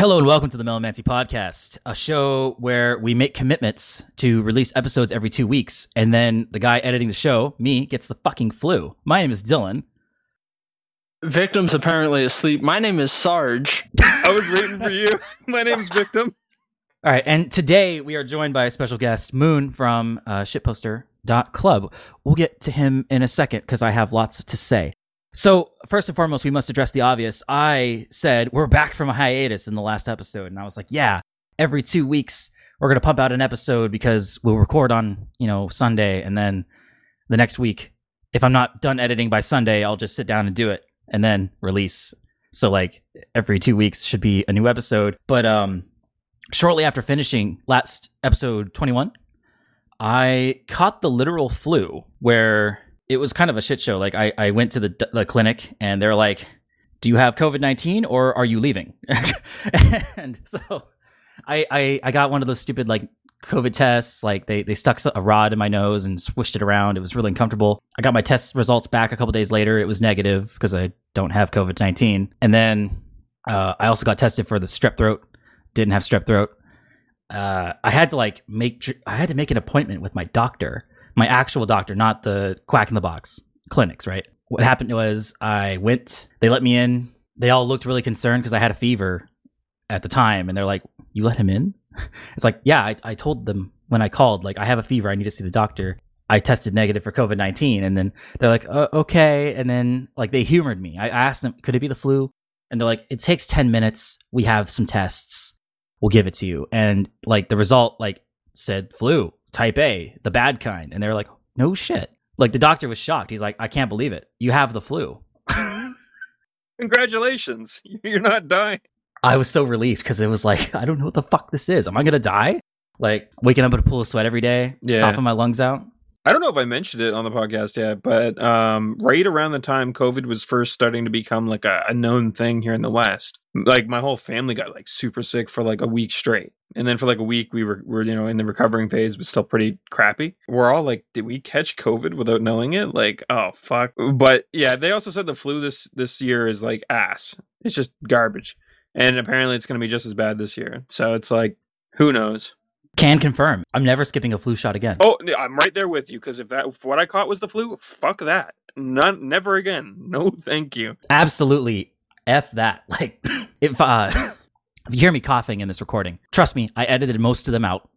Hello and welcome to the Melomancy Podcast, a show where we make commitments to release episodes every two weeks, and then the guy editing the show, me, gets the fucking flu. My name is Dylan. Victim's apparently asleep. My name is Sarge. I was waiting for you. My name's Victim. All right, and today we are joined by a special guest, Moon from uh, shitposter.club. We'll get to him in a second because I have lots to say. So, first and foremost, we must address the obvious. I said we're back from a hiatus in the last episode, and I was like, yeah, every two weeks we're going to pump out an episode because we'll record on, you know, Sunday, and then the next week, if I'm not done editing by Sunday, I'll just sit down and do it and then release. So, like, every two weeks should be a new episode. But, um, shortly after finishing last episode 21, I caught the literal flu where it was kind of a shit show. Like I, I went to the, the clinic and they're like, do you have COVID-19 or are you leaving? and so I, I, I got one of those stupid like COVID tests. Like they, they stuck a rod in my nose and swished it around. It was really uncomfortable. I got my test results back a couple days later. It was negative because I don't have COVID-19. And then uh, I also got tested for the strep throat. Didn't have strep throat. Uh, I had to like make I had to make an appointment with my doctor my actual doctor, not the quack in the box clinics, right? What happened was I went, they let me in. They all looked really concerned because I had a fever at the time. And they're like, You let him in? It's like, Yeah, I, I told them when I called, like, I have a fever. I need to see the doctor. I tested negative for COVID 19. And then they're like, uh, Okay. And then, like, they humored me. I asked them, Could it be the flu? And they're like, It takes 10 minutes. We have some tests. We'll give it to you. And, like, the result, like, said flu type A, the bad kind. And they're like, no shit. Like the doctor was shocked. He's like, I can't believe it. You have the flu. Congratulations. You're not dying. I was so relieved because it was like, I don't know what the fuck this is. Am I going to die? Like waking up in a pool of sweat every day, Yeah. coughing my lungs out. I don't know if I mentioned it on the podcast yet, but um, right around the time COVID was first starting to become like a, a known thing here in the West, like my whole family got like super sick for like a week straight. And then for like a week, we were, were you know, in the recovering phase, but still pretty crappy. We're all like, did we catch COVID without knowing it? Like, oh, fuck. But yeah, they also said the flu this, this year is like ass. It's just garbage. And apparently it's going to be just as bad this year. So it's like, who knows? Can confirm. I'm never skipping a flu shot again. Oh, I'm right there with you because if that if what I caught was the flu, fuck that. None, never again. No, thank you. Absolutely. F that. Like, if, uh, if you hear me coughing in this recording, trust me, I edited most of them out,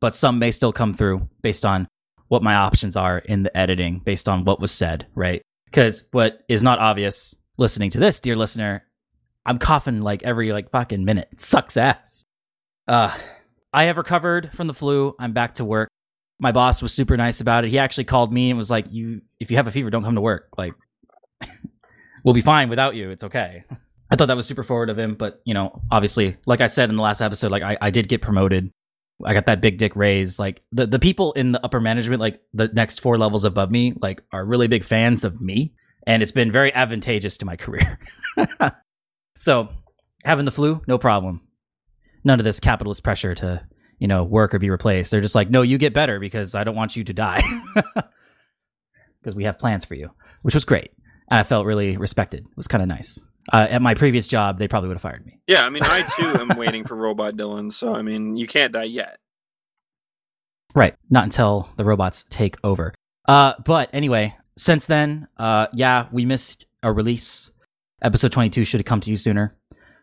but some may still come through based on what my options are in the editing, based on what was said, right? Because what is not obvious listening to this, dear listener, I'm coughing like every like fucking minute. It sucks ass. Uh, I have recovered from the flu. I'm back to work. My boss was super nice about it. He actually called me and was like, "You, if you have a fever, don't come to work. Like, we'll be fine without you. It's okay." I thought that was super forward of him, but you know, obviously, like I said in the last episode, like I, I did get promoted. I got that big dick raise. Like the, the people in the upper management, like the next four levels above me, like are really big fans of me. And it's been very advantageous to my career. so having the flu, no problem. None of this capitalist pressure to, you know, work or be replaced. They're just like, no, you get better because I don't want you to die. Because we have plans for you, which was great. And I felt really respected. It was kind of nice. Uh, at my previous job, they probably would have fired me. Yeah, I mean, I too am waiting for Robot Dylan. So I mean, you can't die yet. Right. Not until the robots take over. Uh, but anyway, since then, uh, yeah, we missed a release. Episode 22 should have come to you sooner.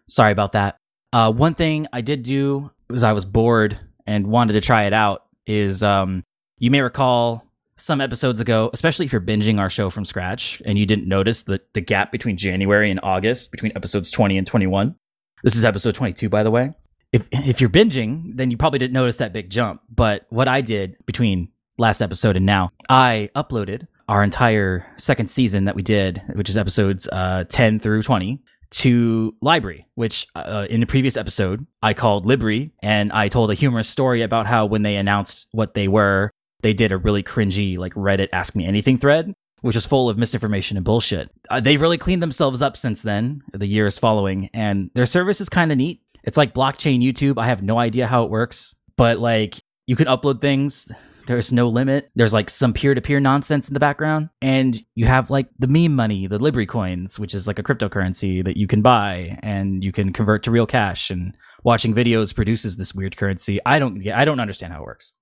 Sorry about that. Uh, one thing I did do was I was bored and wanted to try it out is um, you may recall some episodes ago, especially if you're binging our show from scratch and you didn't notice the, the gap between January and August between episodes 20 and 21. This is episode 22, by the way. If, if you're binging, then you probably didn't notice that big jump. But what I did between last episode and now, I uploaded our entire second season that we did, which is episodes uh, 10 through 20, to LBRY, which uh, in the previous episode I called Libri, and I told a humorous story about how when they announced what they were, they did a really cringy like Reddit Ask Me Anything thread, which is full of misinformation and bullshit. Uh, they've really cleaned themselves up since then. The years following, and their service is kind of neat. It's like blockchain YouTube. I have no idea how it works, but like you can upload things There's no limit. There's like some peer to peer nonsense in the background. And you have like the meme money, the Libri coins, which is like a cryptocurrency that you can buy and you can convert to real cash. And watching videos produces this weird currency. I don't I don't understand how it works.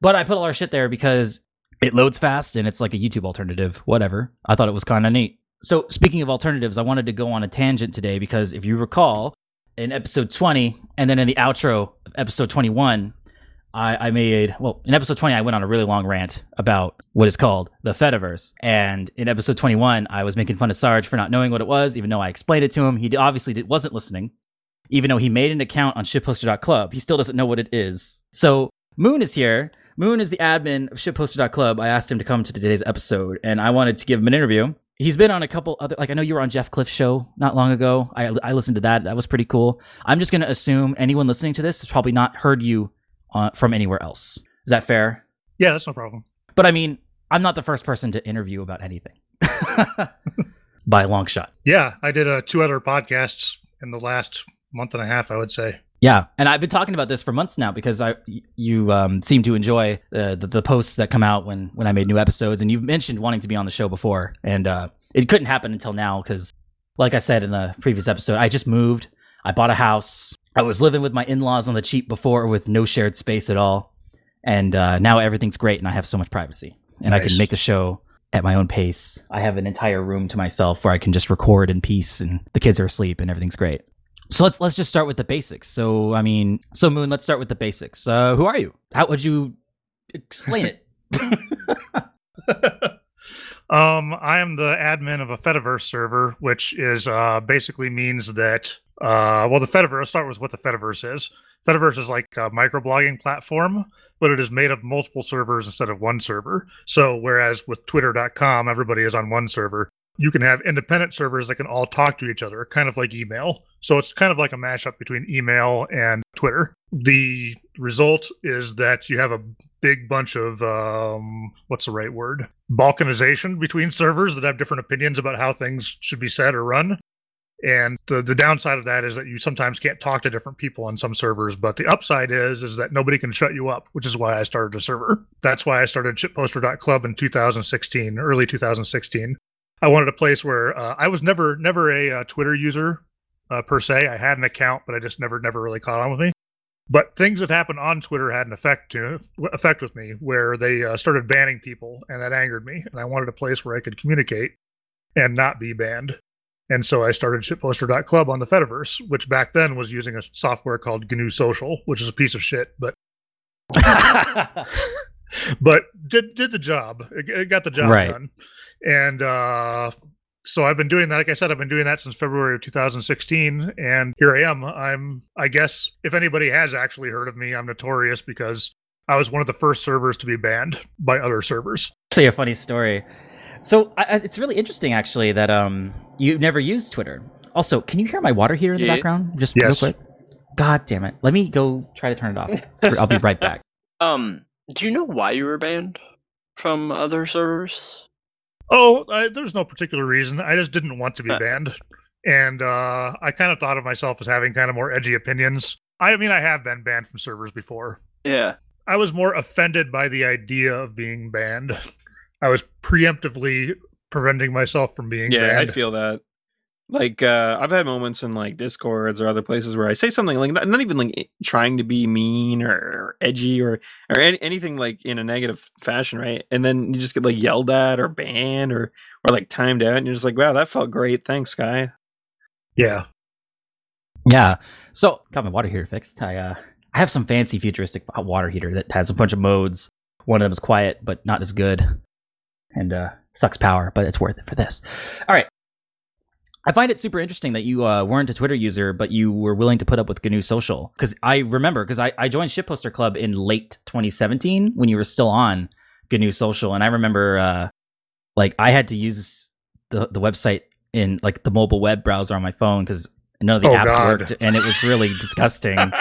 But I put all our shit there because it loads fast and it's like a YouTube alternative, whatever. I thought it was kind of neat. So, speaking of alternatives, I wanted to go on a tangent today because if you recall, in episode 20 and then in the outro of episode 21, I, I made, well, in episode 20, I went on a really long rant about what is called the Fediverse. And in episode 21, I was making fun of Sarge for not knowing what it was, even though I explained it to him. He obviously did, wasn't listening. Even though he made an account on shitposter.club, he still doesn't know what it is. So, Moon is here. Moon is the admin of shitposter.club. I asked him to come to today's episode, and I wanted to give him an interview he's been on a couple other like i know you were on jeff cliff's show not long ago i, I listened to that that was pretty cool i'm just going to assume anyone listening to this has probably not heard you uh, from anywhere else. Is that fair? Yeah that's no problem. But i mean i'm not the first person to interview about anything. By a long shot. Yeah i did uh, two other podcasts in the last month and a half i would say. Yeah, and I've been talking about this for months now because I you um, seem to enjoy uh, the, the posts that come out when when I made new episodes, and you've mentioned wanting to be on the show before, and uh, it couldn't happen until now because, like I said in the previous episode, I just moved, I bought a house, I was living with my in laws on the cheap before with no shared space at all, and uh, now everything's great, and I have so much privacy, and nice. I can make the show at my own pace. I have an entire room to myself where I can just record in peace, and the kids are asleep, and everything's great. So let's let's just start with the basics. So I mean, so Moon, let's start with the basics. Uh, who are you? How would you explain it? um, I am the admin of a Fediverse server, which is uh, basically means that uh, well, the Fediverse. I'll start with what the Fediverse is. Fediverse is like a microblogging platform, but it is made of multiple servers instead of one server. So whereas with Twitter.com, everybody is on one server, you can have independent servers that can all talk to each other, kind of like email. So it's kind of like a mashup between email and Twitter. The result is that you have a big bunch of um, what's the right word? Balkanization between servers that have different opinions about how things should be said or run. And the, the downside of that is that you sometimes can't talk to different people on some servers. But the upside is is that nobody can shut you up, which is why I started a server. That's why I started shitposter.club in 2016, early 2016. I wanted a place where uh, I was never never a uh, Twitter user uh, per se. I had an account, but I just never never really caught on with me. But things that happened on Twitter had an effect to effect with me, where they uh, started banning people, and that angered me. And I wanted a place where I could communicate and not be banned. And so I started shitposter.club on the Fediverse, which back then was using a software called GNU Social, which is a piece of shit, but but did did the job. It, it got the job right. done and uh, so I've been doing that. Like I said, I've been doing that since February of 2016, and here I am. I'm, I guess, if anybody has actually heard of me, I'm notorious because I was one of the first servers to be banned by other servers. Say a funny story. So I, it's really interesting, actually, that um you never used Twitter. Also, can you hear my water heater in the yeah. background? Just yes. real quick. God damn it! Let me go try to turn it off. I'll be right back. Um, do you know why you were banned from other servers? Oh, I, there's no particular reason. I just didn't want to be banned, and uh, I kind of thought of myself as having kind of more edgy opinions. I mean, I have been banned from servers before. Yeah, I was more offended by the idea of being banned. I was preemptively preventing myself from being yeah, banned. I feel that. Like uh, I've had moments in like discords or other places where I say something like not, not even like trying to be mean or, or edgy or or any, anything like in a negative fashion, right? And then you just get like yelled at or banned or or like timed out, and you're just like, wow, that felt great, thanks, guy. Yeah, yeah. So got my water heater fixed. I uh, I have some fancy futuristic water heater that has a bunch of modes. One of them is quiet, but not as good, and uh, sucks power, but it's worth it for this. All right. I find it super interesting that you uh, weren't a Twitter user, but you were willing to put up with GNU Social. Because I remember, because I, I joined Shitposter Club in late 2017 when you were still on GNU Social, and I remember, uh, like, I had to use the the website in like the mobile web browser on my phone because none of the oh, apps God. worked, and it was really disgusting.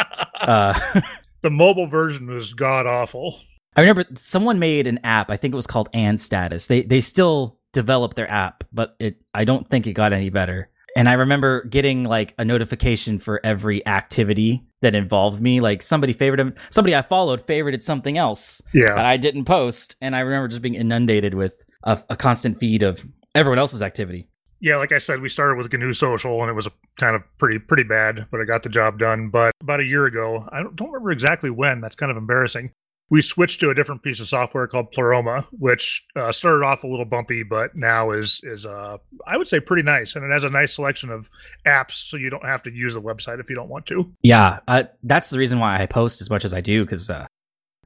Uh, the mobile version was god awful. I remember someone made an app. I think it was called AndStatus. They they still develop their app, but it I don't think it got any better. And I remember getting like a notification for every activity that involved me. Like somebody favorited somebody I followed favorited something else Yeah. that I didn't post, and I remember just being inundated with a, a constant feed of everyone else's activity. Yeah, like I said, we started with GNU Social, and it was a kind of pretty pretty bad, but I got the job done. But about a year ago, I don't, don't remember exactly when. That's kind of embarrassing. We switched to a different piece of software called Pleroma, which uh, started off a little bumpy, but now is is uh, I would say pretty nice, and it has a nice selection of apps, so you don't have to use the website if you don't want to. Yeah, uh, that's the reason why I post as much as I do because uh,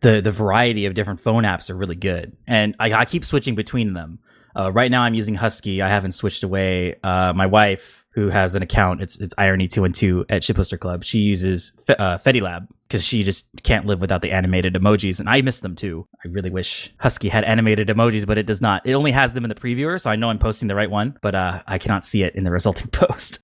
the the variety of different phone apps are really good, and I, I keep switching between them. Uh, right now, I'm using Husky. I haven't switched away. Uh, my wife, who has an account, it's it's irony two and two at Shitposter Club. She uses Fe- uh, Fedilab because she just can't live without the animated emojis, and I miss them too. I really wish Husky had animated emojis, but it does not. It only has them in the previewer, so I know I'm posting the right one, but uh, I cannot see it in the resulting post.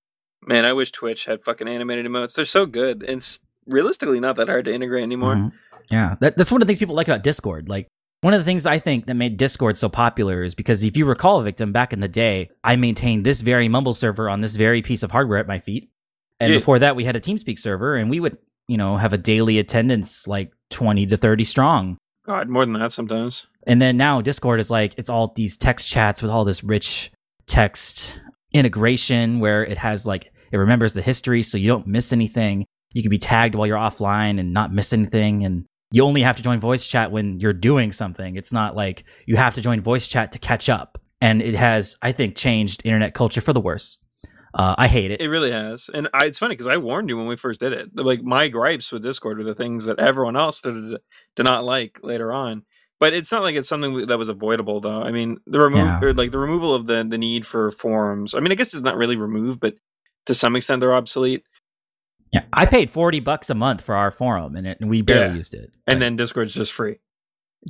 Man, I wish Twitch had fucking animated emotes. They're so good. And it's realistically not that hard to integrate anymore. Mhm. Yeah, that, that's one of the things people like about Discord. Like one of the things I think that made Discord so popular is because if you recall, victim back in the day, I maintained this very Mumble server on this very piece of hardware at my feet, and Yeah. before that, we had a TeamSpeak server, and we would you know have a daily attendance like twenty to thirty strong. God, more than that sometimes. And then now Discord is like it's all these text chats with all this rich text integration where it has like it remembers the history so you don't miss anything. You can be tagged while you're offline and not miss anything and you only have to join voice chat when you're doing something. It's not like you have to join voice chat to catch up. And it has, I think, changed internet culture for the worse. Uh, I hate it. It really has. And I, it's funny because I warned you when we first did it. Like my gripes with Discord are the things that everyone else did, to not like later on. But it's not like it's something that was avoidable, though. I mean, the remove Yeah. or like the removal of the the need for forums. I mean, I guess it's not really removed, but to some extent they're obsolete. Yeah, I paid forty bucks a month for our forum, and, it, and we barely Yeah. used it. And Like, then Discord's just free.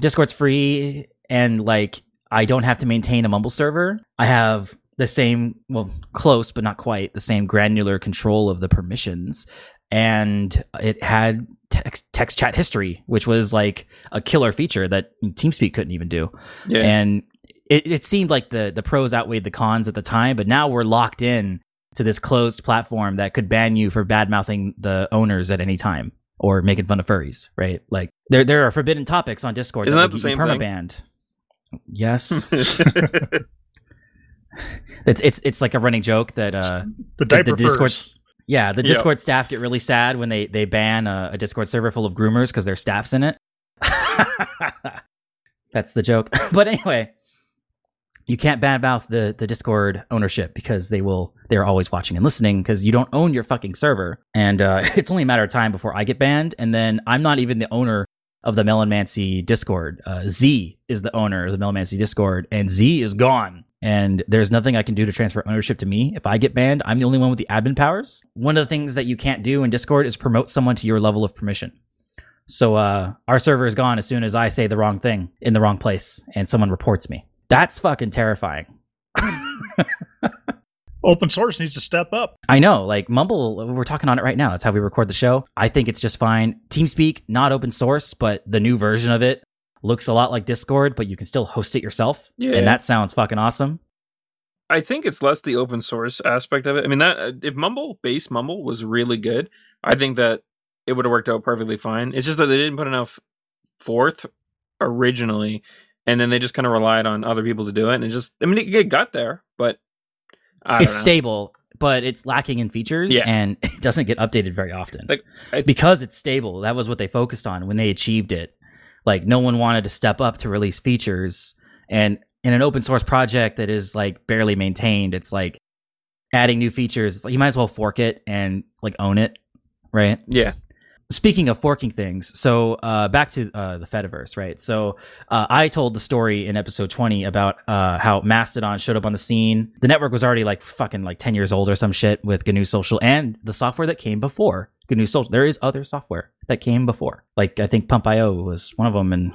Discord's free and like I don't have to maintain a Mumble server. I have the same, well, close but not quite the same granular control of the permissions. And it had text text chat history, which was like a killer feature that TeamSpeak couldn't even do. Yeah. And it, it seemed like the the pros outweighed the cons at the time, but now we're locked in to this closed platform that could ban you for bad mouthing the owners at any time or making fun of furries, right? Like there there are forbidden topics on Discord Isn't that that the same permabanned. Yes, it's it's it's like a running joke that uh The the diaper Discord- yeah the Yeah. Discord staff get really sad when they they ban a, a Discord server full of groomers because their staff's in it. That's the joke. but anyway, you can't badmouth the the Discord ownership because they will they're always watching and listening because you don't own your fucking server, and uh, it's only a matter of time before I get banned, and then I'm not even the owner of the Melonmancy Discord. Uh, Z is the owner of the Melonmancy Discord, and Z is gone. And there's nothing I can do to transfer ownership to me. If I get banned, I'm the only one with the admin powers. One of the things that you can't do in Discord is promote someone to your level of permission. So uh, our server is gone as soon as I say the wrong thing in the wrong place and someone reports me. That's fucking terrifying. Open source needs to step up. I know, like Mumble, we're talking on it right now. That's how we record the show. I think it's just fine. TeamSpeak, not open source, but the new version of it looks a lot like Discord, but you can still host it yourself. Yeah. And that sounds fucking awesome. I think it's less the open source aspect of it. I mean, that uh, if Mumble base Mumble was really good, I think that it would have worked out perfectly fine. It's just that they didn't put enough forth originally, and then they just kind of relied on other people to do it. And it just, I mean, it, got there, but it's know. stable, but it's lacking in features Yeah. and it doesn't get updated very often. Like, I- because it's stable, that was what they focused on when they achieved it. Like no one wanted to step up to release features and in an open source project that is like barely maintained, it's like adding new features. Like, you might as well fork it and like own it, right? Yeah, Speaking of forking things, so uh, back to uh, the Fediverse, right? So uh, I told the story in episode 20 about uh, how Mastodon showed up on the scene. The network was already like fucking like 10 years old or some shit with GNU Social and the software that came before GNU Social. There is other software that came before. Like I think Pump Pump.io was one of them and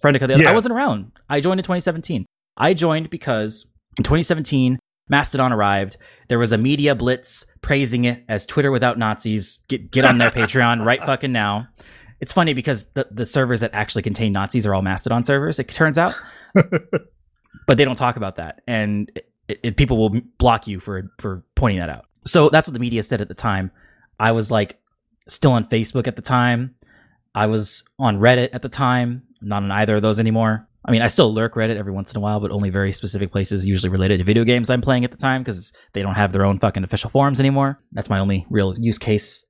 Friendica the other. Yeah. I wasn't around. I joined in 2017. I joined because in 2017 Mastodon arrived. There was a media blitz praising it as Twitter without Nazis. Get get on their Patreon right fucking now. It's funny because the, the servers that actually contain Nazis are all Mastodon servers. It turns out, but they don't talk about that, and it, it, people will block you for for pointing that out. So that's what the media said at the time. I was like still on Facebook at the time. I was on Reddit at the time. I'm not on either of those anymore. I mean, I still lurk Reddit every once in a while, but only very specific places, usually related to video games I'm playing at the time because they don't have their own fucking official forums anymore. That's my only real use case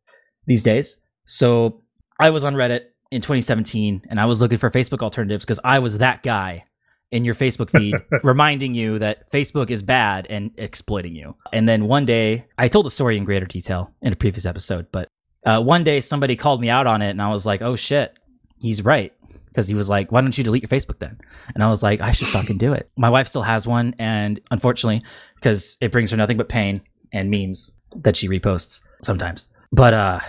these days. So I was on Reddit in 2017 and I was looking for Facebook alternatives because I was that guy in your Facebook feed reminding you that Facebook is bad and exploiting you. And then one day, I told the story in greater detail in a previous episode, but uh, one day somebody called me out on it and I was like, oh shit, he's right. Because he was like, why don't you delete your Facebook then? And I was like, I should fucking do it. My wife still has one. And unfortunately, because it brings her nothing but pain and memes that she reposts sometimes. But uh,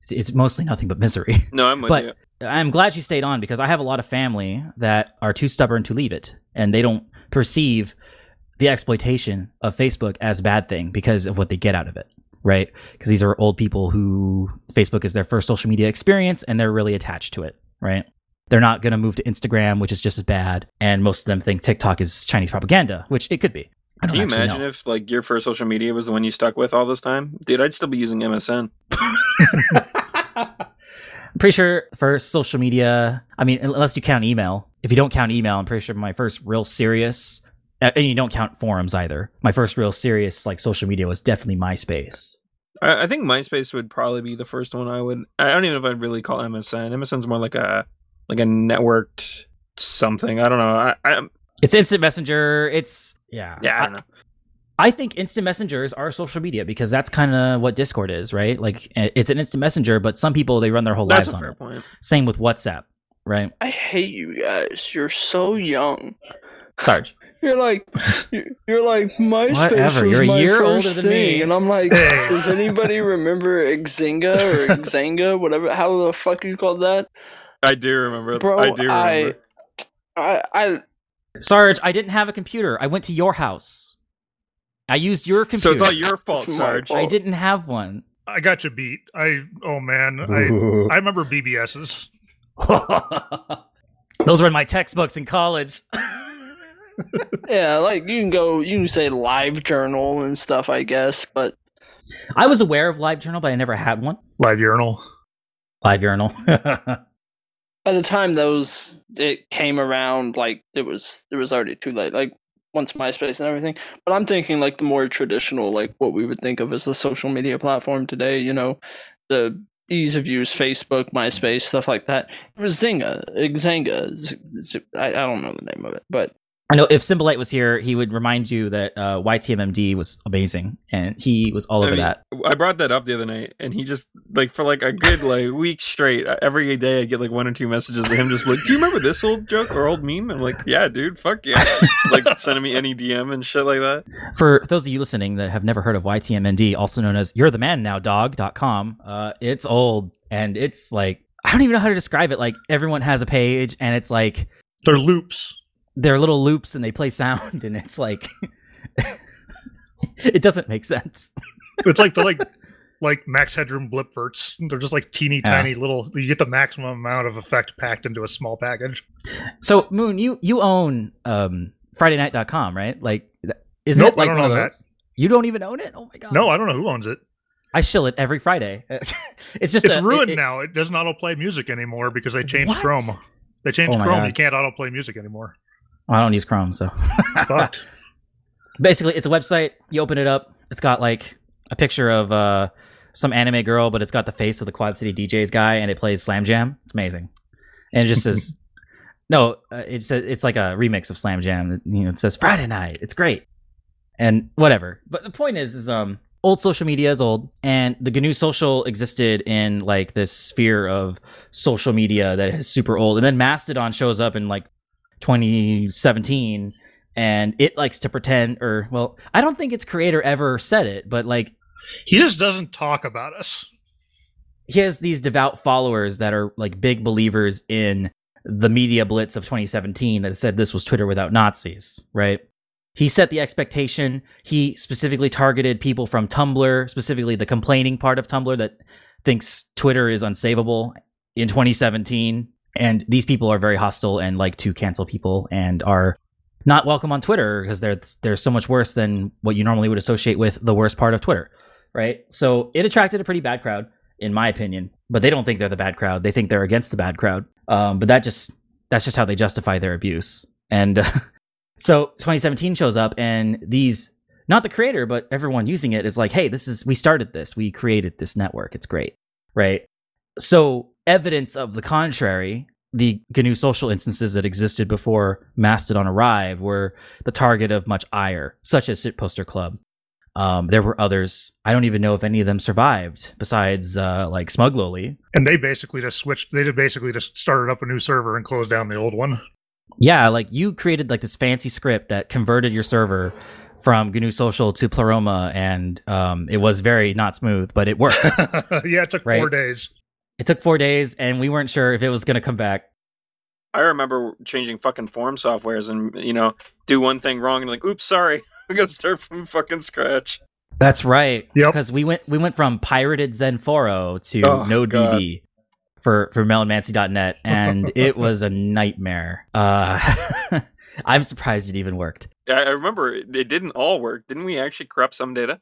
it's, it's mostly nothing but misery. No, I'm with But- you. I'm glad you stayed on because I have a lot of family that are too stubborn to leave it and they don't perceive the exploitation of Facebook as a bad thing because of what they get out of it, right? Because these are old people who Facebook is their first social media experience and they're really attached to it, right? They're not going to move to Instagram, which is just as bad. And most of them think TikTok is Chinese propaganda, which it could be. Can you imagine know. if like your first social media was the one you stuck with all this time? Dude, I'd still be using MSN. I'm pretty sure for social media, I mean, unless you count email. If you don't count email, I'm pretty sure my first real serious, and you don't count forums either. My first real serious like social media was definitely MySpace. I, I think MySpace would probably be the first one I would. I don't even know if I'd really call MSN. MSN's more like a like a networked something. I don't know. I, I It's instant messenger. It's yeah, yeah, I don't know. I think instant messengers are social media because that's kind of what Discord is, right? Like eh, it's an instant messenger, but some people they run their whole That's lives a on it. point. Same with WhatsApp, right? I hate you guys. You're so young. Sarge. You're like, you're- you're like MySpace Whatever, was you're a my year older first than thing, me. and I'm like, does anybody remember Xanga or Xanga, whatever? How the fuck you called that, I do remember. bro? I do remember. I, I, Sarge, I didn't have a computer. I went to your house. I used your computer. so it's all your fault, Sarge. fault. I didn't have one. I got you beat. I oh man, I I remember BBSs. Those were in my textbooks in college. Yeah, like you can go, you can say Live Journal and stuff, I guess, but I was aware of LiveJournal, but I never had one. Live urinal. LiveJournal. by the time those it came around, like it was, it was already too late. Like once MySpace and everything. But I'm thinking like the more traditional, like what we would think of as a social media platform today. You know, the ease of use, Facebook, MySpace, stuff like that. It was Zynga, Xanga. Z- Z- I, I don't know the name of it, but I know if Symbolite was here, he would remind you that uh, YTMND was amazing, and he was all I over mean, that. I brought that up the other night, and he just like for like a good like week straight. uh, Every day I get like one or two messages of him just like, "Do you remember this old joke or old meme?" I'm like, "Yeah, dude, fuck yeah!" like sending me any DM and shit like that. For those of you listening that have never heard of YTMND, also known as You're the Man Now Dog.com, uh, it's old and it's like, I don't even know how to describe it. Like, everyone has a page and it's like, They're loops. They're little loops and they play sound and it's like, it doesn't make sense. It's like the like like max headroom blipverts. They're just like teeny Yeah. tiny little. You get the maximum amount of effect packed into a small package. So, Moon, you, you own um, FridayNight.com, right? Like, isn't Nope, it like I don't one of those? You don't even own it? Oh my God. No, I don't know who owns it. I shill it every Friday. it's just It's a- ruined it- it- now. It doesn't autoplay music anymore because they changed What? Chrome. They changed Oh Chrome. God. You can't autoplay music anymore. Well, I don't use Chrome, so It's fucked. basically it's a website. You open it up. It's got like a picture of uh, some anime girl, but it's got the face of the Quad City DJs guy, and it plays Slam Jam. It's amazing, and it just says no. Uh, it's a, it's like a remix of Slam Jam. You know, it says Friday night. It's great, and whatever. But the point is, is um. Old social media is old, and the GNU social existed in like this sphere of social media that is super old. And then Mastodon shows up and like 2017 and it likes to pretend or well i don't think its creator ever said it but like He just doesn't talk about us. he has these devout followers that are like big believers in the media blitz of 2017 that said this was twitter without nazis right? He set the expectation. He specifically targeted people from tumblr specifically the complaining part of tumblr that thinks twitter is unsavable in 2017 and these people are very hostile and like to cancel people and are not welcome on Twitter because they're they're so much worse than what you normally would associate with the worst part of Twitter, right? So it attracted a pretty bad crowd, in my opinion. But they don't think they're the bad crowd. They think they're against the bad crowd. Um, but that just that's just how they justify their abuse. And uh, so 2017 shows up, and these not the creator, but everyone using it is like, hey, this is we started this, we created this network. It's great, right? So evidence of the contrary the GNU social instances that existed before Mastodon arrived were the target of much ire, such as Shitposter Club. Um, there were others. I don't even know if any of them survived, besides uh, like smuglo.li. And they basically just switched. They did basically just started up a new server and closed down the old one. Yeah, like you created like this fancy script that converted your server from GNU Social to Pleroma, and um, it was very not smooth, but it worked. yeah, it took Right. four days. It took four days, and we weren't sure if it was going to come back. I remember changing fucking form softwares and you know do one thing wrong and like, oops, sorry, we got to start from fucking scratch. That's right. Yep. Because we went we went from pirated XenForo to Oh, NodeBB for for melonmancy.net, and it was a nightmare. Uh, I'm surprised it even worked. I, I remember it, it didn't all work. Didn't we actually corrupt some data?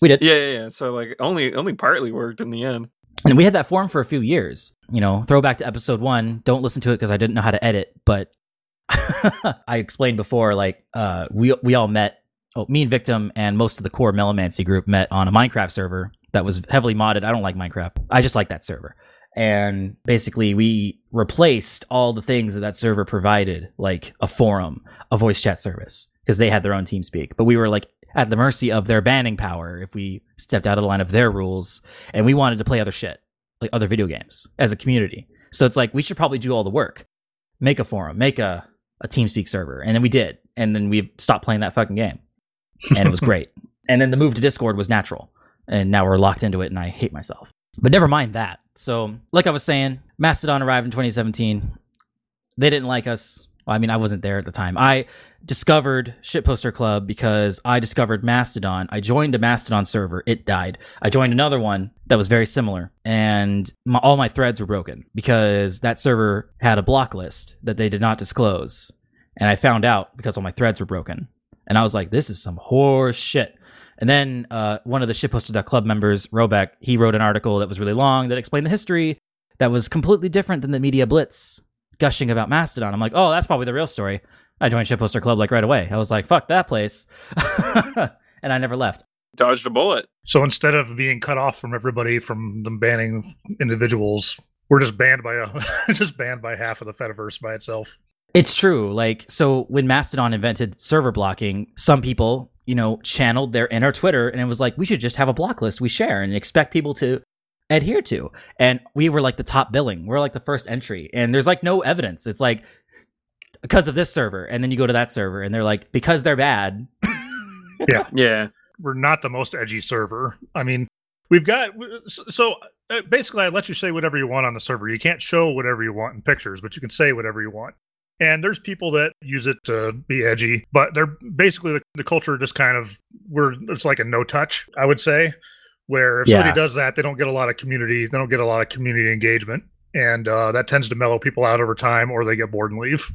We did, Yeah, yeah, yeah. So like only only partly worked in the end. And we had that forum for a few years. You know, throwback to episode one. Don't listen to it because I didn't know how to edit, but I explained before. Like, uh, we we all met. Oh, me and Victim and most of the core Melomancy group met on a Minecraft server that was heavily modded. I don't like Minecraft. I just like that server. And basically, we replaced all the things that that server provided, like a forum, a voice chat service, because they had their own TeamSpeak. But we were like at the mercy of their banning power if we stepped out of the line of their rules. And we wanted to play other shit, like other video games as a community. So it's like we should probably do all the work, make a forum, make a a TeamSpeak server, and then we did, and then we stopped playing that fucking game, and it was great. And then the move to Discord was natural, and now we're locked into it, and I hate myself. But never mind that. So, like I was saying, Mastodon arrived in 2017. They didn't like us. I mean, I wasn't there at the time. I discovered Shitposter Club because I discovered Mastodon. I joined a Mastodon server. It died. I joined another one that was very similar, and my, all my threads were broken because that server had a block list that they did not disclose. And I found out because all my threads were broken. And I was like, this is some horse shit. And then uh, one of the shitposter.club members, Robeck, he wrote an article that was really long that explained the history that was completely different than the media blitz gushing about Mastodon. I'm like, oh, that's probably the real story. I joined Shitposter Club like right away. I was like, fuck that place. and I never left. Dodged a bullet. So instead of being cut off from everybody from them banning individuals, we're just banned by uh, a just banned by half of the Fediverse by itself. It's true. Like, so when Mastodon invented server blocking, some people, you know, channeled their inner Twitter and it was like, we should just have a block list we share and expect people to adhere to. And we were like the top billing. We're like the first entry. And there's like no evidence. It's like, because of this server. And then you go to that server and they're like, because they're bad. Yeah. Yeah. We're not the most edgy server. I mean, we've got so uh, basically I let you say whatever you want on the server. You can't show whatever you want in pictures, but you can say whatever you want. And there's people that use it to be edgy, but they're basically the, the culture just kind of we're it's like a no touch, I would say, where if Yeah. somebody does that, they don't get a lot of community, they don't get a lot of community engagement, and uh, that tends to mellow people out over time, or they get bored and leave.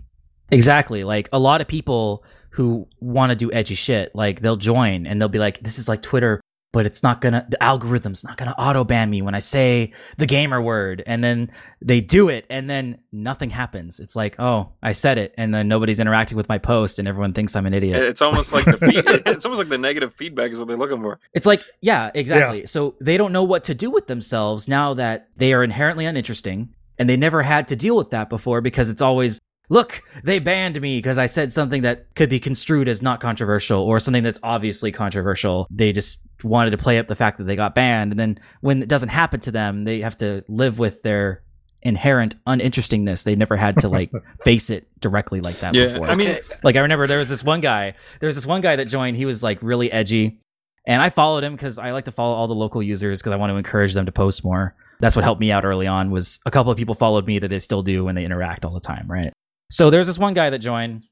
Exactly. Like a lot of people who want to do edgy shit, like they'll join and they'll be like, this is like Twitter, but it's not gonna, the algorithm's not gonna auto ban me when I say the gamer word. And then they do it and then nothing happens. It's like, oh, I said it. And then nobody's interacting with my post and everyone thinks I'm an idiot. It's almost like the feed, it's almost like the negative feedback is what they're looking for. It's like, yeah, exactly. So they don't know what to do with themselves now that they are inherently uninteresting and they never had to deal with that before because it's always, look, they banned me because I said something that could be construed as not controversial or something that's obviously controversial. They just wanted to play up the fact that they got banned. And then when it doesn't happen to them, they have to live with their inherent uninterestingness. They've never had to like face it directly like that Yeah, before. I mean, Like I remember there was this one guy. There was this one guy that joined. He was like really edgy, and I followed him because I like to follow all the local users because I want to encourage them to post more. That's what helped me out early on. Was a couple of people followed me that they still do when they interact all the time, right? So there's this one guy that joined.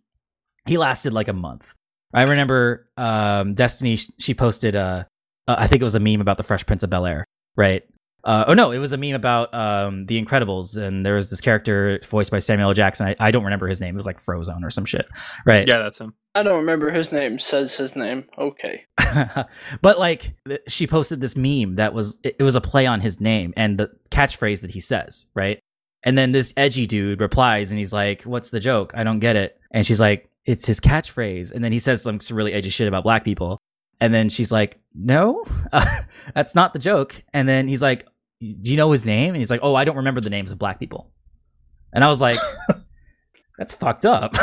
He lasted like a month. I remember um, Destiny. She posted a, uh, I think it was a meme about the Fresh Prince of Bel Air, right? Uh, oh no, it was a meme about um, the Incredibles, and there was this character voiced by Samuel L. Jackson. I, I don't remember his name. It was like Frozone or some shit, right? Yeah, that's him. I don't remember his name. Says his name. Okay. but like, th- she posted this meme that was it, it was a play on his name and the catchphrase that he says, right? And then this edgy dude replies, and he's like, "What's the joke? I don't get it." And she's like, "It's his catchphrase." And then he says some really edgy shit about black people. And then she's like, "No, that's not the joke." And then he's like, do you know his name? And he's like, oh, I don't remember the names of black people. And I was like, that's fucked up.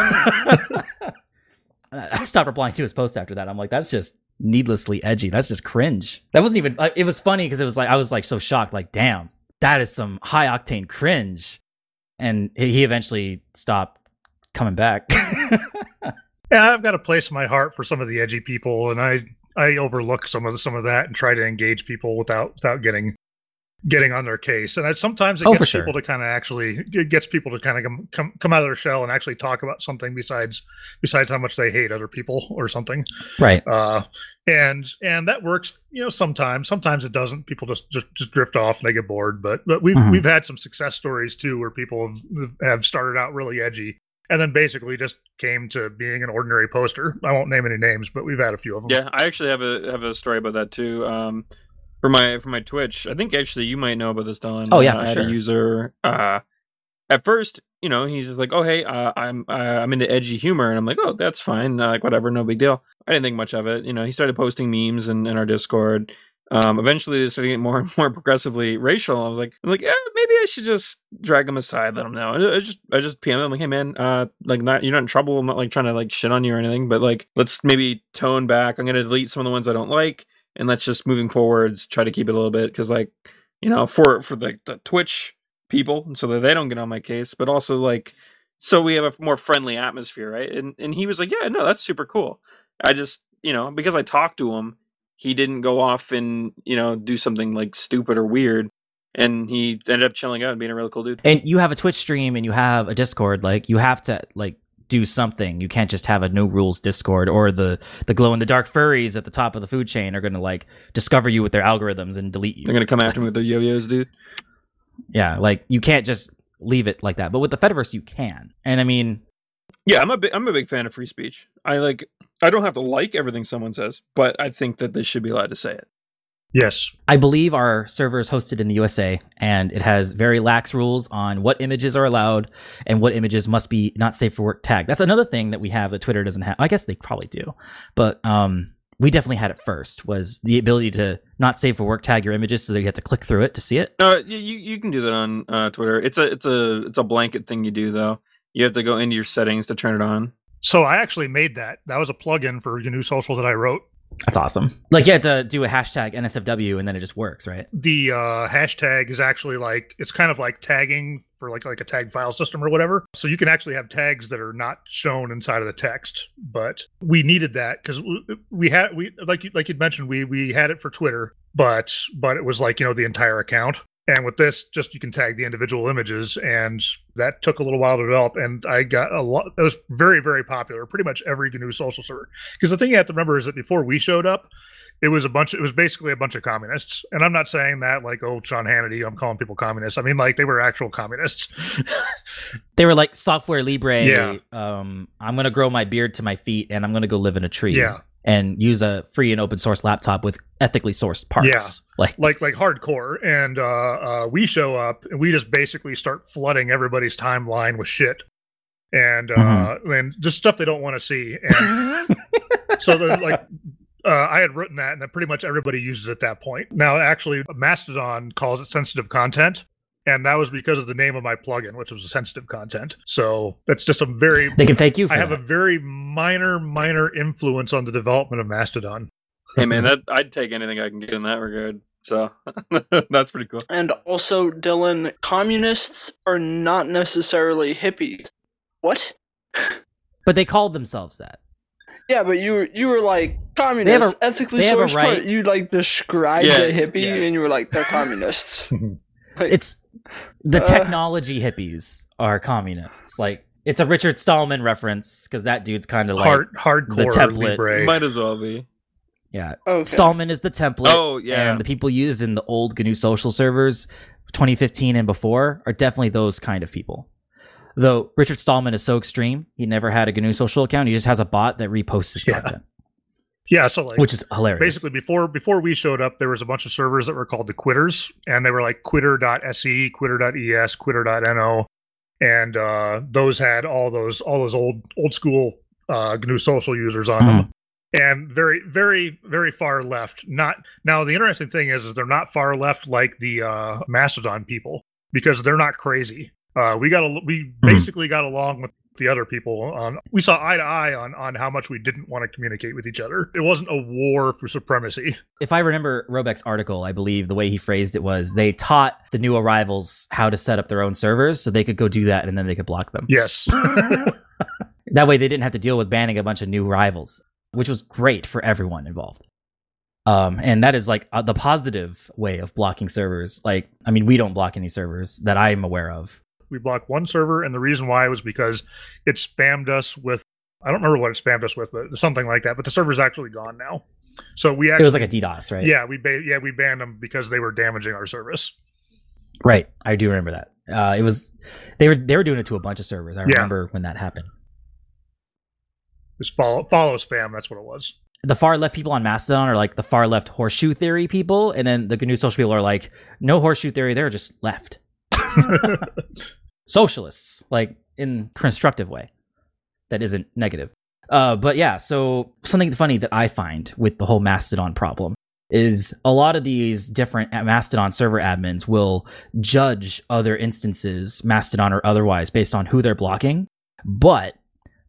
I stopped replying to his post after that. I'm like, that's just needlessly edgy. That's just cringe. That wasn't even, it was funny because it was like, I was like so shocked, like, damn, that is some high octane cringe. And he eventually stopped coming back. yeah, I've got a place in my heart for some of the edgy people, and I I overlook some of the, some of that and try to engage people without without getting getting on their case and sometimes it Oh, gets for sure. people to kind of actually it gets people to kind of come, come come out of their shell and actually talk about something besides besides how much they hate other people or something right. uh and and that works you know sometimes sometimes it doesn't people just just, just drift off and they get bored but but we've Mhm. we've had some success stories too where people have have started out really edgy and then basically just came to being an ordinary poster i won't name any names but we've had a few of them Yeah, I actually have a have a story about that too. Um, for my for my Twitch, I think actually you might know about this, Don. Oh, yeah, uh, for sure. user. Uh, at first, you know, he's just like, "Oh, hey, uh, I'm uh, I'm into edgy humor," and I'm like, "Oh, that's fine. Uh, like, whatever, no big deal." I didn't think much of it. You know, he started posting memes in, in our Discord. Um, eventually, they started getting more and more progressively racial. I was like, I'm like, eh, maybe I should just drag him aside, let him know. I I just, I just PM him I'm like, hey man, uh, like, not you're not in trouble. I'm not like trying to like shit on you or anything, but like, let's maybe tone back. I'm gonna delete some of the ones I don't like, and let's just moving forwards try to keep it a little bit because like, you know, for for like the Twitch people, so that they don't get on my case, but also like, so we have a more friendly atmosphere, right? And and he was like, yeah, no, that's super cool. I just, you know, because I talked to him he didn't go off and you know do something like stupid or weird and he ended up chilling out and being a really cool dude and you have a Twitch stream and you have a Discord, like you have to like do something. You can't just have a no rules Discord or the the glow in the dark furries at the top of the food chain are going to like discover you with their algorithms and delete you. they're gonna come after me with their yo-yos dude Yeah, like you can't just leave it like that. But with the Fediverse, you can. And I mean, yeah i'm a big i'm a big fan of free speech i like i don't have to like everything someone says but i think that they should be allowed to say it yes I believe our server is hosted in the USA and it has very lax rules on what images are allowed and what images must be not safe for work tagged. That's another thing that we have that Twitter doesn't have. I guess they probably do, but um, we definitely had it first. Was the ability to not safe for work tag your images so that you have to click through it to see it. no you, you you can do that on uh, twitter it's a it's a it's a blanket thing you do though you have to go into your settings to turn it on so i actually made that that was a plugin for GNU social that i wrote That's awesome. Like you had to do a hashtag NSFW and then it just works, right? the uh, hashtag is actually like it's kind of like tagging for like like a tag file system or whatever. So you can actually have tags that are not shown inside of the text. But we needed that because we had we like you like you'd mentioned we we had it for Twitter, but but it was like you know the entire account. And with this, just you can tag the individual images, and that took a little while to develop. And I got a lot. It was very, very popular. Pretty much every GNU social server. Because the thing you have to remember is that before we showed up, it was a bunch it was basically a bunch of communists and i'm not saying that like oh sean hannity i'm calling people communists i mean like they were actual communists They were like software libre. Yeah. Um, I'm gonna grow my beard to my feet and I'm gonna go live in a tree. Yeah. And use a free and open source laptop with ethically sourced parts. Yeah. Like like like hardcore and uh, uh we show up and we just basically start flooding everybody's timeline with shit and uh and just stuff they don't want to see and so then like uh, I had written that, and then pretty much everybody uses it at that point. Now, actually, Mastodon calls it sensitive content, and that was because of the name of my plugin, which was sensitive content. So that's just a very they can thank you for I have a very minor, minor influence on the development of Mastodon. hey man that i'd take anything i can get in that regard so that's pretty cool And also, Dylan, communists are not necessarily hippies. What? but they called themselves that. Yeah, but you were you were like communists, ethically they have a sourced. right- part. You like described Yeah, a hippie, yeah. and you were like they're communists. Like, It's the Uh. technology hippies are communists. Like it's a Richard Stallman reference because that dude's kind of like Hard, hardcore template. Libre. might as well be Yeah, Okay. Stallman is the template. Oh yeah. And the people used in the old GNU social servers, 2015 and before, are definitely those kind of people. Though Richard Stallman is so extreme, he never had a GNU social account. He just has a bot that reposts his Yeah. content, Yeah, so like which is hilarious. basically before before we showed up, there was a bunch of servers that were called the quitters, and they were like quitter.se, quitter.es, quitter.no, and uh, those had all those all those old old school uh, GNU social users on them, and very very very far left. Not now. The interesting thing is, is they're not far left like the uh, Mastodon people because they're not crazy. Uh, we got a, we basically got along with the other people on we saw eye to eye on on how much we didn't want to communicate with each other. It wasn't a war for supremacy. if I remember Robeck's article, I believe the way he phrased it was they taught the new arrivals how to set up their own servers so they could go do that and then they could block them. Yes. That way they didn't have to deal with banning a bunch of new rivals, which was great for everyone involved. Um, and that is like uh, the positive way of blocking servers. Like, I mean, we don't block any servers that I'm aware of. We blocked one server, and the reason why was because it spammed us with I don't remember what it spammed us with, but something like that. But the server's actually gone now. So we actually It was like a DDoS, right? yeah we ba- yeah we banned them because they were damaging our service. Right. I do remember that. Uh, it was they were they were doing it to a bunch of servers. I Yeah. remember when that happened. Just follow follow spam. That's what it was. the far left people on Mastodon are like the far left horseshoe theory people, and then the GNU social people are like no horseshoe theory. They're just left socialists, like in constructive way that isn't negative. Uh, but yeah, so something funny that I find with the whole Mastodon problem is a lot of these different Mastodon server admins will judge other instances, Mastodon or otherwise, based on who they're blocking. But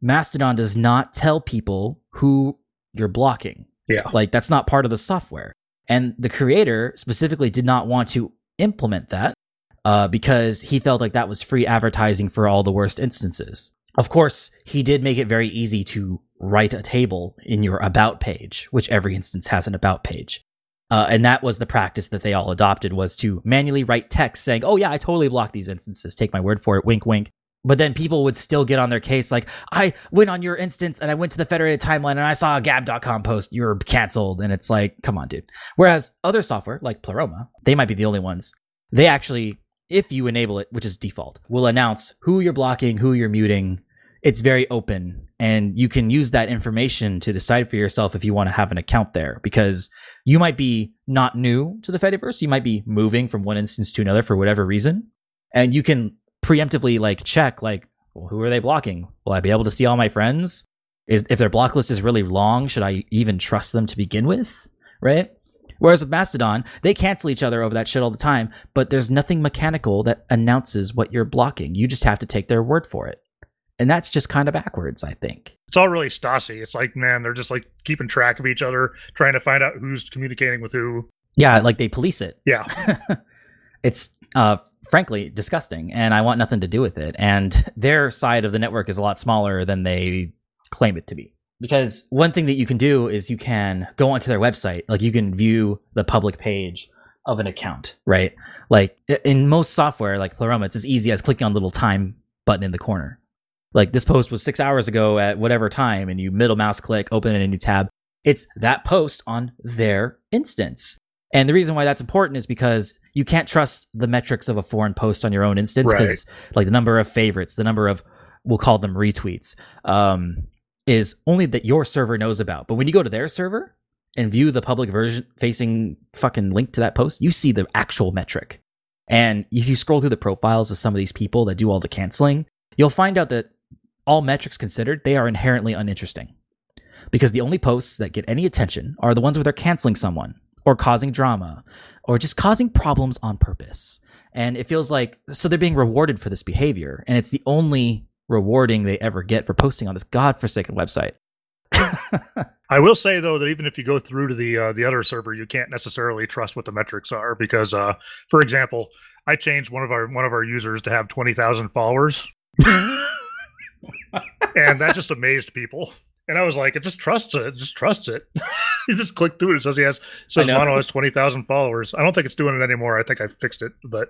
Mastodon does not tell people who you're blocking. Yeah. Like that's not part of the software. And the creator specifically did not want to implement that uh, because he felt like that was free advertising for all the worst instances. Of course, he did make it very easy to write a table in your about page, which every instance has an about page. Uh, and that was the practice that they all adopted was to manually write text saying, "Oh yeah, I totally blocked these instances. Take my word for it. Wink, wink." But then people would still get on their case like, "I went on your instance and I went to the federated timeline and I saw a gab.com post. You're canceled." And it's like, "Come on, dude." Whereas other software like Pleroma, they might be the only ones. They actually, if you enable it, which is default, will announce who you're blocking, who you're muting. It's very open, and you can use that information to decide for yourself if you want to have an account there because you might be not new to the Fediverse. You might be moving from one instance to another for whatever reason. And you can preemptively like check like, well, who are they blocking? Will I be able to see all my friends? Is if their block list is really long, should I even trust them to begin with? Right? Whereas with Mastodon, they cancel each other over that shit all the time, but there's nothing mechanical that announces what you're blocking. You just have to take their word for it. And that's just kind of backwards, I think. It's all really Stasi. It's like man, they're just like keeping track of each other, trying to find out who's communicating with who. Yeah, like they police it. Yeah. it's uh frankly disgusting and I want nothing to do with it. And their side of the network is a lot smaller than they claim it to be. Because one thing that you can do is you can go onto their website, like you can view the public page of an account, right? Like in most software, like Pleroma, it's as easy as clicking on the little time button in the corner. Like this post was six hours ago at whatever time, and you middle mouse click, open in a new tab. It's that post on their instance. And the reason why that's important is because you can't trust the metrics of a foreign post on your own instance because, like, the number of favorites, the number of, we'll call them retweets, um, is only that your server knows about. But when you go to their server and view the public version facing fucking link to that post, you see the actual metric. And if you scroll through the profiles of some of these people that do all the canceling, you'll find out that all metrics considered, they are inherently uninteresting. Because the only posts that get any attention are the ones where they're canceling someone or causing drama or just causing problems on purpose. And it feels like so they're being rewarded for this behavior, and it's the only rewarding they ever get for posting on this godforsaken website. I will say though that even if you go through to the uh, the other server, you can't necessarily trust what the metrics are because, uh, for example, I changed one of our one of our users to have twenty thousand followers, and that just amazed people. And I was like, it just trusts it, it just trusts it. you just click through it. It says he has says. Mono has twenty thousand followers. I don't think it's doing it anymore. I think I fixed it, but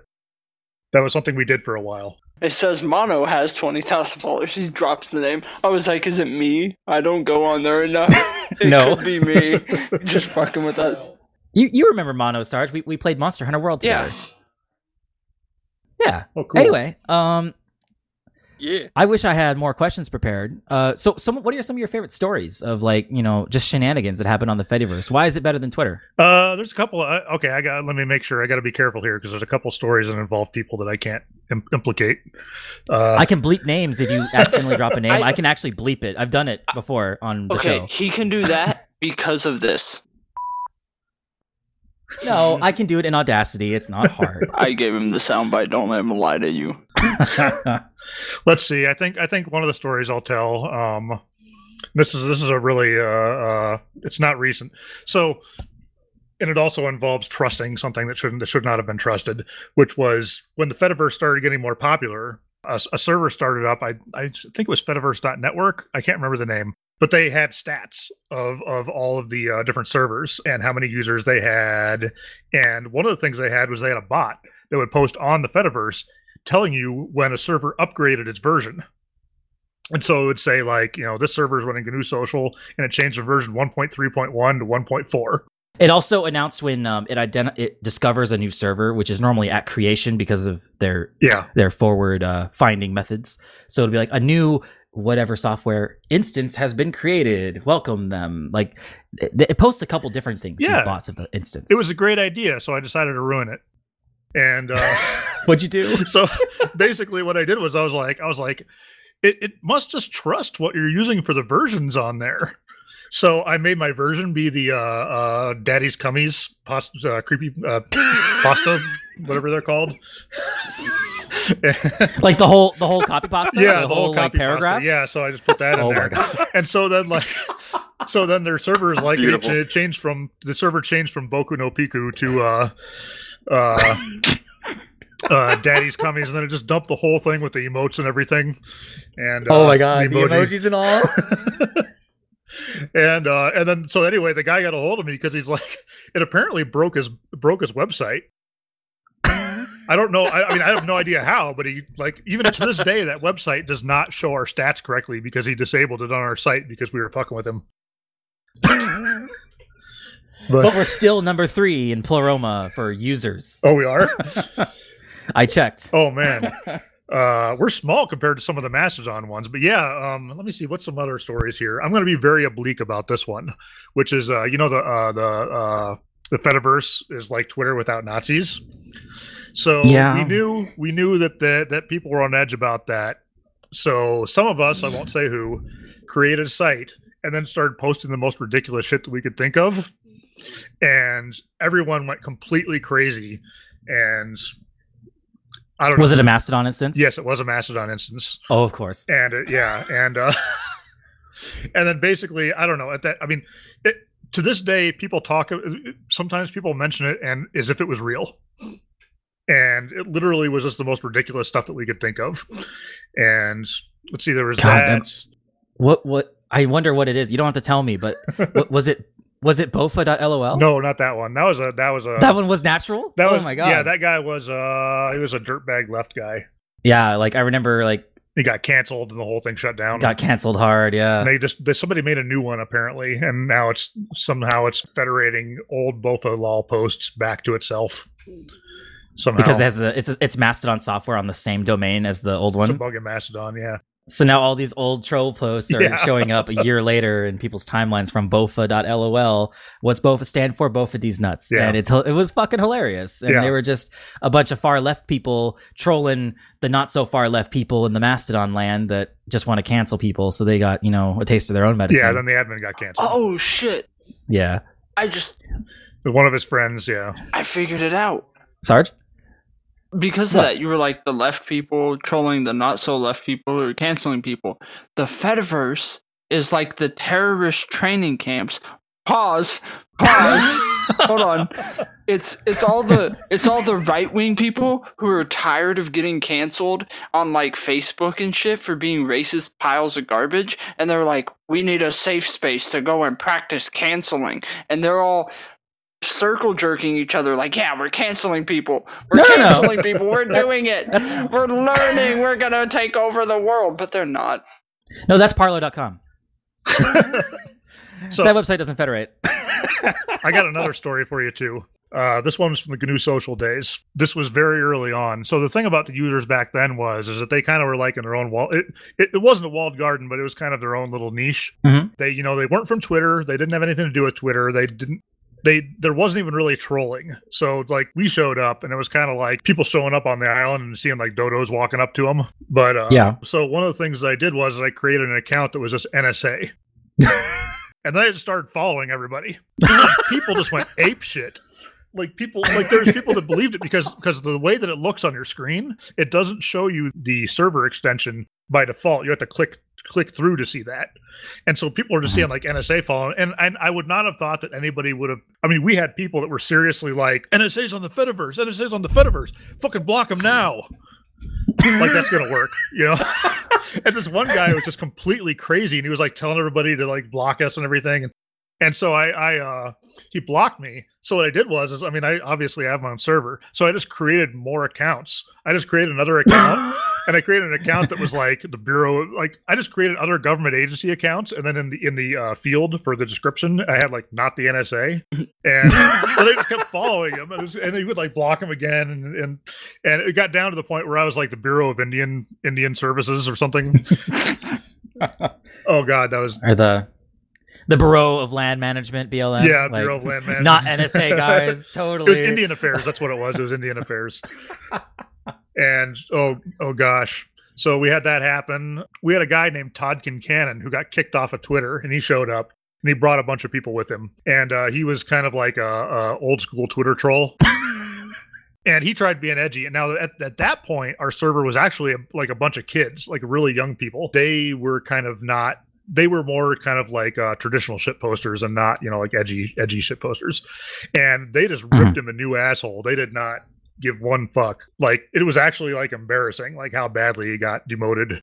that was something we did for a while. It says Mono has 20,000 followers. He drops the name. I was like, is it me? I don't go on there enough. it No. could be me. Just fucking with us. You you remember Mono Sarge? We we played Monster Hunter World Yeah. together. Yeah. Oh, cool. Anyway, um, Yeah. I wish I had more questions prepared. Uh, so some what are some of your favorite stories of like you know just shenanigans that happen on the Fediverse? Why is it better than Twitter? Uh, there's a couple. Of, okay, I got. Let me make sure. I got to be careful here because there's a couple stories that involve people that I can't Im- implicate. Uh, I can bleep names if you accidentally drop a name. I, I- can actually bleep it. I've done it before on the Okay, show. he can do that because of this. No, I can do it in Audacity. It's not hard. I gave him the soundbite. Don't let him lie to you. let's see. I think. I think one of the stories I'll tell. Um, this is this is a really. Uh, uh, it's not recent. So, and it also involves trusting something that shouldn't that should not have been trusted. Which was when the Fediverse started getting more popular. A, a server started up. I I think it was Fediverse.network. I can't remember the name. but they had stats of of all of the uh, different servers and how many users they had. And one of the things they had was they had a bot that would post on the Fediverse telling you when a server upgraded its version. And so it would say like, you know, this server is running GNU Social, and it changed from version 1.3.1 to 1.4. It also announced when um, it ident- it discovers a new server, which is normally at creation because of their Yeah, their forward uh, finding methods. So it'll be like a new whatever software instance has been created. Welcome them. Like it, it posts a couple different things. Yeah. These bots of the instance. it was a great idea, so I decided to ruin it. And uh, What'd you do? so basically what I did was I was like I was like it, it must just trust what you're using for the versions on there. So I made my version be the uh, uh, Daddy's Cummies pasta, uh, creepy uh, pasta, whatever they're called. Like the whole the whole copy pasta. yeah, the, whole, like copy pasta. paragraph. Yeah, so I just put that in Oh my there. god. And so then like so then their servers like it, it changed from the server changed from Boku no Pico to uh uh uh Daddy's Cummies and then it just dumped the whole thing with the emotes and everything. And Oh uh, my god. The emoji. emojis and all. and uh and then so anyway the guy got a hold of me because he's like it apparently broke his broke his website i don't know I, I mean i have no idea how but he like even to this day that website does not show our stats correctly because he disabled it on our site because we were fucking with him but but we're still number three in Pleroma for users. oh we are I checked. oh man uh we're small compared to some of the mastodon ones but yeah um let me see what's some other stories here i'm going to be very oblique about this one which is uh you know the uh the uh the fediverse is like twitter without nazis so Yeah. we knew we knew that the, that people were on edge about that so some of us i won't say who created a site and then started posting the most ridiculous shit that we could think of and everyone went completely crazy and i don't know Was it a Mastodon instance? Yes, it was a Mastodon instance, Oh, of course. and uh, yeah, and uh, and then basically, I don't know. At that, I mean, it, to this day, people talk. uh, Sometimes people mention it and as if it was real, and it literally was just the most ridiculous stuff that we could think of. And let's see, there was God, that. What what I wonder what it is. You don't have to tell me, but was it was it bofa.lol? No, not that one. That was a that was a That one was natural? that oh was my god. Yeah, that guy was uh he was a dirtbag left guy. Yeah, like I remember like He got canceled and the whole thing shut down. got canceled hard, yeah. And they just they, somebody made a new one apparently, and now it's somehow it's federating old Bofa lol posts back to itself. Somehow because it has a, it's it's Mastodon software on the same domain as the old one. it's a bug in Mastodon. Yeah, So now all these old troll posts are Yeah. showing up a year later in people's timelines from bofa.lol. What's bofa stand for? Bofa D's nuts. Yeah. And it's it was fucking hilarious. And Yeah. they were just a bunch of far left people trolling the not so far left people in the Mastodon land that just want to cancel people. So they got, you know, a taste of their own medicine. yeah. Then the admin got canceled. Oh shit! yeah. I just One of his friends. Yeah, I figured it out. Sarge? Because of that, you were like the left people trolling the not so left people or canceling people. The Fediverse is like the terrorist training camps. Pause. Pause. Hold on. It's it's all the it's all the right wing people who are tired of getting canceled on like Facebook and shit for being racist piles of garbage, and they're like, we need a safe space to go and practice canceling, and they're all circle jerking each other like, yeah, we're canceling people. We're No, no, no. canceling people. We're doing it. We're learning. We're going to take over the world. But they're not. No, that's Parler.com. so that website doesn't federate. I got another story for you too. Uh, this one's from the GNU social days. This was very early on. So the thing about the users back then was is that they kind of were like in their own wall. It, it, it wasn't a walled garden, but it was kind of their own little niche. Mhm. They you know they weren't from Twitter. They didn't have anything to do with Twitter. They didn't. They there wasn't even really trolling. So like we showed up and it was kind of like people showing up on the island and seeing like dodos walking up to them. But uh, Yeah. So one of the things I did was I created an account that was just NSA. And then I just started following everybody. people just went ape shit. Like people, like there's people that believed it because because the way that it looks on your screen, it doesn't show you the server extension by default. You have to click click through to see that. And so people are just seeing mm-hmm. like NSA following, and and I would not have thought that anybody would have. I mean, we had people that were seriously like NSA's on the Fediverse, NSA's on the Fediverse, fucking block them now. like that's gonna work, you know. and this one guy was just completely crazy, and he was like telling everybody to like block us and everything. And and so I I uh he blocked me. So what I did was is I mean I obviously have my own server, so I just created more accounts. I just created another account. And I created an account that was like the bureau, like I just created other government agency accounts, and then in the in the uh, field for the description, I had like not the NSA, and but I just kept following him, and, it was, and he would like block him again, and and and it got down to the point where I was like the Bureau of Indian Indian Services or something. oh God, that was or the the Bureau of Land Management, BLM. yeah, Like, Bureau of Land Management, Not NSA guys, totally. It was Indian Affairs. That's what it was. It was Indian Affairs. And oh, oh gosh. So we had that happen. We had a guy named Todd Kincannon who got kicked off of Twitter, and he showed up and he brought a bunch of people with him, and uh, he was kind of like a, a old school Twitter troll. and he tried being edgy. And now at, at that point, our server was actually a, like a bunch of kids, like really young people. They were kind of not. They were more kind of like uh, traditional shit posters and not, you know, like edgy, edgy shit posters. And they just ripped him a new asshole. They did not give one fuck. Like it was actually like embarrassing, like how badly he got demoted.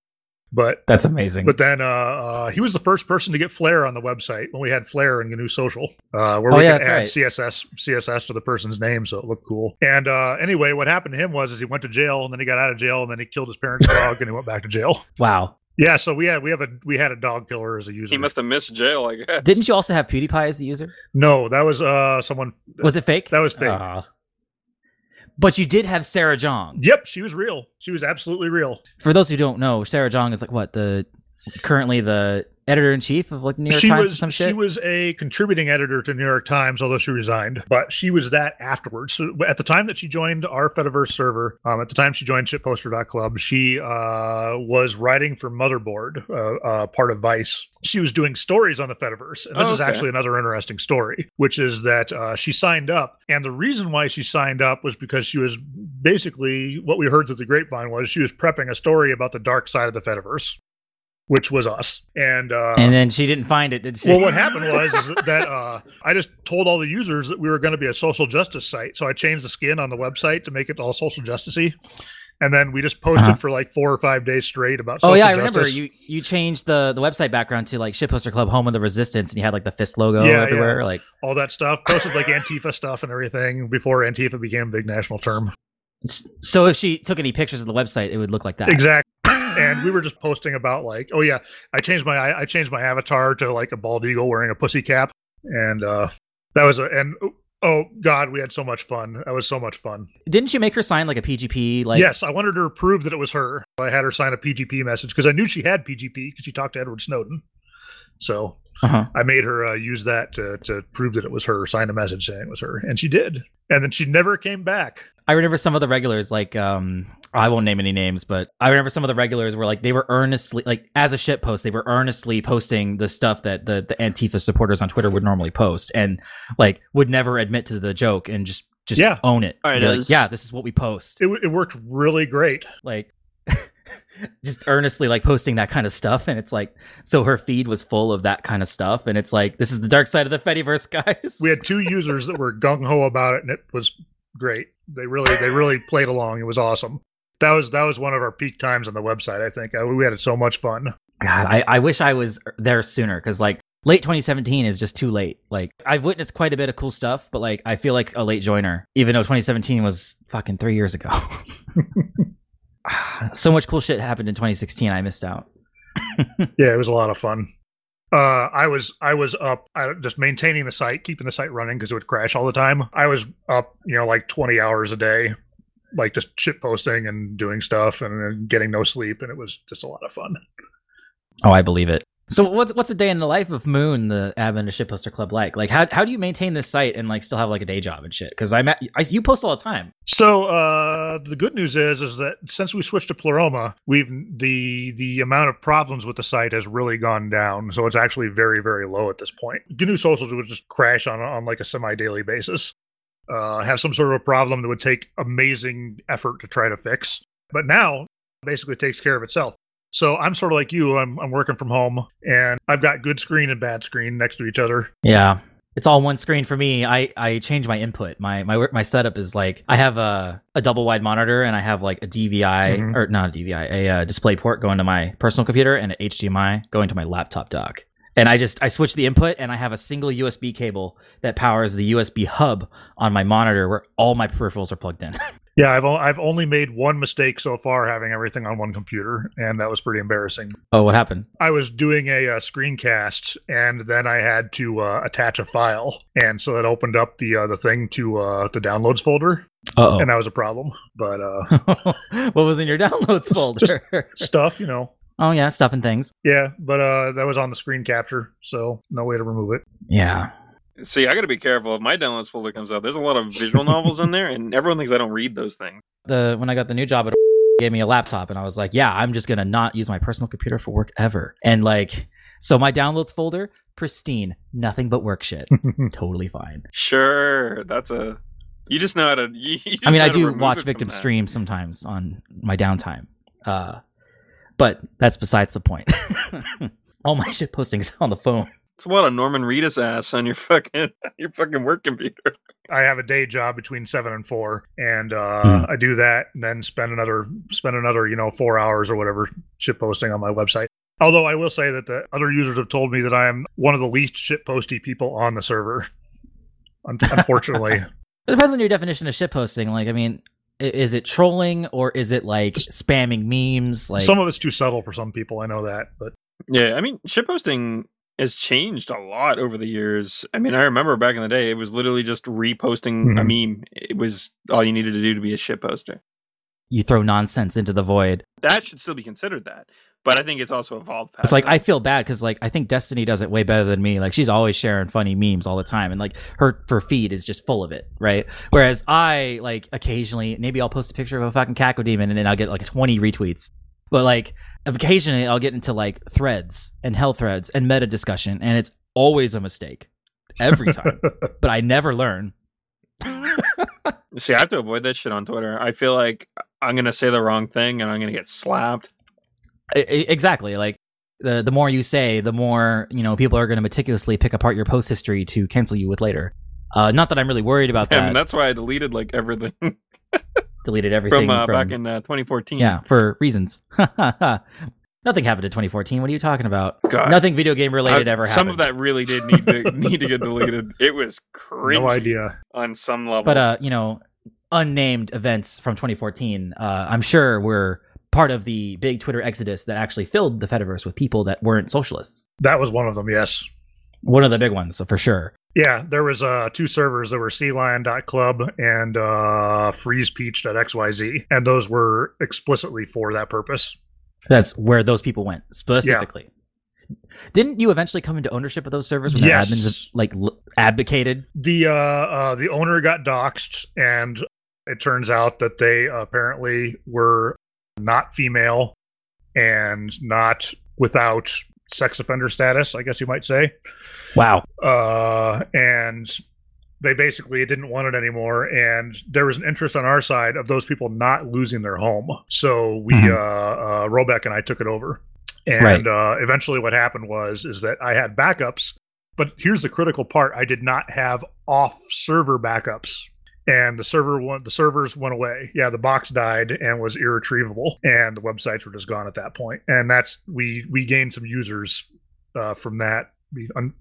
But That's amazing. but then uh, uh, he was the first person to get Flair on the website when we had Flair in GNU Social, uh, where Oh, we yeah, could add right. CSS CSS to the person's name, so it looked cool. And uh, anyway, what happened to him was is he went to jail, and then he got out of jail, and then he killed his parents' dog, and he went back to jail. wow. Yeah, so we had we have a we had a dog killer as a user. He must have missed jail, I guess. Didn't you also have PewDiePie as a user? no, that was uh someone. Was it fake? That was fake. Ah. but you did have Sarah Jeong. Yep, she was real. She was absolutely real. For those who don't know, Sarah Jeong is like what the currently the editor in chief of like New York she Times was or some she was a contributing editor to New York Times, although she resigned. But she was that afterwards. So at the time that she joined our Fediverse server, um, at the time she joined Shitposter.club, she uh, was writing for Motherboard, uh, uh, part of Vice. She was doing stories on the Fediverse, and this Oh, is actually another interesting story, which is that uh, she signed up, and the reason why she signed up was because she was basically what we heard through the grapevine was she was prepping a story about the dark side of the Fediverse, which was us, and uh, and then she didn't find it, did she? well, what happened was is that uh, I just told all the users that we were going to be a social justice site, so I changed the skin on the website to make it all social justicey, and then we just posted Uh-huh. for like four or five days straight about Oh social yeah, I remember justice. you you changed the the website background to like Shitposter Club Home of the Resistance and you had like the fist logo Yeah, everywhere. Like all that stuff, posted like Antifa stuff and everything before Antifa became a big national term. so if she took any pictures of the website, it would look like that. Exactly. And we were just posting about like, oh yeah, I changed my I changed my avatar to like a bald eagle wearing a pussy cap, and uh that was a and oh god, we had so much fun. That was so much fun. Didn't you make her sign like a PGP? Like yes, I wanted her to prove that it was her. I had her sign a PGP message because I knew she had PGP because she talked to Edward Snowden. So Uh-huh. I made her uh, use that to, to prove that it was her, sign a message saying it was her. And she did. And then she never came back. I remember some of the regulars, like um, I won't name any names, but I remember some of the regulars were like they were earnestly, like as a shit post, they were earnestly posting the stuff that the the Antifa supporters on Twitter would normally post, and like would never admit to the joke and just just Yeah. own it. All right, Be like, yeah, this is what we post. It, it worked really great. like just earnestly like posting that kind of stuff and it's like so her feed was full of that kind of stuff and it's like this is the dark side of the fediverse guys We had two users that were gung ho about it, and it was great. They really they really played along. It was awesome. That was that was one of our peak times on the website. I think uh, we had so much fun. god I, I wish i was there sooner because like late 2017 is just too late. Like I've witnessed quite a bit of cool stuff, but like I feel like a late joiner, even though 2017 was fucking three years ago. so much cool shit happened in 2016. I missed out. yeah, it was a lot of fun. Uh, I was I was up I, just maintaining the site, keeping the site running because it would crash all the time. I was up, you know, like 20 hours a day, like just shit posting and doing stuff and, and getting no sleep, and it was just a lot of fun. Oh, I believe it. So what's what's a day in the life of Moon, the admin of Shitposter Club, like? Like how how do you maintain this site and like still have like a day job and shit? Because I'm at, I, you post all the time. So uh, the good news is is that since we switched to Pleroma, we've the the amount of problems with the site has really gone down. So it's actually very very low at this point. GNU Socials would just crash on on like a semi daily basis. Uh, have some sort of a problem that would take amazing effort to try to fix, but now basically takes care of itself. So I'm sort of like you. I'm, I'm working from home and I've got good screen and bad screen next to each other. Yeah. It's all one screen for me. I, I change my input. My my my setup is like I have a, a double wide monitor and I have like a DVI Mhm. or not a DVI, a uh, display port going to my personal computer and an HDMI going to my laptop dock. And I just I switch the input and I have a single USB cable that powers the USB hub on my monitor where all my peripherals are plugged in. Yeah, I've o- I've only made one mistake so far having everything on one computer, and that was pretty embarrassing. oh, what happened? I was doing a, uh screencast, and then I had to uh, attach a file, and so it opened up the uh, the thing to uh, the downloads folder, Uh and that was a problem. But uh, oh. what was in your downloads folder? stuff, you know, oh yeah, stuff and things. yeah. But uh, that was on the screen capture, so no way to remove it. Yeah. See, I got to be careful. If my downloads folder comes out, there's a lot of visual novels in there, and everyone thinks I don't read those things. the when I got the new job, it gave me a laptop, and I was like, yeah, I'm just gonna not use my personal computer for work ever. And like, so my downloads folder, pristine, nothing but work shit, totally fine. Sure, that's a. You just know how to. You, you just I mean, I do watch victim that. streams sometimes on my downtime, uh, but that's besides the point. All my shit postings on the phone. It's a lot of Norman Reedus ass on your fucking your fucking work computer. I have a day job between seven and four, and uh, Hmm. I do that, and then spend another spend another you know four hours or whatever shit posting on my website. Although I will say that the other users have told me that I am one of the least shit posty people on the server. Unfortunately, It depends on your definition of shit posting. Like, I mean, i- is it trolling or is it like spamming memes? Like, some of it's too subtle for some people. I know that, but Yeah, I mean, shitposting has changed a lot over the years. I mean, I remember back in the day, it was literally just reposting a mm-hmm. meme. It was all you needed to do to be a shitposter. you throw nonsense into the void. That should still be considered that, but I think it's also evolved. Past It's like that. I feel bad because like I think Destiny does it way better than me. Like she's always sharing funny memes all the time, and like her her feed is just full of it, right? Whereas I like occasionally maybe I'll post a picture of a fucking Caco demon and then I'll get like twenty retweets, but like occasionally I'll get into like threads and hell threads and meta discussion, and it's always a mistake every time. but I never learn. See, I have to avoid that shit on Twitter. I feel like I'm gonna say the wrong thing and I'm gonna get slapped. I- I- exactly like. The, the more you say, the more you know people are going to meticulously pick apart your post history to cancel you with later. Uh, not that I'm really worried about that. And that's why I deleted like everything deleted everything from, uh, from, back in uh, 2014. yeah for reasons. Nothing happened in 2014. What are you talking about? God. Nothing video game related I- ever happened. Some of that really did need to need to get deleted. It was cringy no idea. on some level. but uh, you know, unnamed events from 2014. Uh, I'm sure were part of the big Twitter exodus that actually filled the Fediverse with people that weren't socialists. That was one of them. Yes. One of the big ones, for sure. Yeah, there was uh, two servers. There were sealion.club and uh, freezepeach.xyz, and those were explicitly for that purpose. That's where those people went specifically. Didn't you eventually come into ownership of those servers when Yes. the admins like l- advocated? The uh, uh, the owner got doxxed, and it turns out that they apparently were not female and not without sex offender status. I guess you might say. Wow. uh, and they basically didn't want it anymore. And there was an interest on our side of those people not losing their home. So we, Mhm. uh, uh, Robeck and I took it over. And Right. uh, eventually, what happened was is that I had backups, but here's the critical part: I did not have off server backups. And the server went, the servers went away. Yeah, the box died and was irretrievable, and the websites were just gone at that point. And that's we we gained some users uh, from that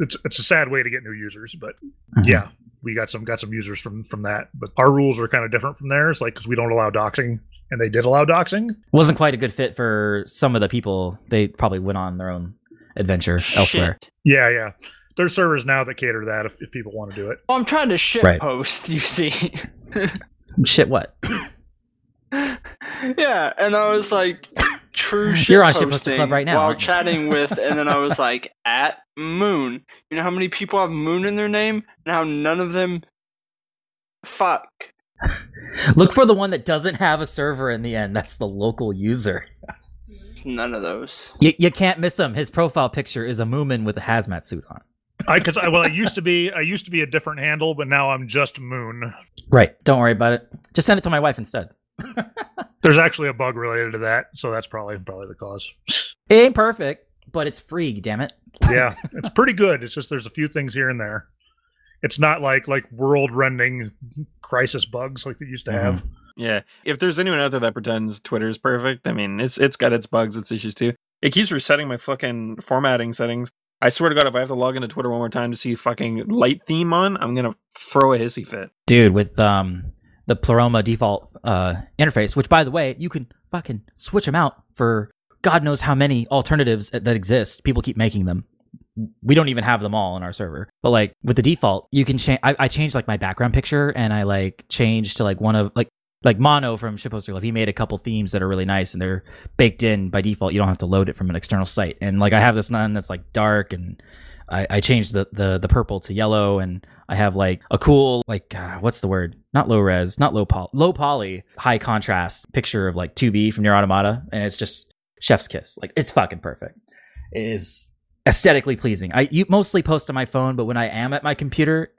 it's it's a sad way to get new users, but Mhm. yeah, we got some got some users from from that. But our rules are kind of different from theirs, like because we don't allow doxing, and they did allow doxing. wasn't quite a good fit for some of the people. They probably went on their own adventure elsewhere. Yeah, yeah. There's servers now that cater to that if, if people want to do it. Well, I'm trying to shit Right. post. You see. Shit, what? yeah, and I was like, true shit You're on Shitposter posting Club right now, while aren't chatting with, and then I was like, at Moon. You know how many people have Moon in their name, and how none of them. Fuck. Look for the one that doesn't have a server in the end. That's the local user. None of those. You, you can't miss him. His profile picture is a Moomin with a hazmat suit on. I because I well, I used to be I used to be a different handle, but now I'm just Moon. Right. Don't worry about it. Just send it to my wife instead. There's actually a bug related to that, so that's probably probably the cause. It ain't perfect, but it's free. Damn it. yeah, it's pretty good. It's just there's a few things here and there. It's not like like world-rending crisis bugs like they used to have. Mm-hmm. Yeah. If there's anyone out there that pretends Twitter is perfect, I mean, it's it's got its bugs, its issues too. It keeps resetting my fucking formatting settings. I swear to God, if I have to log into Twitter one more time to see fucking light theme on, I'm gonna throw a hissy fit. Dude, with um the Pleroma default uh interface, which by the way, you can fucking switch them out for God knows how many alternatives that exist. People keep making them. We don't even have them all on our server. But like with the default, you can change. I, I changed like my background picture, and I like changed to like one of like like Mono from Shitposter Club. He made a couple themes that are really nice, and they're baked in by default. You don't have to load it from an external site. And like I have this one that's like dark, and I, I changed the, the the purple to yellow, and I have like a cool like uh, what's the word? Not low res, not low poly, low poly, high contrast picture of like 2B from Nier Automata, and it's just chef's kiss. Like it's fucking perfect. It is aesthetically pleasing. I you mostly post on my phone, but when I am at my computer,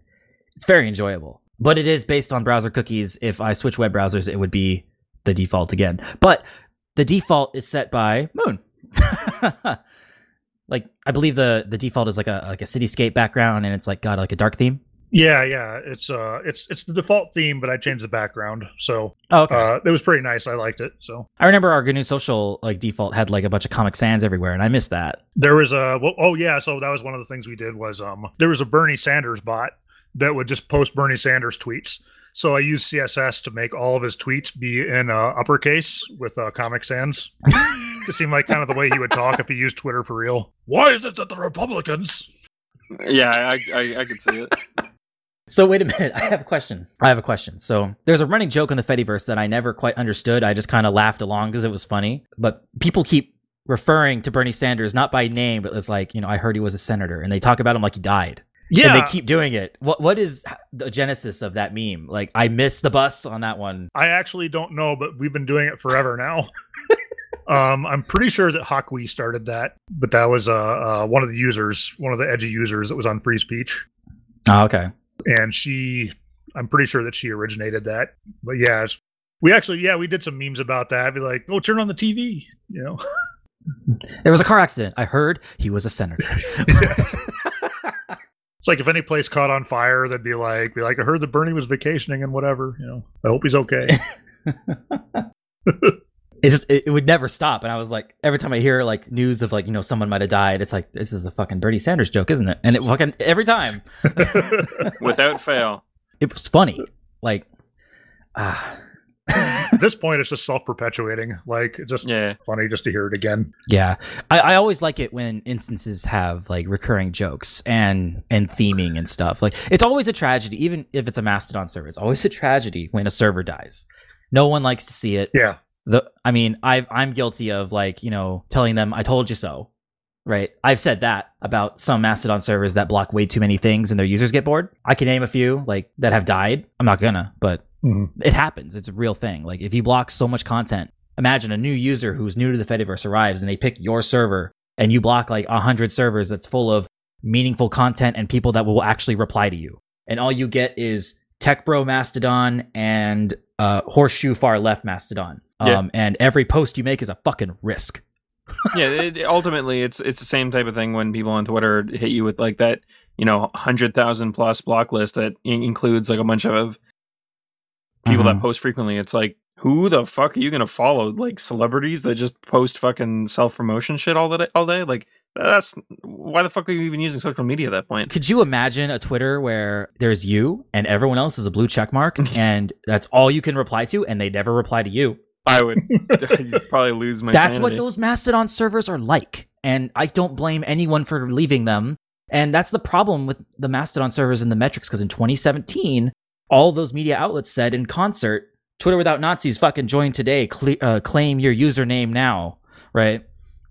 it's very enjoyable. But it is based on browser cookies. If I switch web browsers, it would be the default again. But the default is set by Moon. like I believe the the default is like a like a cityscape background, and it's like got like a dark theme. Yeah, yeah. It's uh it's it's the default theme, but I changed the background. So Oh, okay. uh it was pretty nice. I liked it. So I remember our GNU Social like default had like a bunch of Comic Sans everywhere, and I missed that. there was a well, oh yeah, so that was one of the things we did was um there was a Bernie Sanders bot that would just post Bernie Sanders tweets. So I used CSS to make all of his tweets be in uh, uppercase with uh, Comic Sans. it seemed like kind of the way he would talk if he used Twitter for real. Why is it that the Republicans? Yeah, I I, I could see it. So wait a minute, I have a question. I have a question. So there's a running joke in the Fediverse that I never quite understood. I just kind of laughed along because it was funny. But people keep referring to Bernie Sanders not by name, but it's like you know I heard he was a senator, and they talk about him like he died. Yeah, and they keep doing it. What what is the genesis of that meme? Like I missed the bus on that one. I actually don't know, but we've been doing it forever now. um, I'm pretty sure that Hawkwee started that, but that was uh, uh, one of the users, one of the edgy users that was on Free Speech, Oh, okay. and she, I'm pretty sure that she originated that. But yeah, it's- we actually, yeah, we did some memes about that. Be like, oh, turn on the TV, you know. There was a car accident. I heard he was a senator. It's like if any place caught on fire, they'd be like, be like, I heard that Bernie was vacationing and whatever. You know, I hope he's okay. It just it, it would never stop, and I was like, every time I hear like news of like you know someone might have died, it's like this is a fucking Bernie Sanders joke, isn't it? And it fucking every time Without fail. it was funny. Like, ah, At this point, it's just self perpetuating. Like, just Yeah. funny just to hear it again. yeah. I, I always like it when instances have like recurring jokes and and theming and stuff. Like, it's always a tragedy, even if it's a Mastodon server. It's always a tragedy when a server dies. No one likes to see it. Yeah. the I mean, I've I'm guilty of like, you know, telling them I told you so. Right. I've said that about some Mastodon servers that block way too many things and their users get bored. I can name a few like that have died. I'm not gonna, but Mhm. it happens. It's a real thing. Like if you block so much content, imagine a new user who's new to the Fediverse arrives and they pick your server and you block like a hundred servers that's full of meaningful content and people that will actually reply to you. And all you get is Tech Bro Mastodon and uh, Horseshoe Far Left Mastodon. Yeah. Um, and every post you make is a fucking risk. yeah, it- ultimately, it's it's the same type of thing when people on Twitter hit you with like that, you know, hundred thousand plus block list that includes like a bunch of people that Mhm. post frequently. It's like, who the fuck are you gonna follow? Like celebrities that just post fucking self promotion shit all the day, all day? Like That's why the fuck are you even using social media at that point? Could you imagine a Twitter where there's you and everyone else is a blue check mark and that's all you can reply to and they never reply to you? I would probably lose my. That's what those Mastodon servers are like. And I don't blame anyone for leaving them. And that's the problem with the Mastodon servers and the metrics because in 2017, all those media outlets said in concert, Twitter without Nazis fucking join today, cle uh, claim your username now, right?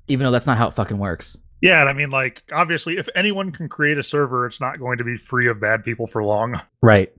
Even though that's not how it fucking works. Yeah, and I mean, like, obviously, if anyone can create a server, it's not going to be free of bad people for long. Right.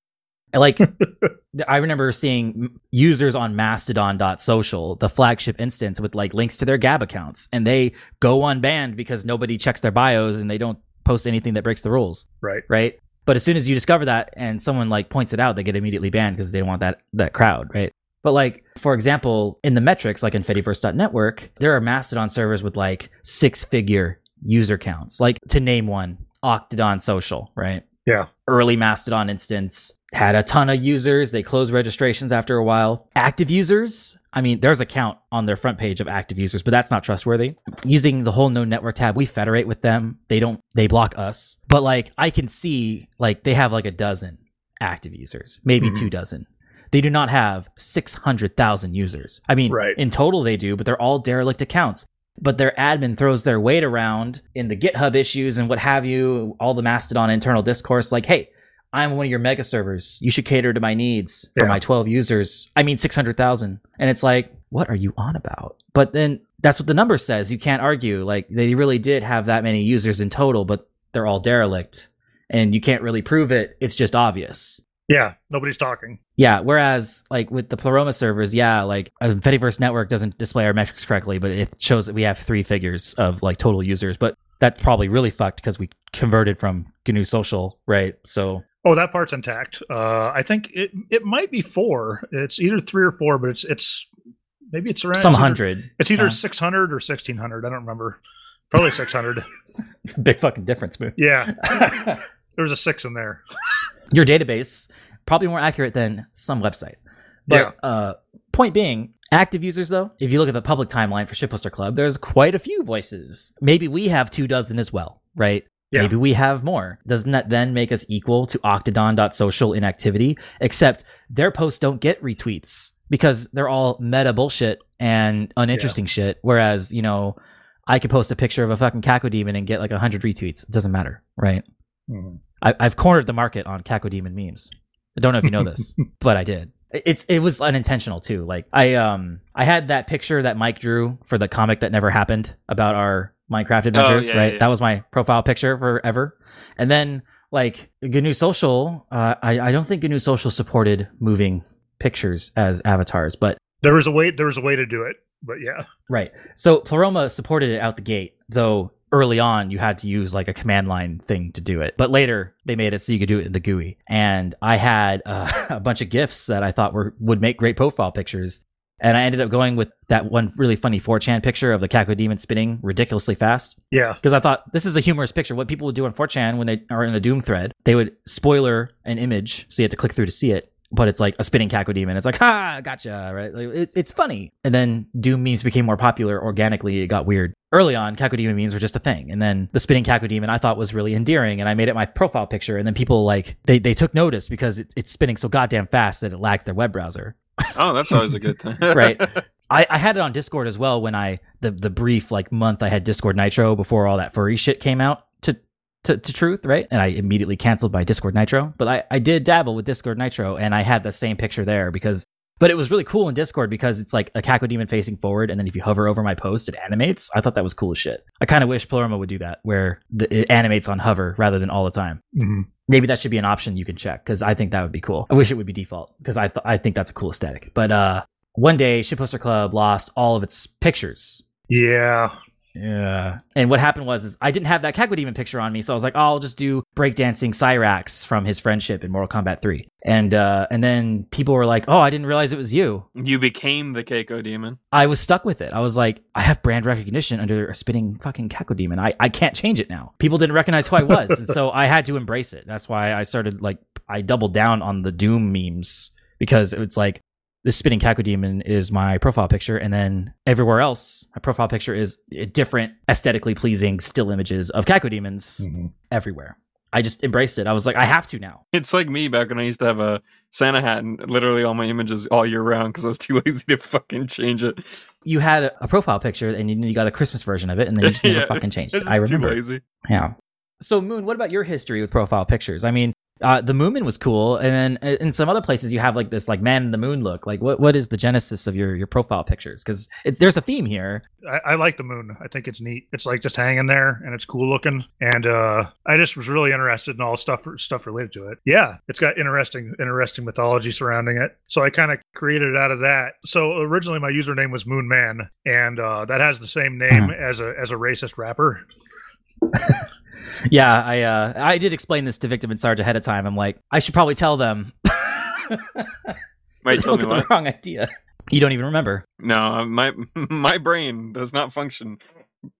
Like, I remember seeing users on mastodon.social, the flagship instance with like links to their Gab accounts, and they go unbanned because nobody checks their bios and they don't post anything that breaks the rules. Right. Right. But as soon as you discover that and someone like points it out, they get immediately banned because they don't want that, that crowd. Right. But like, for example, in the metrics, like in Fediverse.network, there are Mastodon servers with like six figure user counts. Like to name one, Octodon Social, right? Yeah. Early Mastodon instance had a ton of users. They closed registrations after a while. Active users, I mean, there's a count on their front page of active users, but that's not trustworthy. Using the whole no network tab, we federate with them. They don't, they block us. But like, I can see like they have like a dozen active users, maybe Mhm. two dozen. They do not have 600,000 users. I mean, Right. in total they do, but they're all derelict accounts. But their admin throws their weight around in the GitHub issues and what have you, all the Mastodon internal discourse, like, hey, I'm one of your mega servers. You should cater to my needs for Yeah. my 12 users. I mean, 600,000. And it's like, what are you on about? But then that's what the number says. You can't argue. Like, they really did have that many users in total, but they're all derelict. And you can't really prove it. It's just obvious. Yeah, nobody's talking. Yeah. Whereas, like with the Pleroma servers, yeah, like uh, Fediverse Network doesn't display our metrics correctly, but it shows that we have three figures of like total users. But that's probably really fucked because we converted from GNU Social, right? So Oh, that part's intact. Uh, I think it it might be four. It's either three or four, but it's it's maybe it's around some it's either- hundred. It's either Yeah. six hundred or sixteen hundred. I don't remember. Probably six hundred. It's a big fucking difference, man. yeah, there was a six in there. Your database probably more accurate than some website. But uh, point being, active users though, if you look at the public timeline for Shitposter Club, there's quite a few voices. Maybe we have two dozen as well, right? Yeah. Maybe we have more. Doesn't that then make us equal to Octodon.social in activity? Except their posts don't get retweets because they're all meta bullshit and uninteresting shit. Whereas, you know, I could post a picture of a fucking Cacodemon and get like 100 retweets. It doesn't matter, right? I, I've cornered the market on Cacodemon memes. I don't know if you know this, but I did. It's it was unintentional too. Like I um I had that picture that Mike drew for the comic that never happened about our Minecraft adventures, yeah, right? yeah. That was my profile picture forever. And then like GNU Social, uh, I I don't think GNU Social supported moving pictures as avatars, but There was a way. There was a way to do it, but yeah. Right. So Pleroma supported it out the gate, though early on you had to use like a command line thing to do it. But later they made it so you could do it in the GUI. And I had uh, a bunch of gifs that I thought were would make great profile pictures. And I ended up going with that one really funny 4chan picture of the Cacodemon spinning ridiculously fast Yeah. because I thought this is a humorous picture. What people would do on 4chan when they are in a Doom thread, they would spoiler an image, so you had to click through to see it. But it's like a spinning Cacodemon. It's like, ha, gotcha, right? Like, it's, it's funny. And then Doom memes became more popular organically. It got weird. Early on, Cacodemon memes were just a thing. And then the spinning Cacodemon I thought was really endearing. And I made it my profile picture. And then people like, they, they took notice because it, it's spinning so goddamn fast that it lags their web browser Oh, that's always a good thing. right. I, I had it on discord as well when i the the brief like month i had discord nitro before all that furry shit came out to to, to truth right? And i immediately canceled my discord nitro. But I, I did dabble with discord nitro and i had the same picture there because but it was really cool in discord because it's like a cacodemon facing forward and then if you hover over my post it animates i thought that was cool as shit i kind of wish Pleroma would do that where the, it animates on hover rather than all the time Mhm. maybe that should be an option you can check because I think that would be cool. I wish it would be default because I th- I think that's a cool aesthetic. But uh, one day, Shitposter Club lost all of its pictures. Yeah. Yeah. And what happened was is I didn't have that Cacodemon picture on me, so I was like, oh, I'll just do breakdancing Cyrax from his friendship in Mortal Kombat 3. And uh, and then people were like, oh, I didn't realize it was you. You became the Cacodemon. I was stuck with it. I was like, I have brand recognition under a spinning fucking Cacodemon. I, I can't change it now. People didn't recognize who I was. and so I had to embrace it. That's why I started like, I doubled down on the Doom memes because it's like, this spinning Kaku cacodemon is my profile picture, and then everywhere else, my profile picture is different aesthetically pleasing still images of cacodemons Mhm. everywhere. I just embraced it. I was like, I have to now. It's like me back when I used to have a Santa hat and literally all my images all year round because I was too lazy to fucking change it. You had a, a profile picture, and you, you got a Christmas version of it, and then you just never Yeah, fucking changed it. I just too remember. lazy. Yeah. So Moon, what about your history with profile pictures? I mean, uh, the Moomin was cool, and then uh, in some other places you have like this like man in the moon look. Like, what what is the genesis of your your profile pictures? Because it's there's a theme here. I, I like the moon. I think it's neat. It's like just hanging there and it's cool looking. And uh, I just was really interested in all stuff stuff related to it. Yeah, it's got interesting interesting mythology surrounding it. So I kind of created it out of that. So originally my username was Moon Man, and uh, that has the same name as a as a racist rapper. Yeah, I uh, I did explain this to Victim and Sarge ahead of time. I'm like, I should probably tell them. Wait, So tell me don't get the wrong idea. You don't even remember. No, uh, my my brain does not function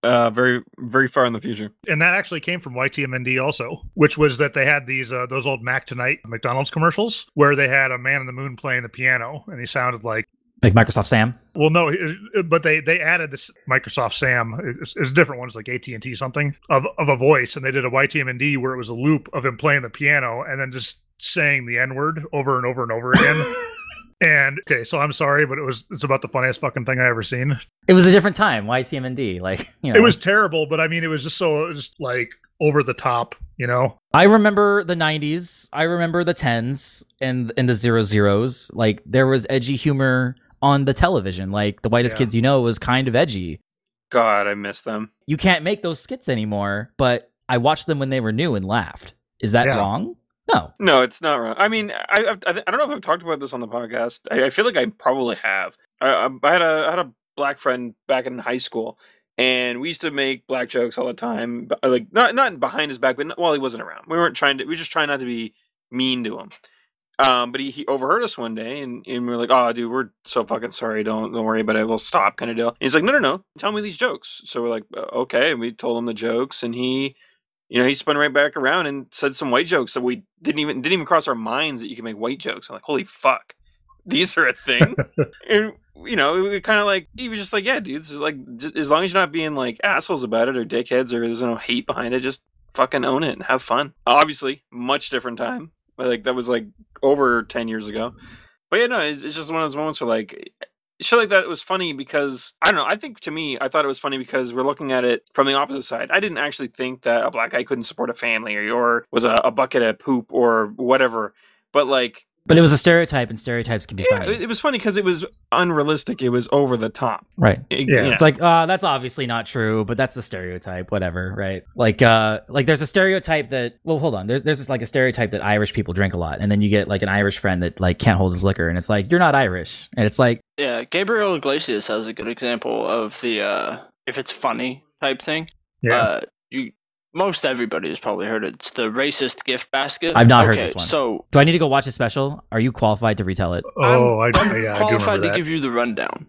uh, very very far in the future. And that actually came from YTMND also, which was that they had these uh, those old Mac Tonight McDonald's commercials where they had a man in the moon playing the piano, and he sounded like Like Microsoft Sam. Well, no, but they they added this Microsoft Sam. It's, it's a different one. It's like AT and T something of of a voice, and they did a YTMND where it was a loop of him playing the piano and then just saying the N word over and over and over again. and okay, so I'm sorry, but it was it's about the funniest fucking thing I ever seen. It was a different time. YTMND. Like you know, It was terrible, but I mean, it was just so just like over the top, you know. I remember the '90s. I remember the tens and and the zero zeros. Like there was edgy humor on the television. Like the whitest Yeah. kids you know was kind of edgy. God, I miss them. You can't make those skits anymore. But I watched them when they were new and laughed. Is that Yeah. wrong? No. No, it's not wrong. I mean, I I, I don't know if I've talked about this on the podcast. I, I feel like I probably have. I, I I had a I had a black friend back in high school, and we used to make black jokes all the time. Like not not behind his back, but while he wasn't around. We weren't trying to. We were just trying not to be mean to him. Um, but he, he overheard us one day, and, and we were like, "Oh, dude, we're so fucking sorry. Don't don't worry about it. We'll stop." Kind of deal. And he's like, "No, no, no. Tell me these jokes." So we're like, "Uh, "Okay." And we told him the jokes, and he you know, he spun right back around and said some white jokes that we didn't even didn't even cross our minds that you can make white jokes. I'm like, holy fuck, these are a thing. and you know, we kind of like he was just like, yeah, dude, this is like as long as you're not being like assholes about it or dickheads or there's no hate behind it, just fucking own it and have fun. Obviously, much different time. Like that was like over ten years ago. But yeah, no, it's, it's just one of those moments where like shit like that was funny because I don't know. I think to me, I thought it was funny because we're looking at it from the opposite side. I didn't actually think that a black guy couldn't support a family or, or was a, a bucket of poop or whatever. But like, But it was a stereotype, and stereotypes can be yeah, funny. it, it was funny because it was unrealistic. It was over the top. right. It- Yeah. you It's like, uh, that's obviously not true, but that's the stereotype, whatever, right? Like, uh, like there's a stereotype that, well, hold on, there's there's this like a stereotype that Irish people drink a lot, and then you get like an Irish friend that like can't hold his liquor, and it's like you're not Irish, and it's like, Yeah, Gabriel Iglesias has a good example of the uh if it's funny type thing. Yeah. Uh you most everybody has probably heard it. It's the racist gift basket. I've not heard Okay, this one. So do I need to go watch a special? Are you qualified to retell it? oh, I, I'm yeah, I do qualified remember to that. give you the rundown.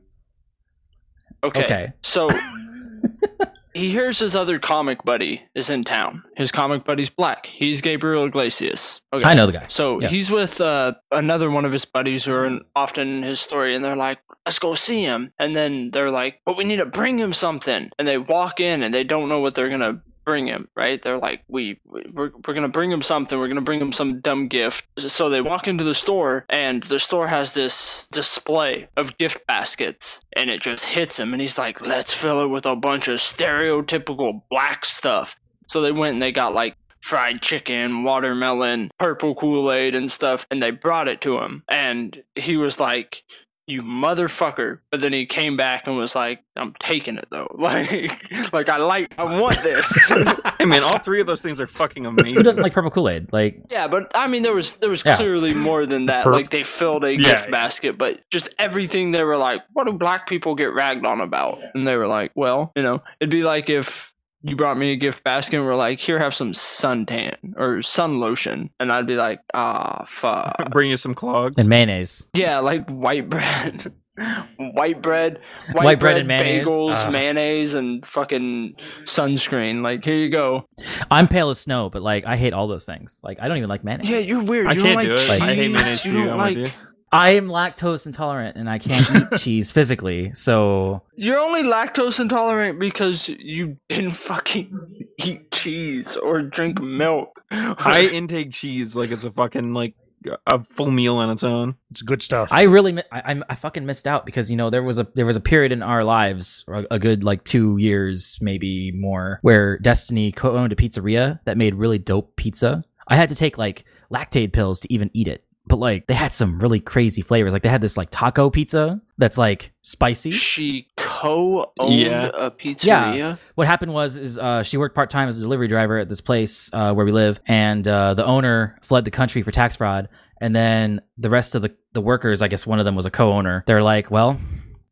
Okay. Okay. So he hears his other comic buddy is in town. His comic buddy's black. He's Gabriel Iglesias. Okay. I know the guy. So Yes. he's with uh, another one of his buddies who are in, often in his story, and they're like, "Let's go see him." And then they're like, "But we need to bring him something." And they walk in, and they don't know what they're gonna bring him. Right? They're like, "We we're, we're gonna bring him something. We're gonna bring him some dumb gift." So they walk into the store, and the store has this display of gift baskets, and it just hits him, and he's like, "Let's fill it with a bunch of stereotypical black stuff." So they went and they got like fried chicken, watermelon, purple Kool Aid, and stuff, and they brought it to him. And he was like, "You motherfucker!" But then he came back and was like, "I'm taking it though. Like, like I like, I want this." I mean, all three of those things are fucking amazing. Who doesn't like purple Kool Aid? Like, yeah, but I mean, there was there was Yeah. clearly more than that. Perp. Like they filled a Yeah, gift yeah. basket, but just everything they were like, "What do black people get ragged on about?" And they were like, "Well, you know, it'd be like if." You brought me a gift basket and were like, here, have some suntan or sun lotion. And I'd be like, ah, fuck. Bring you some clogs. and mayonnaise. Yeah, like white bread, white bread, white, White bread and mayonnaise? bagels, Ugh. mayonnaise, and fucking sunscreen. Like, here you go. I'm pale as snow, but like I hate all those things. Like I don't even like mayonnaise. Yeah, you're weird. I you can't don't do it. Cheese. I hate mayonnaise too, I'm like. with you. I am lactose intolerant and I can't eat cheese physically. So You're only lactose intolerant because you didn't fucking eat cheese or drink milk. I intake cheese like it's a fucking like a full meal on its own. It's good stuff. I really, mi- I, I, I fucking missed out because you know there was a there was a period in our lives, a, a good like two years, maybe more, where Destiny co-owned a pizzeria that made really dope pizza. I had to take like lactate pills to even eat it, but like they had some really crazy flavors. Like they had this like taco pizza that's like spicy. she co-owned Yeah. a pizzeria. Yeah. what happened was is uh, she worked part time as a delivery driver at this place uh, where we live, and uh, the owner fled the country for tax fraud. And then the rest of the, the workers, I guess one of them was a co-owner. They're like, well,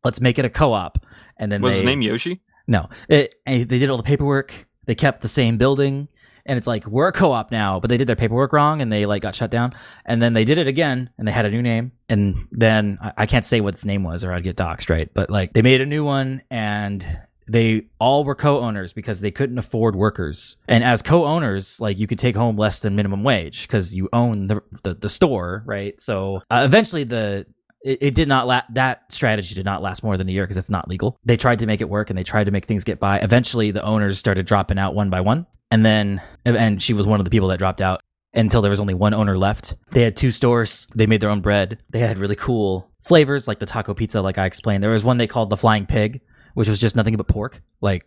let's make it a co-op. And then Was they, his name Yoshi? No, it, they did all the paperwork. They kept the same building, and it's like we're a co-op now, but they did their paperwork wrong, and they like got shut down. And then they did it again, and they had a new name. And then I, I can't say what its name was, or I'd get doxxed, right? But like they made a new one, and they all were co-owners because they couldn't afford workers. And as co-owners, like you could take home less than minimum wage because you own the, the the store, right? So uh, eventually the it, it did not la- that strategy did not last more than a year because it's not legal. They tried to make it work and they tried to make things get by. Eventually the owners started dropping out one by one. And then and she was one of the people that dropped out until there was only one owner left. They had two stores. They made their own bread. They had really cool flavors like the taco pizza like I explained. There was one they called the flying pig, which was just nothing but pork. Like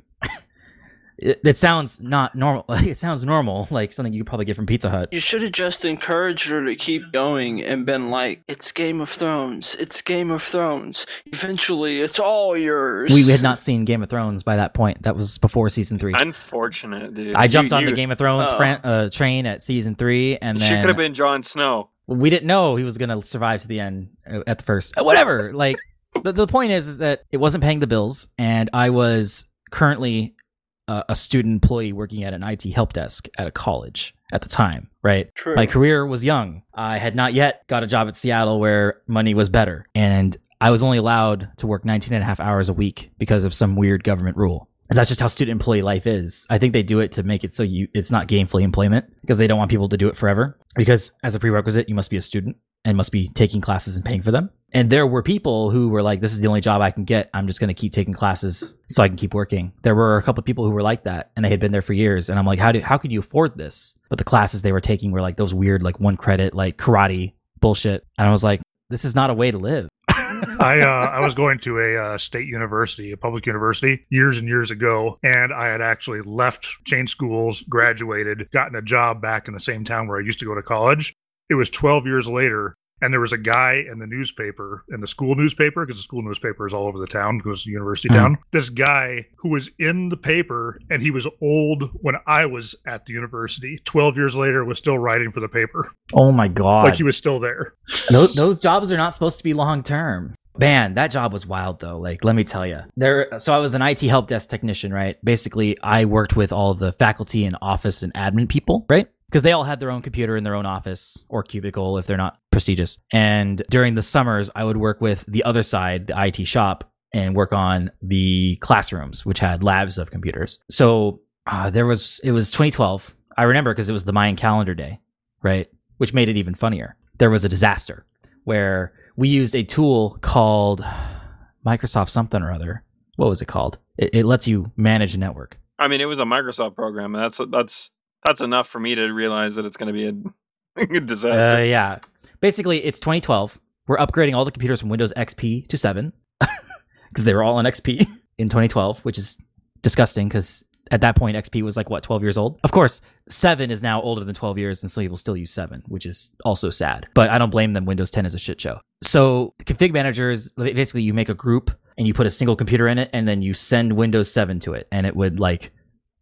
it, it sounds not normal. It sounds normal, like something you could probably get from Pizza Hut. You should have just encouraged her to keep going and been like, "It's Game of Thrones. It's Game of Thrones. Eventually, it's all yours." We had not seen Game of Thrones by that point. That was before season three. Unfortunate, dude. I jumped You- on the Game of Thrones Oh. fran- uh, train at season three, and She could have been Jon Snow. we didn't know he was going to survive to the end uh, at the first. Uh, Whatever. Like the, the point is, is that it wasn't paying the bills, and I was currently a student employee working at an IT help desk at a college at the time. Right. True. My career was young. I had not yet got a job at Seattle where money was better, and I was only allowed to work 19 and a half hours a week because of some weird government rule. 'Cause that's just how student employee life is. I think they do it to make it so you it's not gainfully employment because they don't want people to do it forever. Because as a prerequisite, you must be a student and must be taking classes and paying for them. And there were people who were like, "This is the only job I can get. I'm just going to keep taking classes so I can keep working." There were a couple of people who were like that, and they had been there for years. And I'm like, "How do how could you afford this?" But the classes they were taking were like those weird, like one credit, like karate bullshit. And I was like, "This is not a way to live." I uh, I was going to a uh, state university, a public university, years and years ago, and I had actually left chain schools, graduated, gotten a job back in the same town where I used to go to college. It was 12 years later, and there was a guy in the newspaper, in the school newspaper, because the school newspaper is all over the town, because it's a university Hmm. town. This guy who was in the paper, and he was old when I was at the university. 12 years later, was still writing for the paper, oh my god! like he was still there. those, those jobs are not supposed to be long term. Man, that job was wild though. Like, let me tell you. There so I was an IT help desk technician, right? Basically, I worked with all the faculty and office and admin people, right? Because they all had their own computer in their own office or cubicle if they're not prestigious. And during the summers, I would work with the other side, the IT shop, and work on the classrooms, which had labs of computers. So uh, there was, it was 2012. I remember because it was the Mayan calendar day, right? Which made it even funnier. There was a disaster where we used a tool called Microsoft something or other. What was it called? It, it lets you manage a network. I mean, it was a Microsoft program. and That's that's that's enough for me to realize that it's going to be a, disaster. Uh, yeah. Basically, it's 2012. We're upgrading all the computers from Windows XP to 7 because they were all on XP in 2012, which is disgusting because at that point, XP was like, what, 12 years old? Of course, 7 is now older than 12 years, and some people still use 7, which is also sad. But I don't blame them. Windows 10 is a shit show. So, config manager is basically you make a group and you put a single computer in it, and then you send Windows 7 to it, and it would like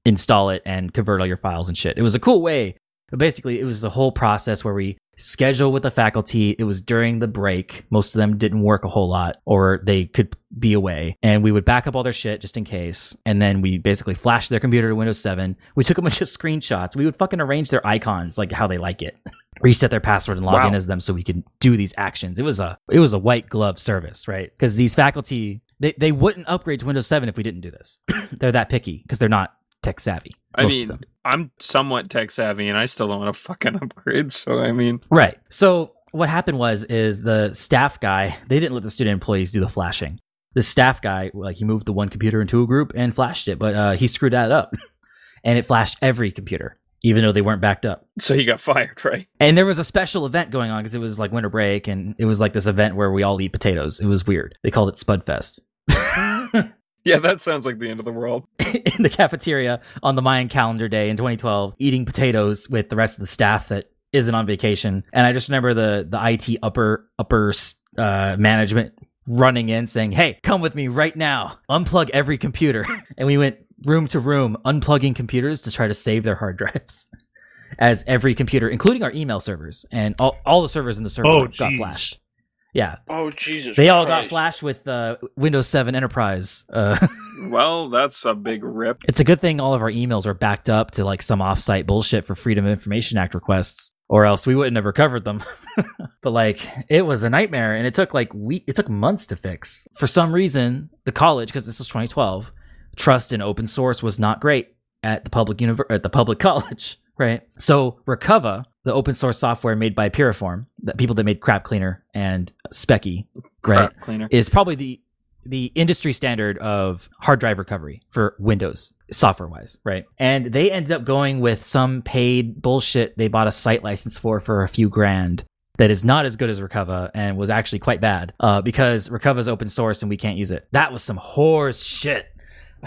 install it and convert all your files and shit. It was a cool way but basically, it was the whole process where we schedule with the faculty. It was during the break. Most of them didn't work a whole lot or they could be away. And we would back up all their shit just in case. And then we basically flashed their computer to Windows 7. We took a bunch of screenshots. We would fucking arrange their icons like how they like it. Reset their password and log in as them so we could do these actions. It was a it was a white glove service, right? Because these faculty they, they wouldn't upgrade to Windows 7 if we didn't do this. they're that picky because they're not tech savvy. I mean. I'm somewhat tech savvy, and I still don't want to fucking upgrade. So I mean, Right. So what happened was is the staff guy they didn't let the student employees do the flashing. The staff guy like he moved the one computer into a group and flashed it, but uh, he screwed that up, and it flashed every computer even though they weren't backed up. So he got fired, right? And there was a special event going on because it was like winter break, and it was like this event where we all eat potatoes. It was weird. They called it Spudfest. Yeah, that sounds like the end of the world. in the cafeteria on the Mayan calendar day in 2012, eating potatoes with the rest of the staff that isn't on vacation. And I just remember the the IT upper upper uh, management running in saying, "Hey, come with me right now. Unplug every computer." and we went room to room unplugging computers to try to save their hard drives. As every computer, including our email servers and all, all the servers in the server Oh, got jeez. flashed. Yeah, Oh Jesus! they all got flashed with uh, Windows 7 Enterprise. Uh, Well, that's a big rip. It's a good thing all of our emails are backed up to like some offsite bullshit for Freedom of Information Act requests, or else we wouldn't have recovered them. but like, it was a nightmare, and it took like we it took months to fix. For some reason, the college, because this was 2012, trust in open source was not great at the public univer- at the public college, right? So Recuva, the open source software made by Piriform, the people that made Crap Cleaner and Speccy, right? Crap cleaner. is probably the the industry standard of hard drive recovery for Windows software wise, right? And they ended up going with some paid bullshit they bought a site license for for a few grand that is not as good as Recuva and was actually quite bad uh, because Recuva is open source and we can't use it. That was some horse shit.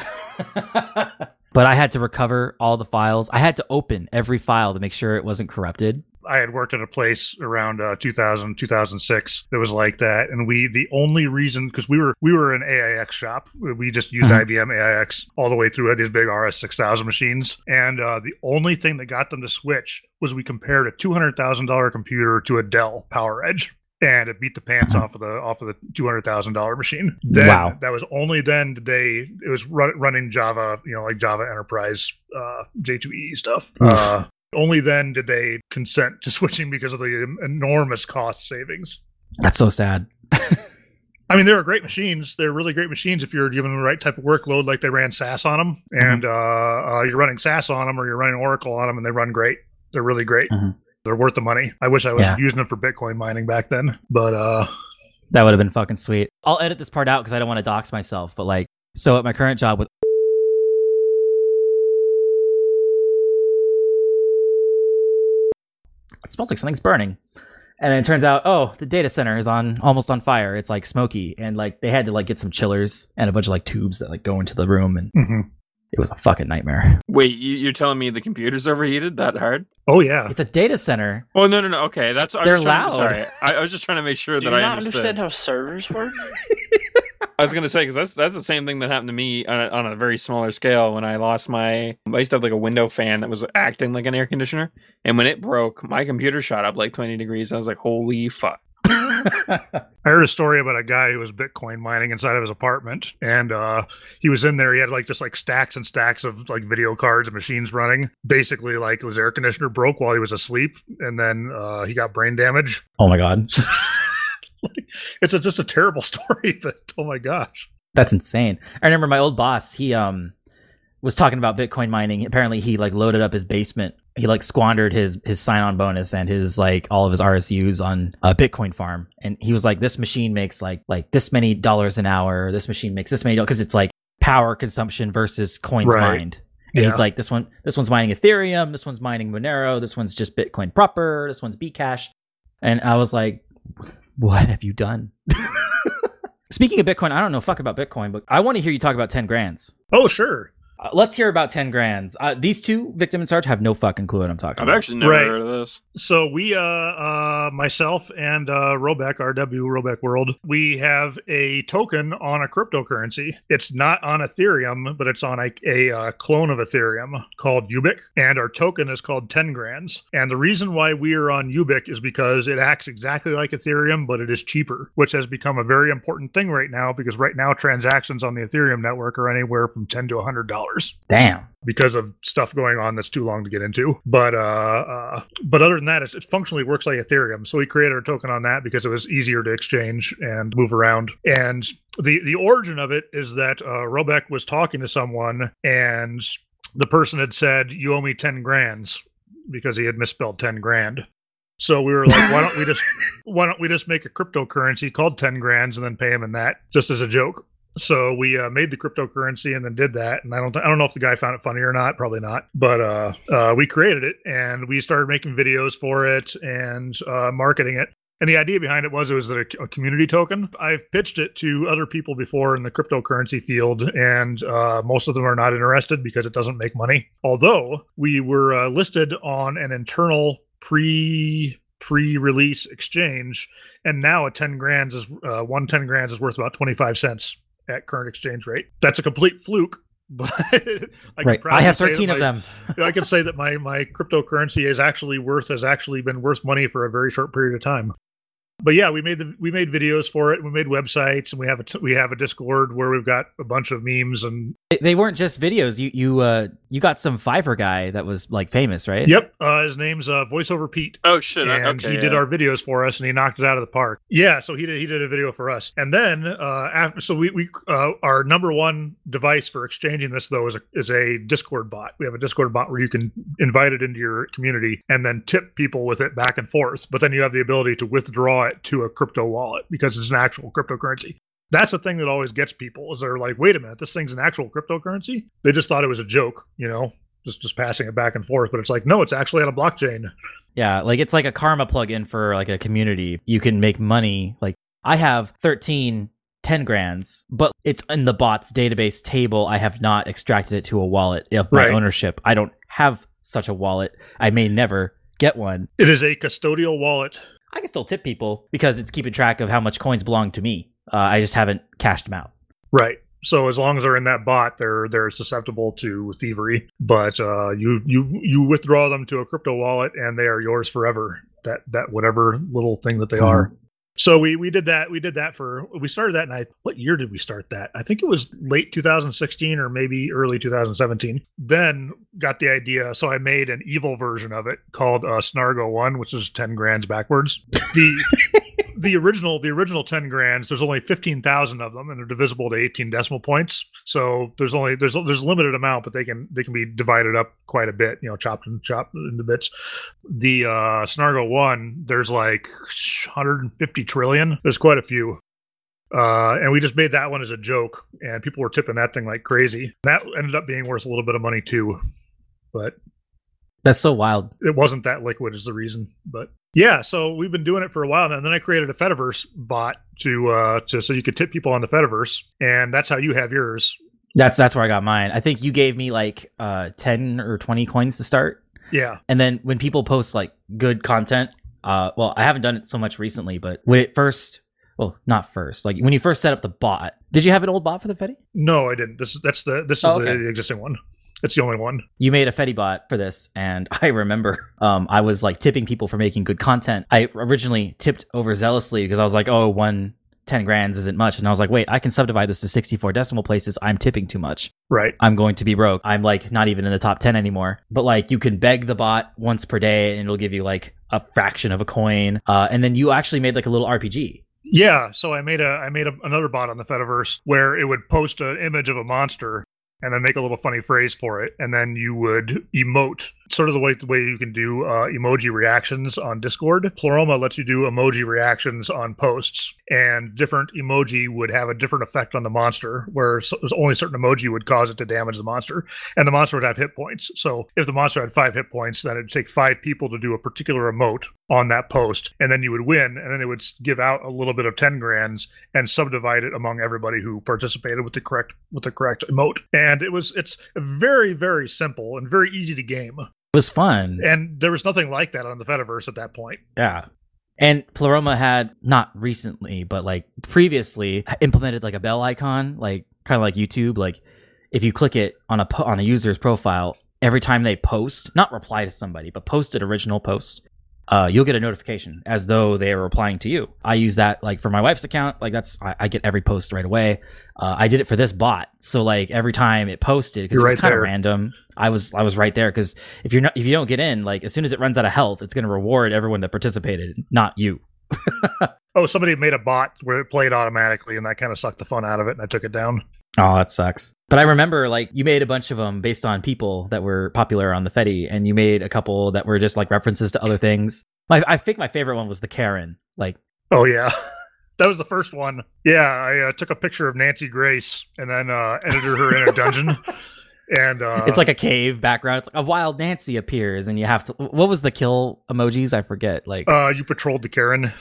but I had to recover all the files. I had to open every file to make sure it wasn't corrupted. I had worked at a place around uh, 2000, 2006 that was like that, and we the only reason because we were we were an AIX shop, we just used Mhm. IBM AIX all the way through. Had these big RS 6000 machines, and uh, the only thing that got them to switch was we compared a two hundred thousand dollar computer to a Dell PowerEdge. And it beat the pants off of the off of the two hundred thousand dollar machine. Then, Wow. That was only then did they it was run, running Java, you know, like Java Enterprise uh, J2E stuff. Uh, only then did they consent to switching because of the enormous cost savings. That's so sad. I mean, they were great machines. They're really great machines if you're given the right type of workload, like they ran SAS on them, and uh, uh, you're running SAS on them or you're running Oracle on them, and they run great. They're really great. Mhm. They're worth the money. I wish I was Yeah. using them for Bitcoin mining back then, but uh, That would have been fucking sweet. I'll edit this part out because I don't want to dox myself. But like, so at my current job with it smells like something's burning. And then it turns out, oh, the data center is on almost on fire. It's like smoky, and like they had to like get some chillers and a bunch of like tubes that like go into the room, and mhm. It was a fucking nightmare. Wait, you, you're telling me the computer's overheated that hard? oh yeah, It's a data center. Oh no no no. Okay, that's I'm They're just trying to- loud. sorry, I, I was just trying to make sure Do that you I not understood. understand how servers work? I was gonna say because that's that's the same thing that happened to me on a, on a very smaller scale when I lost my. I used to have like a window fan that was acting like an air conditioner, and when it broke, my computer shot up like twenty degrees. I was like, "Holy fuck!" I heard a story about a guy who was Bitcoin mining inside of his apartment, and uh, he was in there. He had like just like stacks and stacks of like video cards and machines running. Basically, like his air conditioner broke while he was asleep, and then uh, he got brain damage. Oh my god, It's a, just a terrible story, but oh my gosh. That's insane. I remember my old boss, he um was talking about Bitcoin mining. Apparently he like loaded up his basement. He like squandered his his sign-on bonus and his like all of his RSUs on a Bitcoin farm. And he was like, this machine makes like like this many dollars an hour. This machine makes this many dollars because it's like power consumption versus coins Right. mined. And he's like, this one this one's mining Ethereum, this one's mining Monero, this one's just Bitcoin proper, this one's Bcash. And I was like, what have you done? Speaking of Bitcoin, I don't know fuck about Bitcoin, but I want to hear you talk about 10 grands. Oh sure. Uh, let's hear about 10 grands. Uh, these two, Victim and Sarge, have no fucking clue what I'm talking about. I've about. actually never Right. heard of this. So we, uh, uh, myself and uh, Robeck, RW Robeck World, we have a token on a cryptocurrency. It's not on Ethereum, but it's on a, a uh, clone of Ethereum called Ubiq, and our token is called Ten Grands. And the reason why we are on Ubiq is because it acts exactly like Ethereum, but it is cheaper, which has become a very important thing right now because right now transactions on the Ethereum network are anywhere from ten to hundred dollars Damn. because of stuff going on that's too long to get into. But uh, uh but other than that, it's, it functionally works like Ethereum. So we created our token on that because it was easier to exchange and move around. And the the origin of it is that uh, Robeck was talking to someone and the person had said, "You owe me ten grands." Because he had misspelled ten grand, So we were like, why don't we just why don't we just make a cryptocurrency called 10 grands and then pay him in that just as a joke. So we uh, made the cryptocurrency and then did that. And I don't I don't know if the guy found it funny or not, probably not. But uh, uh, we created it and we started making videos for it and uh, marketing it. And the idea behind it was it was a, a, community token. I've pitched it to other people before in the cryptocurrency field, and uh, most of them are not interested because it doesn't make money. Although we were uh, listed on an internal pre pre-release exchange, and now a ten grands is uh, one ten grands is worth about twenty five cents at current exchange rate. That's a complete fluke. But I, right. I have 13 of my, them. I can say that my, my cryptocurrency is actually worth has actually been worth money for a very short period of time but yeah, we made the we made videos for it. We made websites, and we have a t- we have a Discord where we've got a bunch of memes and they weren't just videos. You you uh you got some Fiverr guy that was like famous, right? Yep. Uh, his name's uh, voiceover Pete. Oh shit! And okay, he did our videos for us, and he knocked it out of the park. Yeah. So he did he did a video for us, and then uh, after so we we uh, our number one device for exchanging this though is a is a Discord bot. We have a Discord bot where you can invite it into your community and then tip people with it back and forth. But then you have the ability to withdraw it to a crypto wallet because it's an actual cryptocurrency. That's the thing that always gets people is they're like, wait a minute, this thing's an actual cryptocurrency. They just thought it was a joke, you know, just just passing it back and forth. But it's like, no, it's actually on a blockchain. Yeah, like it's like a karma plugin for like a community. You can make money. Like I have 13 10 grands, but it's in the bot's database table. I have not extracted it to a wallet of my right. ownership. I don't have such a wallet. I may never get one. It is a custodial wallet I can still tip people because it's keeping track of how much coins belong to me. Uh, I just haven't cashed them out. Right. So as long as they're in that bot, they're they're susceptible to thievery. But uh, you you you withdraw them to a crypto wallet, and they are yours forever. That that whatever little thing that they mm-hmm. are. So we we did that. We did that for we started that night. What year did we start that? I think it was late 2016 or maybe early 2017. Then got the idea. So I made an evil version of it called uh, Snargo One, which is 10 grands backwards. The the original the original 10 grands there's only 15,000 of them and they're divisible to 18 decimal points. So there's only there's there's a limited amount but they can they can be divided up quite a bit you know chopped and chopped into bits. The uh snargo 1 there's like 150 trillion. There's quite a few. Uh, and we just made that one as a joke, and people were tipping that thing like crazy. That ended up being worth a little bit of money too, but that's so wild. It wasn't that liquid is the reason, but yeah. So we've been doing it for a while now. And then I created a Fediverse bot to uh to so you could tip people on the Fediverse, and that's how you have yours. That's that's where I got mine. I think you gave me like uh ten or twenty coins to start. Yeah. And then when people post like good content, uh, well, I haven't done it so much recently, but when it first well, not first. Like when you first set up the bot, did you have an old bot for the Fedi? No, I didn't. This that's the this is oh, okay. the existing one. It's the only one. You made a Fedi bot for this, and I remember um, I was like tipping people for making good content. I originally tipped overzealously because I was like, oh, one 10 grands isn't much. And I was like, wait, I can subdivide this to 64 decimal places. I'm tipping too much. Right. I'm going to be broke. I'm like not even in the top 10 anymore. But like you can beg the bot once per day and it'll give you like a fraction of a coin. Uh, and then you actually made like a little RPG. Yeah, so I made a I made a, another bot on the Fediverse where it would post an image of a monster and then make a little funny phrase for it, and then you would emote sort of the way the way you can do uh, emoji reactions on Discord. Pleroma lets you do emoji reactions on posts, and different emoji would have a different effect on the monster. Where so, only certain emoji would cause it to damage the monster, and the monster would have hit points. So if the monster had five hit points, then it'd take five people to do a particular emote on that post, and then you would win, and then it would give out a little bit of ten grands and subdivide it among everybody who participated with the correct with the correct emote. And it was it's very very simple and very easy to game was fun. And there was nothing like that on the Fediverse at that point. Yeah. And Pleroma had not recently, but like previously implemented like a bell icon, like kind of like YouTube. Like if you click it on a on a user's profile, every time they post, not reply to somebody, but post an original post, uh, you'll get a notification as though they are replying to you. I use that like for my wife's account. Like that's I, I get every post right away. Uh, I did it for this bot, so like every time it posted because it was right kind of random. I was I was right there because if you're not if you don't get in, like as soon as it runs out of health, it's going to reward everyone that participated, not you. oh, somebody made a bot where it played automatically, and that kind of sucked the fun out of it, and I took it down. Oh, that sucks. But I remember like you made a bunch of them based on people that were popular on the Fedi, and you made a couple that were just like references to other things. My, I think my favorite one was the Karen. Like, Oh yeah, that was the first one. Yeah, I uh, took a picture of Nancy Grace and then uh, edited her in a dungeon. And uh, it's like a cave background. It's like a wild Nancy appears, and you have to. What was the kill emojis? I forget. Like, uh, you patrolled the Karen.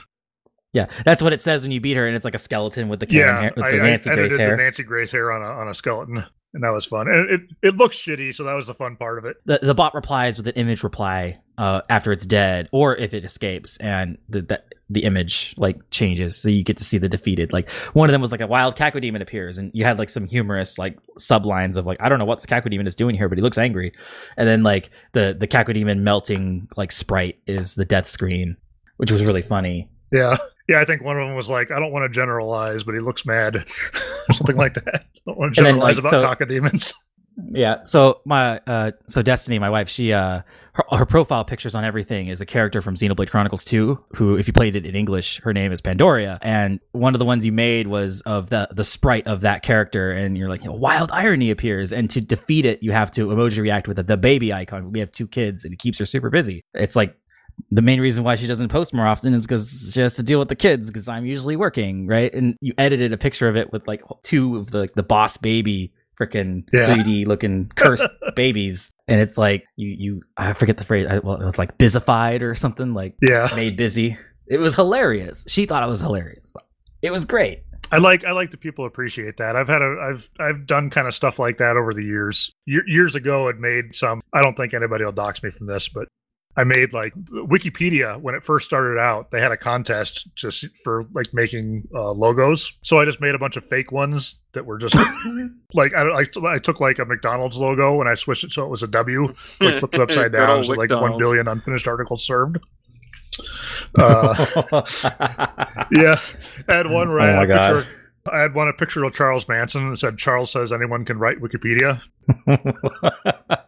Yeah, that's what it says when you beat her, and it's like a skeleton with the yeah, hair, with I, the I Nancy edited Grace the hair. Nancy Grace hair on a on a skeleton, and that was fun. And it it looks shitty, so that was the fun part of it. the the bot replies with an image reply uh, after it's dead, or if it escapes, and the, the the image like changes, so you get to see the defeated. Like one of them was like a wild Cacodemon appears, and you had like some humorous like sublines of like I don't know what this Cacodemon is doing here, but he looks angry, and then like the the Cacodemon melting like sprite is the death screen, which was really funny. Yeah, yeah. I think one of them was like, I don't want to generalize, but he looks mad, or something like that. I don't want to And then, generalize like, about so- Cacodemons. Yeah. So my uh so Destiny, my wife, she uh her, her profile pictures on everything is a character from Xenoblade Chronicles 2, who if you played it in English, her name is Pandoria. And one of the ones you made was of the the sprite of that character and you're like, you know, wild irony appears and to defeat it you have to emoji react with the, the baby icon. We have two kids and it keeps her super busy. It's like the main reason why she doesn't post more often is because she has to deal with the kids because I'm usually working, right? And you edited a picture of it with like two of the the boss baby freaking Yeah. 3D looking cursed babies, and it's like you you I forget the phrase. I- Well, it's like bizified or something like Yeah, made busy. It was hilarious. She thought it was hilarious. It was great. I like I like the people appreciate that. I've had a I've I've done kind of stuff like that over the years. Year, years ago, I'd made some. I don't think anybody will dox me from this, but I made like Wikipedia when it first started out. They had a contest just for like making uh, logos. So I just made a bunch of fake ones that were just like I, I I took like a McDonald's logo and I switched it so it was a W, like flipped it upside down, old so like billion unfinished articles served. Uh, yeah, I had one right. I Oh my God. picture. I had one a picture of Charles Manson and said Charles says anyone can write Wikipedia.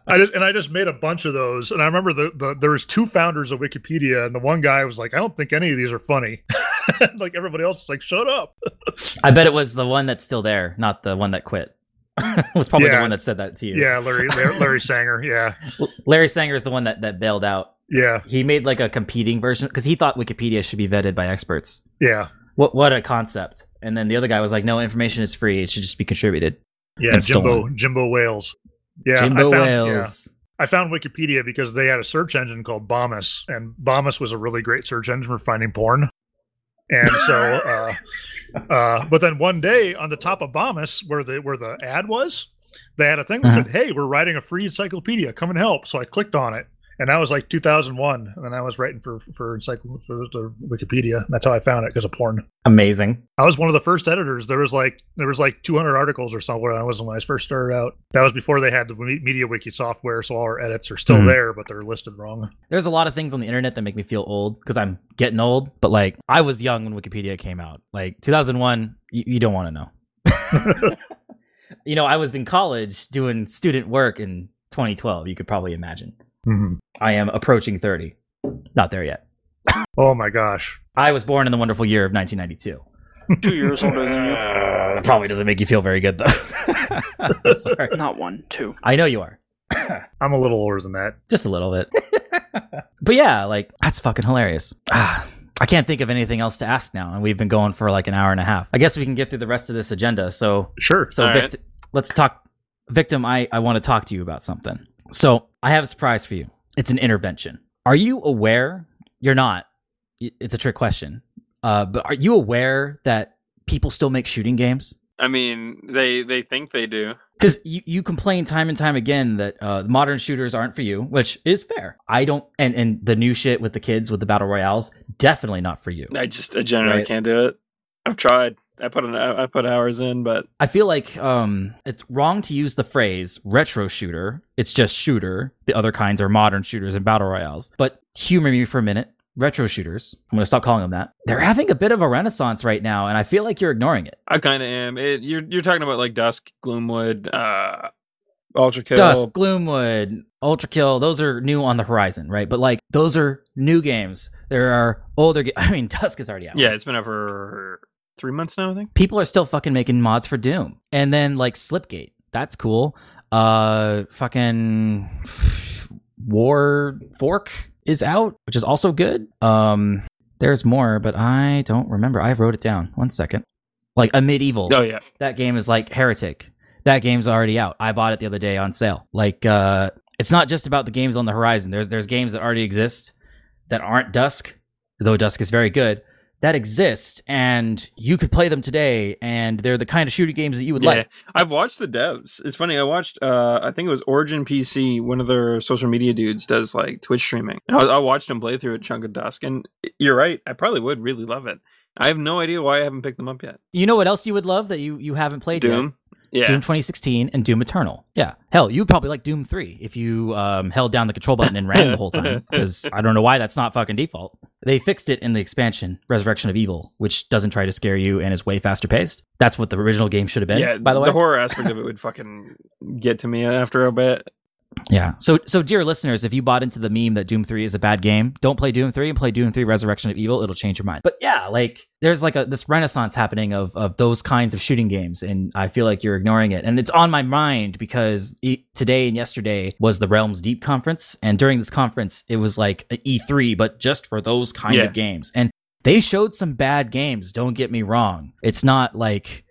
I just and I just made a bunch of those. And I remember the, the there was two founders of Wikipedia, and the one guy was like, I don't think any of these are funny. like everybody else is like, shut up. I bet it was the one that's still there, not the one that quit. it was probably the one that said that to you. Yeah, Larry Larry, Larry Sanger. Yeah, Larry Sanger is the one that, that bailed out. yeah, He made like a competing version because he thought Wikipedia should be vetted by experts. yeah, What what a concept! And then the other guy was like, "No, information is free; it should just be contributed." yeah. Jimbo stolen. Jimbo Wales. Yeah, Jimbo I found, yeah. Wales. I found Wikipedia because they had a search engine called Bomis, and Bomis was a really great search engine for finding porn. And so, uh, uh, but then one day on the top of Bomis, where the where the ad was, they had a thing that Uh-huh. said, "Hey, we're writing a free encyclopedia. Come and help." So I clicked on it, and that was like 2001, and I was writing for for encycl- for the Wikipedia. That's how I found it because of porn. Amazing. I was one of the first editors. There was like there was like 200 articles or somewhere. I was when I first started out. That was before they had the MediaWiki software, so all our edits are still Mhm. there, but they're listed wrong. There's a lot of things on the internet that make me feel old because I'm getting old. But like, I was young when Wikipedia came out. Like 2001, you, you don't want to know. you know, I was in college doing student work in 2012. You could probably imagine. I am approaching 30. Not there yet. Oh my gosh! I was born in the wonderful year of 1992. Two years older than you. That probably doesn't make you feel very good though. Sorry. Not one, two. I know you are. I'm a little older than that. Just a little bit. but yeah, like that's fucking hilarious. Ah, I can't think of anything else to ask now, and we've been going for like an hour and a half. I guess we can get through the rest of this agenda. So, Sure. so All right. Vict- let's talk. Victim, I I want to talk to you about something. So I have a surprise for you. It's an intervention. Are you aware? You're not. It's a trick question. Uh, but are you aware that people still make shooting games? I mean, they they think they do. Because you, you complain time and time again that uh, modern shooters aren't for you, which is fair. I don't, and, and the new shit with the kids with the battle royales, definitely not for you. I just I generally Right. can't do it. I've tried. I put an I put hours in, but I feel like um, it's wrong to use the phrase retro shooter. It's just shooter. The other kinds are modern shooters and battle royales. But humor me for a minute. Retro shooters, I'm going to stop calling them that. They're having a bit of a renaissance right now, and I feel like you're ignoring it. I kind of am. It, you're you're talking about like Dusk, Gloomwood, uh, Ultrakill. Dusk, Gloomwood, Ultrakill, those are new on the horizon, right? But like, those are new games. There are older. Ga- I mean, Dusk is already out. Yeah, it's been out for three months now. I think. people are still fucking making mods for Doom. And then like Slipgate, that's cool. Uh fucking War Fork is out, which is also good. Um, there's more, but I don't remember. I wrote it down. One second. Like a medieval. Oh yeah, That game is like Heretic. That game's already out. I bought it the other day on sale. Like uh it's not just about the games on the horizon. There's there's games that already exist that aren't Dusk, though Dusk is very good, that exist and you could play them today and they're the kind of shooting games that you would yeah. like. I've watched the devs. It's funny. I watched. uh I think it was Origin PC. One of their social media dudes does like Twitch streaming. And I, I watched him play through a chunk of Dusk, and you're right. I probably would really love it. I have no idea why I haven't picked them up yet. You know what else you would love that you you haven't played yet? Doom. Yeah. Doom 2016 and Doom Eternal. Yeah. Hell, you'd probably like Doom 3 if you um, held down the control button and ran the whole time. Because I don't know why that's not fucking default. They fixed it in the expansion, Resurrection of Evil, which doesn't try to scare you and is way faster paced. That's what the original game should have been, yeah. by the way. the horror aspect of it would fucking get to me after a bit. Yeah. So, so dear listeners, if you bought into the meme that Doom 3 is a bad game, don't play Doom 3 and play Doom 3 Resurrection of Evil. It'll change your mind. But yeah, like there's like a this renaissance happening of of those kinds of shooting games, and I feel like you're ignoring it. And it's on my mind because e- today and yesterday was the Realms Deep conference, and during this conference, it was like E3, but just for those kind Yeah. of games. And they showed some bad games. Don't get me wrong. It's not like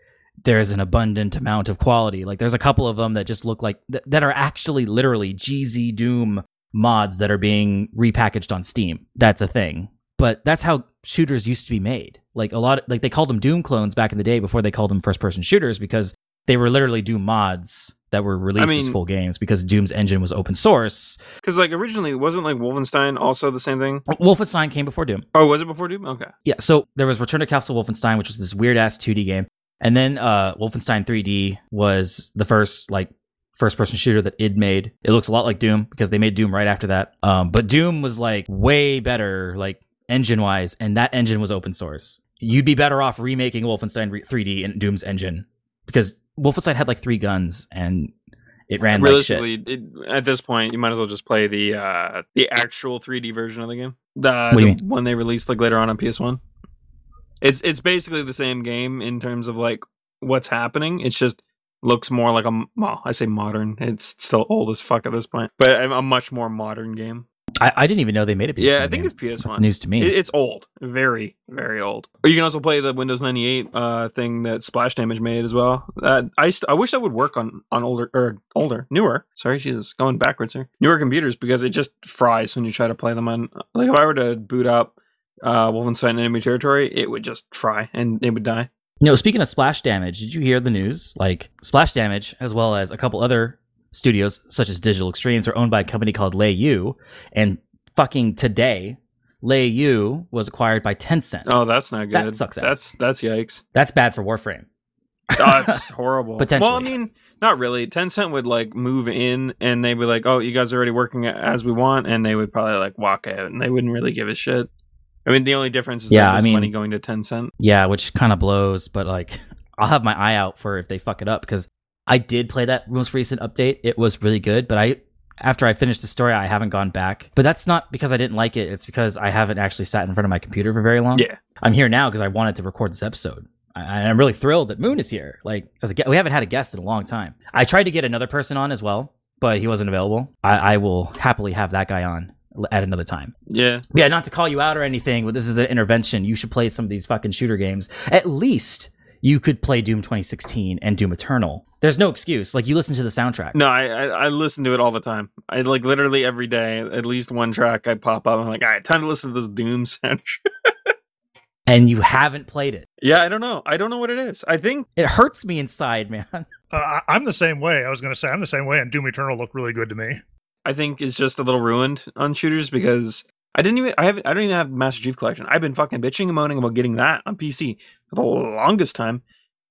there's an abundant amount of quality. Like there's a couple of them that just look like th- that are actually literally GZDoom mods that are being repackaged on Steam. That's a thing. But that's how shooters used to be made. Like a lot like they called them Doom clones back in the day before they called them first person shooters because they were literally Doom mods that were released as mean- full games because Doom's engine was open source. Because like originally, wasn't like Wolfenstein also the same thing? Wolfenstein came before Doom. Oh, was it before Doom? Okay. Yeah, so there was Return to Castle Wolfenstein, which was this weird ass 2D game, and then uh, Wolfenstein 3D was the first like first person shooter that id made. It looks a lot like Doom because they made Doom right after that. Um, but Doom was like way better, like engine wise, and that engine was open source. You'd be better off remaking Wolfenstein re- 3D in Doom's engine because Wolfenstein had like three guns and it ran like shit. It, at this point, you might as well just play the uh the actual 3D version of the game. The, the one they released like later on on PS One. It's it's basically the same game in terms of like what's happening. It's just looks more like a well, I say modern. It's still old as fuck at this point, but a, a much more modern game. I, I didn't even know they made a PS1 yeah, I think game. it's PS That's One. news to me. It, it's old, very, very old. Or you can also play the Windows 98 uh, thing that Splash Damage made as well. Uh, I st- I wish that would work on on older or older, newer. Sorry, she's going backwards here. Newer computers because it just fries when you try to play them on. Like if I were to boot up uh, Wolfenstein Enemy Territory, it would just fry and it would die. You know, speaking of splash damage, did you hear the news? Like splash damage, as well as a couple other studios such as Digital Extremes, are owned by a company called Leyou, and fucking today, Leyou was acquired by Tencent. Oh, that's not good. That sucks ass. That's that's yikes. That's bad for Warframe. Oh, it's horrible. Potentially. Well, I mean, not really. Tencent would like move in, and they'd be like, "Oh, you guys are already working as we want," and they would probably like walk out, and they wouldn't really give a shit. I mean, the only difference is Yeah, that I mean- money going to Tencent. Yeah, which kind of blows, but like, I'll have my eye out for if they fuck it up because I did play that most recent update. It was really good, but I. After I finished the story, I haven't gone back. But that's not because I didn't like it. It's because I haven't actually sat in front of my computer for very long. Yeah, I'm here now because I wanted to record this episode. I, I'm really thrilled that Moon is here. Like, as a, we haven't had a guest in a long time. I tried to get another person on as well, but he wasn't available. I, I will happily have that guy on at another time. yeah. Yeah, not to call you out or anything, but this is an intervention. You should play some of these fucking shooter games. At least you could play Doom 2016 and Doom Eternal. There's no excuse. Like, you listen to the soundtrack. No, I, I I listen to it all the time. I like literally every day, at least one track I pop up. I'm like, all right, time to listen to this Doom soundtrack. And you haven't played it. yeah, I don't know. I don't know what it is. I think It hurts me inside, man. Uh, I- I'm the same way. I was going to say I'm the same way, and Doom Eternal looked really good to me. I think is just a little ruined on shooters because I didn't even I haven't I don't even have Master Chief Collection. I've been fucking bitching and moaning about getting that on PC for the longest time,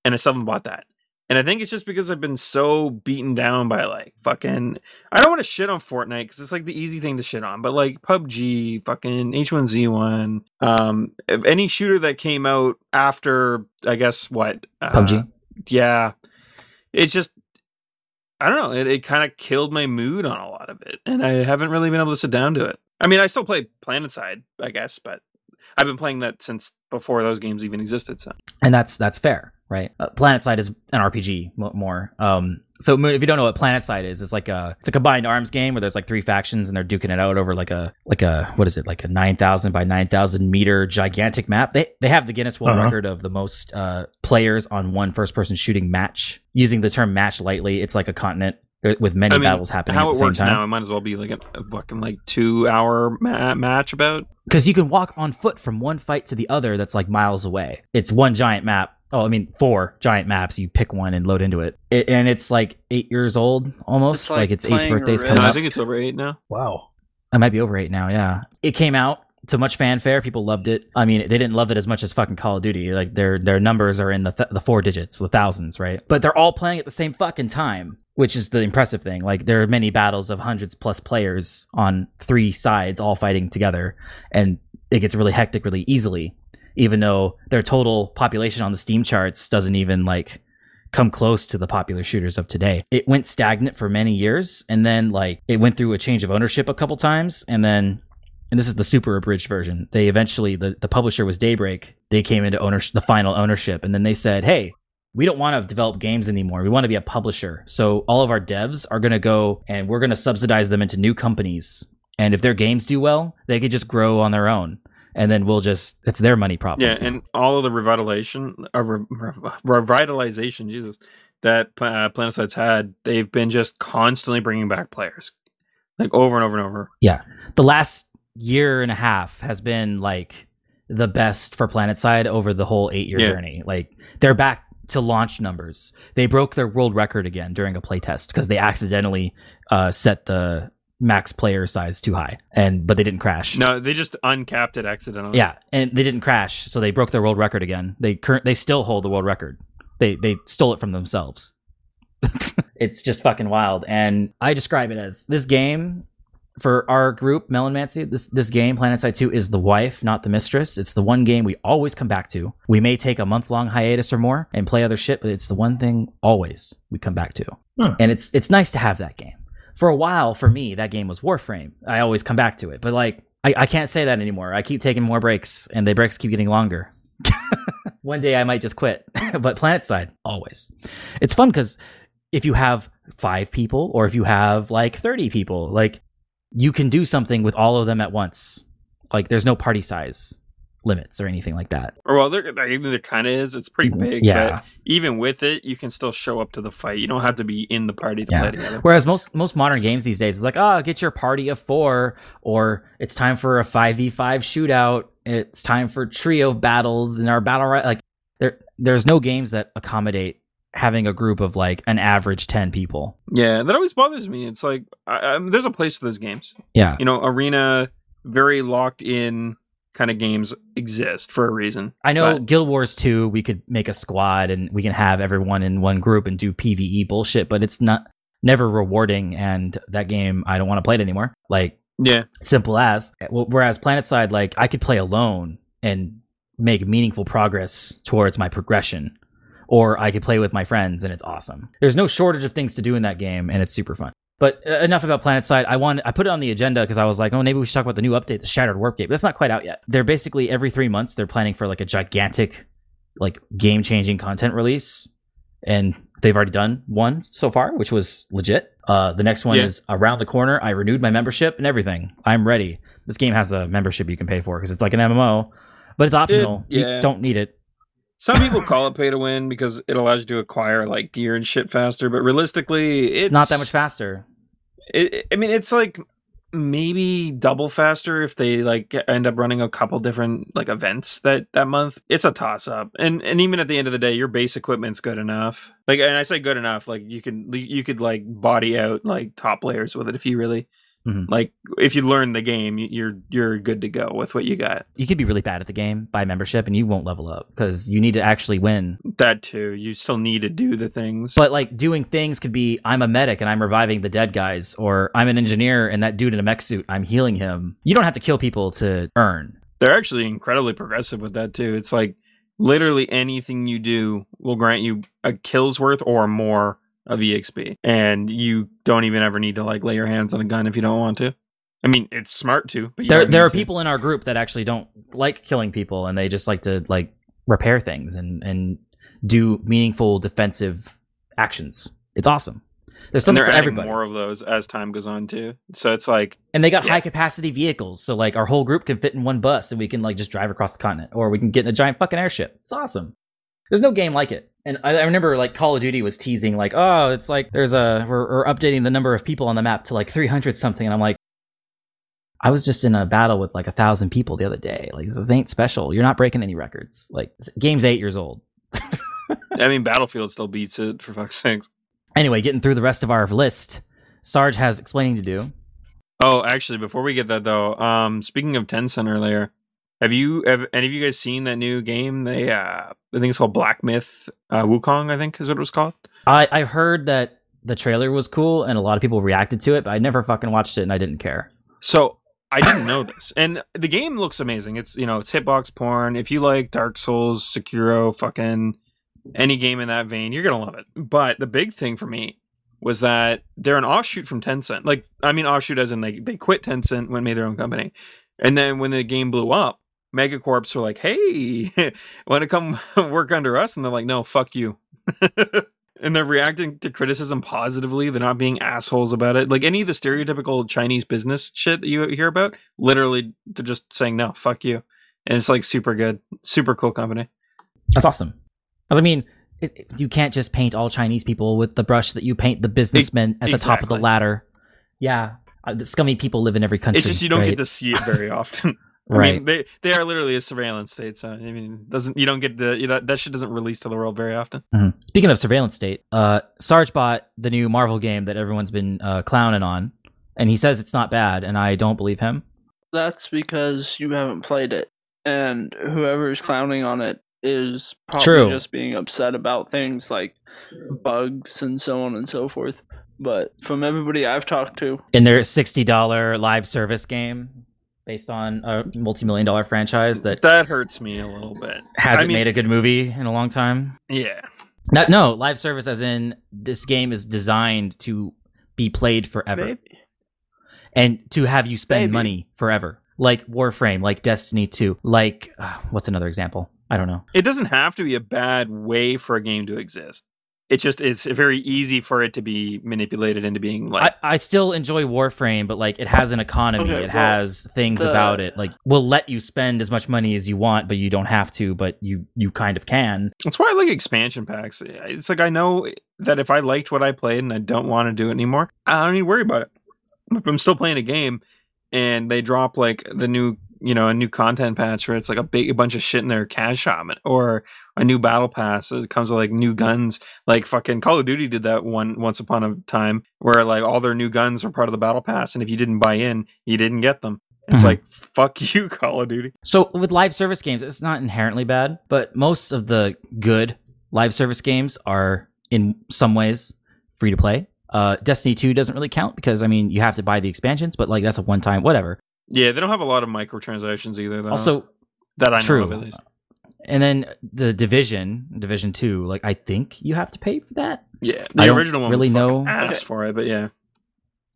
and I still haven't bought that. And I think it's just because I've been so beaten down by like fucking. I don't want to shit on Fortnite because it's like the easy thing to shit on, but like PUBG, fucking H1Z1, um, any shooter that came out after, I guess what uh, PUBG. yeah, it's just I don't know. It, it kind of killed my mood on a lot of it, and I haven't really been able to sit down to it. I mean, I still play PlanetSide, I guess, but I've been playing that since before those games even existed. So and that's that's fair right? Uh, PlanetSide is an RPG more. Um, so if you don't know what PlanetSide is, it's like a it's a combined arms game where there's like three factions and they're duking it out over like a like a what is it like a nine thousand by nine thousand meter gigantic map. They they have the Guinness World Uh-huh. Record of the most uh, players on one first person shooting match. Using the term match lightly, it's like a continent uh, with many I mean, battles happening How at it same works time. now, it might as well be like a, a fucking like two hour ma- match about. because you can walk on foot from one fight to the other that's like miles away it's one giant map oh i mean four giant maps you pick one and load into it, it and it's like eight years old almost. It's like, like its eighth birthday's Risk. coming No, I think it's over eight now. Wow. i might be over eight now yeah. It came out to much fanfare. People loved it. I mean they didn't love it as much as fucking call of duty. Like their their numbers are in the, th- the four digits the thousands right? But they're all playing at the same fucking time which is the impressive thing. Like there are many battles of hundreds plus players on three sides all fighting together and it gets really hectic really easily even though their total population on the steam charts doesn't even like come close to the popular shooters of today it went stagnant for many years and then like it went through a change of ownership a couple times and then and this is the super abridged version they eventually the, the publisher was daybreak they came into ownership the final ownership and then they said hey we don't want to develop games anymore. We want to be a publisher. So all of our devs are going to go and we're going to subsidize them into new companies. And if their games do well, they could just grow on their own. And then we'll just, it's their money Yeah, problems. now. and all of the revitalization, uh, re- re- revitalization, Jesus, that uh, Planetside's had, they've been just constantly bringing back players, like over and over and over. Yeah, the last year and a half has been like the best for PlanetSide over the whole eight year Yeah. journey. Like they're back to launch numbers. They broke their world record again during a playtest because they accidentally uh, set the max player size too high, and but they didn't crash. No, they just uncapped it accidentally. Yeah, and they didn't crash, so they broke their world record again. They current they still hold the world record. They they stole it from themselves. it's just fucking wild, and I describe it as this game for our group, Melon Mancy. This this game, PlanetSide Two, is the wife, not the mistress. It's the one game we always come back to. We may take a month long hiatus or more and play other shit, but it's the one thing always we come back to, Huh. and it's it's nice to have that game. For a while, for me, that game was Warframe. I always come back to it, but like I, I can't say that anymore. I keep taking more breaks, and the breaks keep getting longer. One day I might just quit, but PlanetSide always. It's fun because if you have five people, or if you have like thirty people, like you can do something with all of them at once. Like there's no party size limits or anything like that. Or well, there, there, there kind of is. It's pretty mm-hmm. big. Yeah. But even with it, you can still show up to the fight. You don't have to be in the party to Yeah. play together. Whereas most most modern games these days is like, oh, get your party of four, or it's time for a five v five shootout. It's time for trio battles in our battle right. Like there, there's no games that accommodate having a group of like an average ten people. Yeah, that always bothers me. It's like I, I, there's a place for those games. Yeah, You know, arena, very locked in kind of games exist for a reason. I know But- Guild Wars 2, we could make a squad and we can have everyone in one group and do PvE bullshit, but it's not never rewarding. And that game, I don't want to play it anymore. Like, Yeah, simple as. Wh- Whereas PlanetSide, like, I could play alone and make meaningful progress towards my progression. Or I could play with my friends and it's awesome. There's no shortage of things to do in that game and it's super fun. But uh, enough about PlanetSide. I want I put it on the agenda because I was like, oh, maybe we should talk about the new update, the Shattered Warp Gate. But that's not quite out yet. They're basically every three months they're planning for like a gigantic, like game changing content release, and they've already done one so far, which was legit. Uh, the next one Yeah. is around the corner. I renewed my membership and everything. I'm ready. This game has a membership you can pay for because it's like an MMO, but it's optional. yeah. You don't need it. Some people call it pay to win because it allows you to acquire like gear and shit faster. But realistically, it's, It's not that much faster. It, I mean, it's like maybe double faster if they like end up running a couple different like events that that month. It's a toss up, and and even at the end of the day, your base equipment's good enough. Like, and I say good enough, like you can you could like body out like top players with it if you really Mhm. like if you learn the game, you- you're you're good to go with what you got. You could be really bad at the game by membership and you won't level up because you need to actually win. That too, you still need to do the things. But like doing things could be I'm a medic and I'm reviving the dead guys, or I'm an engineer and that dude in a mech suit, I'm healing him. You don't have to kill people to earn. they're actually incredibly progressive with that too. It's like literally anything you do will grant you a kill's worth or more of EXP, and you don't even ever need to like lay your hands on a gun if you don't want to. I mean, it's smart to, but you There there are to. people in our group that actually don't like killing people and they just like to like repair things and and do meaningful defensive actions. It's awesome. There's and something they're for everybody. more of those as time goes on too. So it's like And they got Yeah. high capacity vehicles, so like our whole group can fit in one bus, and we can like just drive across the continent, or we can get in a giant fucking airship. It's awesome. There's no game like it. And I, I remember like Call of Duty was teasing like, oh, it's like there's a we're, we're updating the number of people on the map to like 300 something, and I'm like, I was just in a battle with like a thousand people the other day. Like this ain't special. You're not breaking any records. Like game's eight years old. I mean Battlefield still beats it for fuck's sakes. Anyway, getting through the rest of our list, Sarge has explaining to do. Oh, actually, before we get that though, um, speaking of Tencent earlier, have you have any of you guys seen that new game? They uh, I think it's called Black Myth uh, Wukong. I think is what it was called. I I heard that the trailer was cool and a lot of people reacted to it, but I never fucking watched it and I didn't care. So I didn't know this, and the game looks amazing. It's you know it's hitbox porn. If you like Dark Souls, Sekiro, fucking any game in that vein, you're gonna love it. But the big thing for me was that they're an offshoot from Tencent. Like I mean offshoot as in they they quit Tencent when made their own company, and then when the game blew up, Megacorps were like, "Hey, want to come work under us?" And they're like, "No, fuck you." and they're reacting to criticism positively. They're not being assholes about it. Like any of the stereotypical Chinese business shit that you hear about, literally they're just saying no, fuck you. And it's like super good, super cool company. That's awesome I mean, it, you can't just paint all Chinese people with the brush that you paint the businessmen at the top of the ladder. Yeah, uh, the scummy people live in every country. It's just you don't right? get to see it very often. I right. mean, they they are literally a surveillance state, so I mean, doesn't you don't get the you know, that shit doesn't release to the world very often. Mhm. Speaking of surveillance state, uh, Sarge bought the new Marvel game that everyone's been uh, clowning on, and he says it's not bad, and I don't believe him. That's because you haven't played it, and whoever's clowning on it is probably True. just being upset about things like bugs and so on and so forth. But from everybody I've talked to, In their sixty dollar live service game, based on a multi million dollar franchise that That hurts me a little bit. hasn't I mean- made a good movie in a long time. Yeah, Not no live service, as in this game is designed to be played forever. maybe and to have you spend Maybe. money forever like warframe like destiny 2 like uh, what's another example i don't know it doesn't have to be a bad way for a game to exist. It's just it's very easy for it to be manipulated into being like I, I still enjoy warframe but like it has an economy Okay, it well, has things the- about it like will let you spend as much money as you want but you don't have to but you you kind of can That's why I like expansion packs. It's like I know that if I liked what I played and I don't want to do it anymore, I don't need to worry about it. If I'm still playing a game and they drop like the new, you know, a new content patch where it's like a big a bunch of shit in their cash shop or a new battle pass that comes with like new guns. Like fucking Call of Duty did that one once upon a time where like all their new guns were part of the battle pass and if you didn't buy in, you didn't get them. It's Mhm. like fuck you, Call of Duty. so with live service games it's not inherently bad but most of the good live service games are in some ways free to play uh, destiny 2 doesn't really count because i mean you have to buy the expansions but like that's a one time whatever Yeah, they don't have a lot of microtransactions either though. also that I know true of at least. and then the division division 2 like i think you have to pay for that Yeah, I the don't original one really was fucking know- ass for it, but yeah,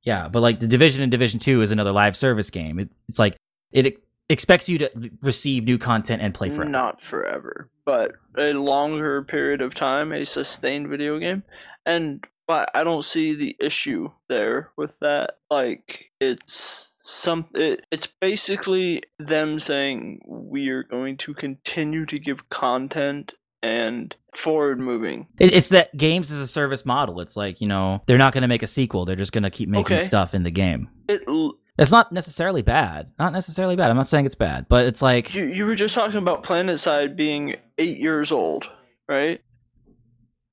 yeah but like the division and division 2 is another live service game it, it's like it ex- expects you to receive new content and play forever not forever, but a longer period of time, a sustained video game. And but I don't see the issue there with that. Like it's some it, it's basically them saying we are going to continue to give content and forward moving. It- it's that games as a service model it's like you know they're not going to make a sequel they're just going to keep making Okay. stuff in the game It l- it's not necessarily bad not necessarily bad i'm not saying it's bad but it's like you you were just talking about Planet Side being 8 years old, right?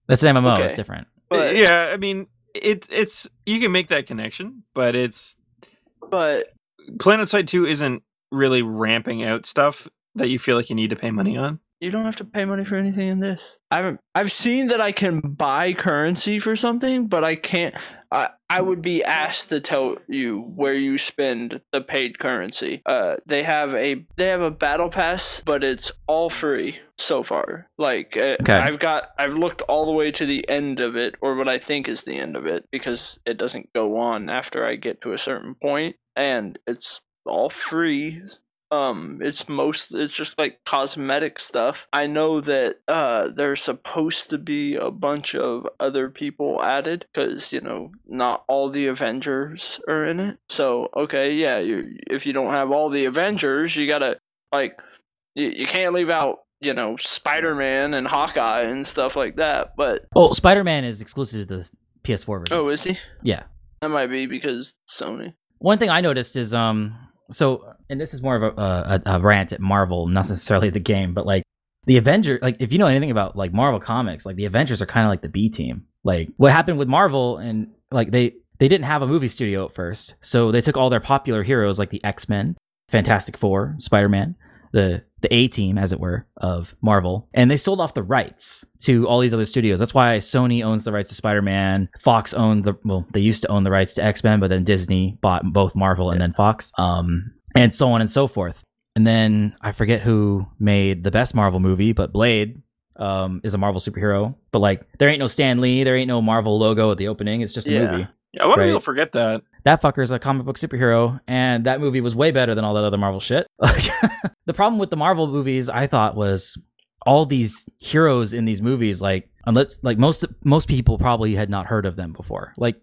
that's an mmo it's different uh, But yeah. I mean, it it's you can make that connection, but it's but Planet Side Two isn't really ramping out stuff that you feel like you need to pay money on. You don't have to pay money for anything in this. I've I've seen that I can buy currency for something, but I can't. I I would be asked to tell you where you spend the paid currency. Uh, they have a they have a battle pass, but it's all free so far. Like uh, Okay. I've got I've looked all the way to the end of it, or what I think is the end of it, because it doesn't go on after I get to a certain point, and it's all free. Um it's most it's just like cosmetic stuff. I know that uh there's supposed to be a bunch of other people added because you know not all the avengers are in it. So okay yeah you if you don't have all the avengers you gotta like you, you can't leave out you know spider-man and hawkeye and stuff like that but Well, Spider Man is exclusive to the PS4 version. oh is he? Yeah. that might be because sony One thing I noticed is um so and this is more of a, a a rant at Marvel, not necessarily the game, but like the Avenger like if you know anything about like Marvel comics, like the Avengers are kind of like the B team. Like what happened with Marvel and like they they didn't have a movie studio at first. So they took all their popular heroes like the X-Men, Fantastic Four, Spider-Man, the the A team as it were of Marvel, and they sold off the rights to all these other studios. That's why Sony owns the rights to Spider-Man, Fox owned the well, they used to own the rights to X-Men, but then Disney bought both Marvel and then Fox. Um and so on and so forth. And then I forget who made the best Marvel movie, but Blade um, is a Marvel superhero. But like, there ain't no Stan Lee, there ain't no Marvel logo at the opening. It's just a Yeah. movie. Yeah, a lot Right. of people forget that. That fucker's a comic book superhero, and that movie was way better than all that other Marvel shit. the problem with the Marvel movies, I thought, was all these heroes in these movies. Like, unless like most most people probably had not heard of them before. Like,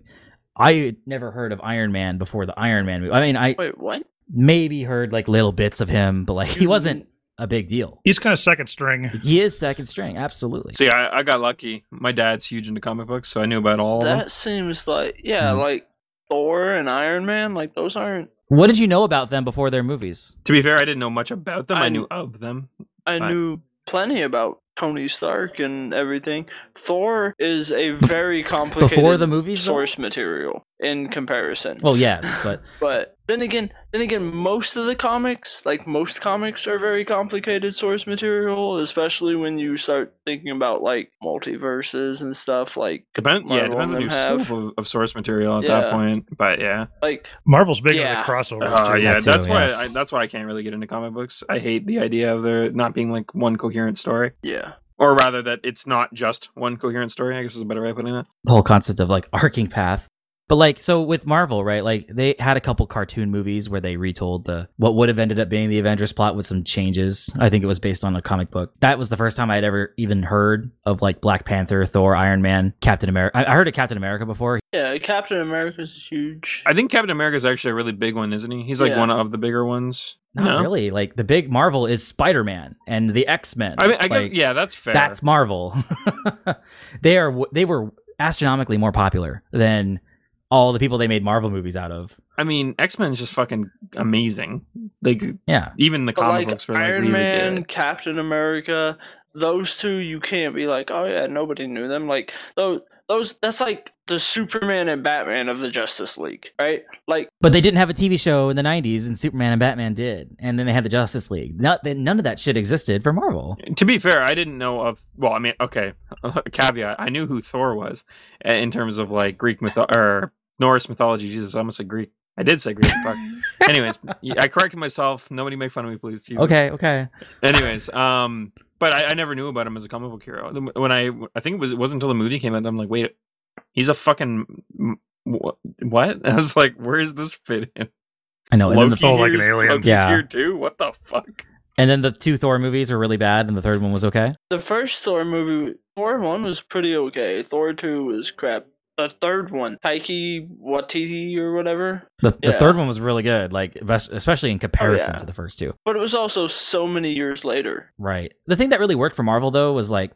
I had never heard of Iron Man before the Iron Man movie. I mean, I wait what maybe heard like little bits of him, but like he wasn't a big deal. He's kind of second string. He is second string, absolutely. See, I, I got lucky. My dad's huge into comic books, so I knew about all of them. That seems like yeah, Mhm. like Thor and Iron Man, like those aren't. What did you know about them before their movies? To be fair, I didn't know much about them. I, I- knew of them. I Fine. knew plenty about Tony Stark and everything. Thor is a very complicated Before the movies, though? source material in comparison. Well, yes, but But then again, then again, most of the comics, like most comics, are very complicated source material, especially when you start thinking about like multiverses and stuff. Like, Depend, yeah, Marvel depends on and your have- scope of, of source material at Yeah. that point. But yeah, like Marvel's big on the crossovers uh, too. yeah, That too, that's why yes. I, that's why I can't really get into comic books. I hate the idea of there not being like one coherent story, yeah, or rather that it's not just one coherent story. I guess is a better way of putting it. the whole concept of like arcing path. But like so with Marvel, right? Like they had a couple cartoon movies where they retold the what would have ended up being the Avengers plot with some changes. I think it was based on a comic book. That was the first time I had ever even heard of like Black Panther, Thor, Iron Man, Captain America. I I heard of Captain America before. yeah. Captain America America's huge. I think Captain America is actually a really big one, isn't he? He's like Yeah. one of the bigger ones. Not No? really. Like the big Marvel is Spider Man and the X Men. I mean, I like, guess yeah, that's fair. That's Marvel. they are they were astronomically more popular than all the people they made Marvel movies out of. I mean, X Men is just fucking amazing. Like Yeah. even the comic like books were like Iron really Man, good. Captain America, those two you can't be like, oh yeah, nobody knew them. Like those, those that's like the Superman and Batman of the Justice League, right? Like But they didn't have a TV show in the 90s and Superman and Batman did. And then they had the Justice League. Not, they, none of that shit existed for Marvel. To be fair, I didn't know of. Well, I mean, okay, caveat. I knew who Thor was uh, in terms of like Greek myth or Norse mythology. Jesus, I almost said Greek. I did say Greek. fuck. Anyways, I corrected myself. Nobody make fun of me, please. Jesus. Okay, okay. Anyways, um, but I, I never knew about him as a comic book hero. When I, I think it was it wasn't until the movie came out. that I'm like, wait, he's a fucking wh- what? I was like, where is this fit in? I know. And then, the, Oh, like an alien. Loki's Yeah. here too. What the fuck? and then the two Thor movies were really bad and the third one was okay. the first Thor movie, Thor one was pretty okay. Thor two was crap. The third one, Taika Waititi or whatever, The, the Yeah. third one was really good, like especially in oh, comparison yeah. to the first two. but it was also so many years later. Right. The thing that really worked for Marvel though was like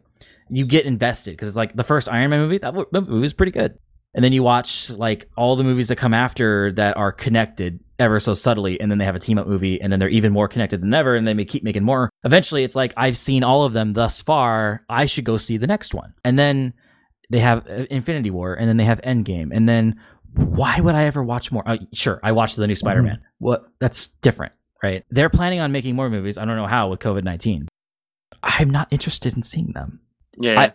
you get invested because it's like the first Iron Man movie that that movie was pretty good, and then you watch like all the movies that come after that are connected ever so subtly, and then they have a team up movie, and then they're even more connected than ever, and they may keep making more. Eventually, it's like I've seen all of them thus far. I should go see the next one, and then they have uh, Infinity War, and then they have Endgame, and then why would I ever watch more? Uh, sure, I watched the new Spider Man. What? That's different, right? They're planning on making more movies. I don't know how with COVID nineteen. I'm not interested in seeing them. Yeah, I,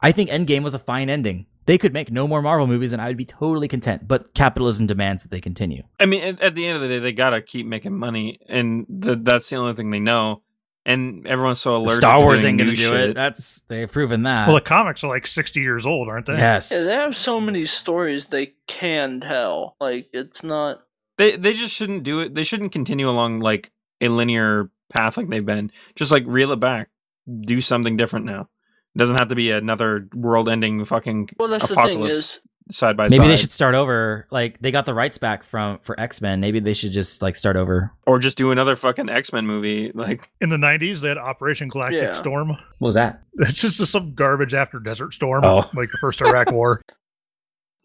I think Endgame was a fine ending. They could make no more Marvel movies, and I would be totally content. But capitalism demands that they continue. I mean, at, at the end of the day, they gotta keep making money, and th- that's the only thing they know. And everyone's so alert. Star Wars ain't gonna do shit. it. That's they've proven that. Well, the comics are like 60 years old, aren't they? yes. Yeah, they have so many stories they can tell. Like it's not. They they just shouldn't do it. They shouldn't continue along like a linear path like they've been. Just like reel it back, do something different now. It doesn't have to be another world-ending fucking Well, that's the thing is, side by Maybe side, Maybe they should start over. Like they got the rights back from for X Men. Maybe they should just like start over. or just do another fucking X Men movie. Like, In the 90s, they had Operation Galactic Yeah. Storm. What was that? It's just some garbage after Desert Storm, Oh. like the first Iraq War.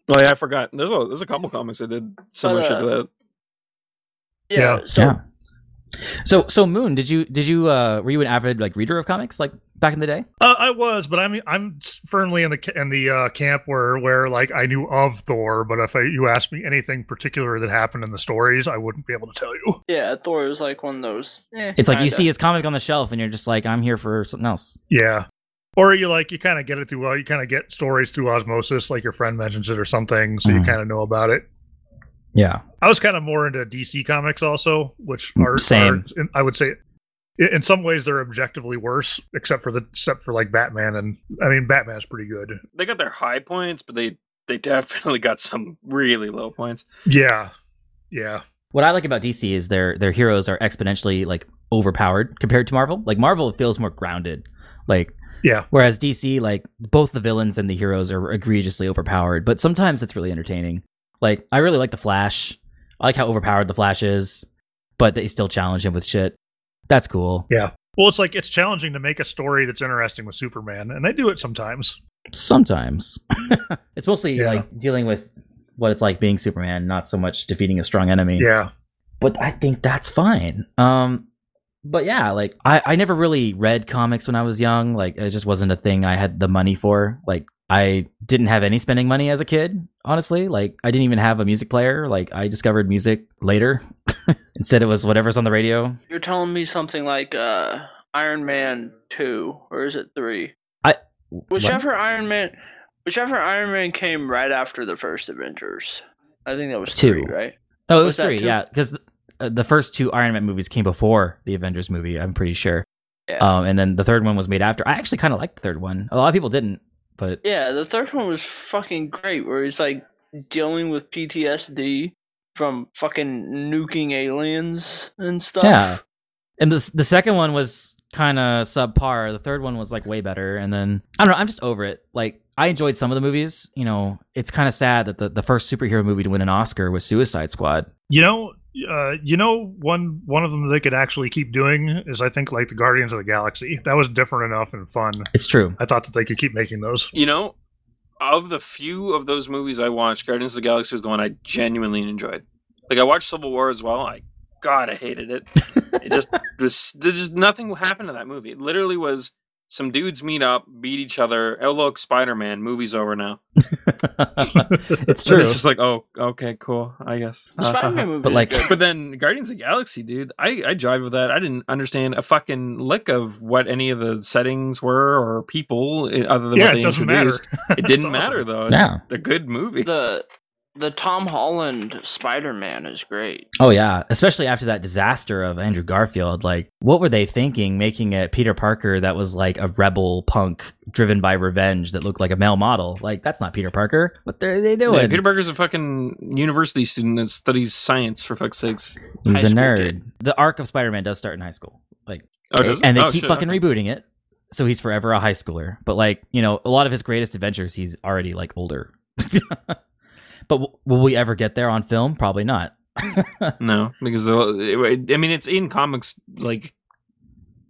oh yeah, I forgot. There's a there's a couple comics that did similar But, shit uh, to that. yeah. Yeah. So yeah. So so Moon, did you did you uh were you an avid like reader of comics like back in the day? Uh, I was, but I'm I'm firmly in the in the uh, camp where where like I knew of Thor, but if I, you asked me anything particular that happened in the stories, I wouldn't be able to tell you. yeah, Thor is like one of those. eh, It's like you kinda. see his comic on the shelf and you're just like, I'm here for something else. Yeah. Or you like you kind of get it through Well, you kind of get stories through osmosis, like your friend mentions it or something, so you Mhm. kind of know about it. Yeah. I was kind of more into DC comics also, which are Same. are- I would say, i- in some ways they're objectively worse, except for the except for like Batman and I mean Batman's pretty good. They got their high points, but they they definitely got some really low points. Yeah, yeah, What I like about DC is their their heroes are exponentially like overpowered compared to Marvel. Like Marvel feels more grounded. Like yeah. whereas DC like both the villains and the heroes are egregiously overpowered, but sometimes it's really entertaining. Like I really like the Flash. I like how overpowered the Flash is, but they still challenge him with shit. That's cool. Yeah. Well, it's like it's challenging to make a story that's interesting with Superman, and they do it sometimes. Sometimes. it's mostly Yeah. like dealing with what it's like being Superman, not so much defeating a strong enemy. Yeah. But I think that's fine. Um but yeah, like I, I never really read comics when I was young. Like it just wasn't a thing I had the money for. Like I didn't have any spending money as a kid, honestly. Like I didn't even have a music player. Like I discovered music later. Instead it was whatever's on the radio. You're telling me something like uh, Iron Man two, or is it three? What? Whichever Iron Man, whichever Iron Man came right after the first Avengers. I think that was Two. three, right? Oh, it Was was three, yeah, because uh, the first two Iron Man movies came before the Avengers movie. I'm pretty sure. Yeah. Um, and then the third one was made after. I actually kind of liked the third one. A lot of people didn't, but Yeah, the third one was fucking great, where he's like dealing with PTSD from fucking nuking aliens and stuff. Yeah. and the the second one was kind of subpar. The third one was like way better. And then I don't know. I'm just over it. Like I enjoyed some of the movies. You know, it's kind of sad that the, the first superhero movie to win an Oscar was Suicide Squad. You know, uh, you know, one one of them they could actually keep doing is I think like the Guardians of the Galaxy. That was different enough and fun. It's true. I thought that they could keep making those. You know, of the few of those movies I watched, Guardians of the Galaxy was the one I genuinely enjoyed. Like I watched Civil War as well. I God, I hated it. It just was there's just nothing happened to that movie. It literally was some dudes meet up, beat each other. Oh look, Spider Man, movie's over now. it's true. It's just like, oh, okay, cool, I guess. Spider-Man movie But, like- But then Guardians of the Galaxy, dude, I I drive with that. I didn't understand a fucking lick of what any of the settings were or people eh, other than yeah, what they it doesn't matter. It didn't It's awesome. matter though. It's Yeah. just a good movie. the the Tom Holland Spider Man is great. Oh yeah, especially after that disaster of Andrew Garfield. Like, what were they thinking making a Peter Parker that was like a rebel punk driven by revenge that looked like a male model? Like, that's not Peter Parker. What are they doing? Yeah, Peter Parker's a fucking university student that studies science for fuck's sakes. He's high a nerd. kid. The arc of Spider-Man does start in high school. Like, Oh, does and they Oh, keep shit, fucking okay. rebooting it, so he's forever a high schooler. But like, you know, a lot of his greatest adventures, he's already like older. but w- will we ever get there on film? Probably not. No, because the, I mean it's in comics like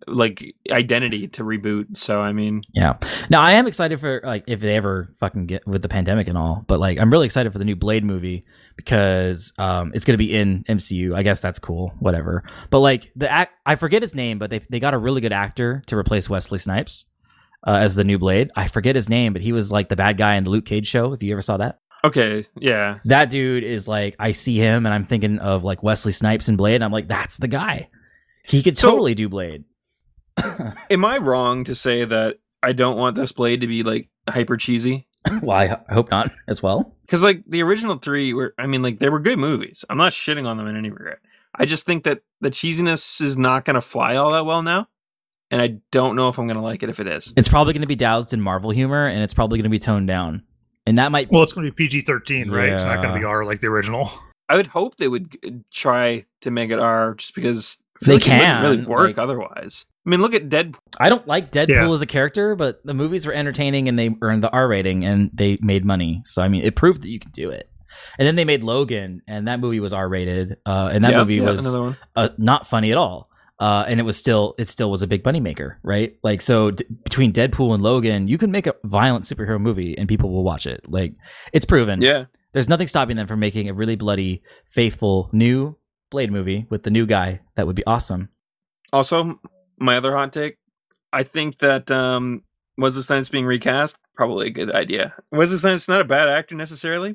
like identity to reboot. So I mean, Yeah. Now I am excited for like if they ever fucking get with the pandemic and all, but like I'm really excited for the new Blade movie because um it's gonna be in MCU. I guess that's cool. Whatever. But like the act, I forget his name, but they they got a really good actor to replace Wesley Snipes uh, as the new Blade. I forget his name, but he was like the bad guy in the Luke Cage show. If you ever saw that, okay, yeah, that dude is like I see him and I'm thinking of like Wesley Snipes and Blade. And I'm like that's the guy. He could So- totally do Blade. Am I wrong to say that I don't want this blade to be like hyper cheesy? well, I, I hope not as well. Because like the original three were, I mean, like they were good movies. I'm not shitting on them in any regret. I just think that the cheesiness is not going to fly all that well now, and I don't know if I'm going to like it if it is. It's probably going to be doused in Marvel humor, and it's probably going to be toned down, and that might. Well, it's going to be PG thirteen, right? It's not going to be R like the original. I would hope they would try to make it R, just because They like it wouldn't can, really work like- otherwise. I mean, look at Deadpool. I don't like Deadpool Yeah. as a character, but the movies were entertaining and they earned the R rating and they made money. So I mean, it proved that you can do it. And then they made Logan, and that movie was R rated, uh, and that Yeah, movie yeah, was uh, not funny at all. Uh, and it was still it still was a big money maker, right? Like so d- between Deadpool and Logan, you can make a violent superhero movie and people will watch it. Like it's proven. Yeah, There's nothing stopping them from making a really bloody, faithful new Blade movie with the new guy. That would be awesome. Also, my other hot take, I think that um Wesley Snipes being recast probably a good idea. Wesley Snipes not a bad actor necessarily.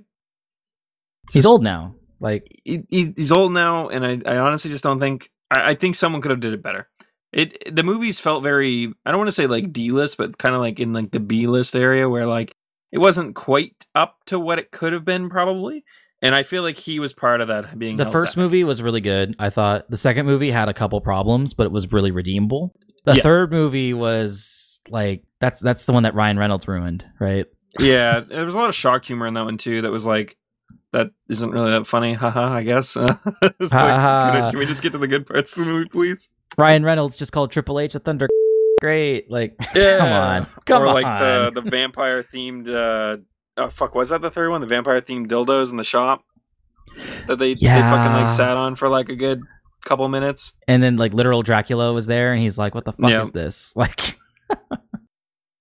He's old now. Like He, he- he's old now, and I, I honestly just don't think. I, I think someone could have did it better. It the movies felt very. I don't want to say like D list, but kind of like in like the B list area where like it wasn't quite up to what it could have been probably. And I feel like he was part of that being the first back. movie was really good. I thought the second movie had a couple problems, but it was really redeemable. The Yeah. third movie was like that's that's the one that Ryan Reynolds ruined, right? yeah, there was a lot of shock humor in that one too. That was like, that isn't really that funny. Haha, I guess. Like, can. I- can we just get to the good parts of the movie, please? Ryan Reynolds just called Triple H a thunder. Great, like come on, come or on. like the the vampire themed. uh Oh fuck! Was that the third one? The vampire themed dildos in the shop that they they fucking like sat on for like a good couple minutes. and then like literal Dracula was there, and he's like, "What the fuck Yeah. is this?" Like,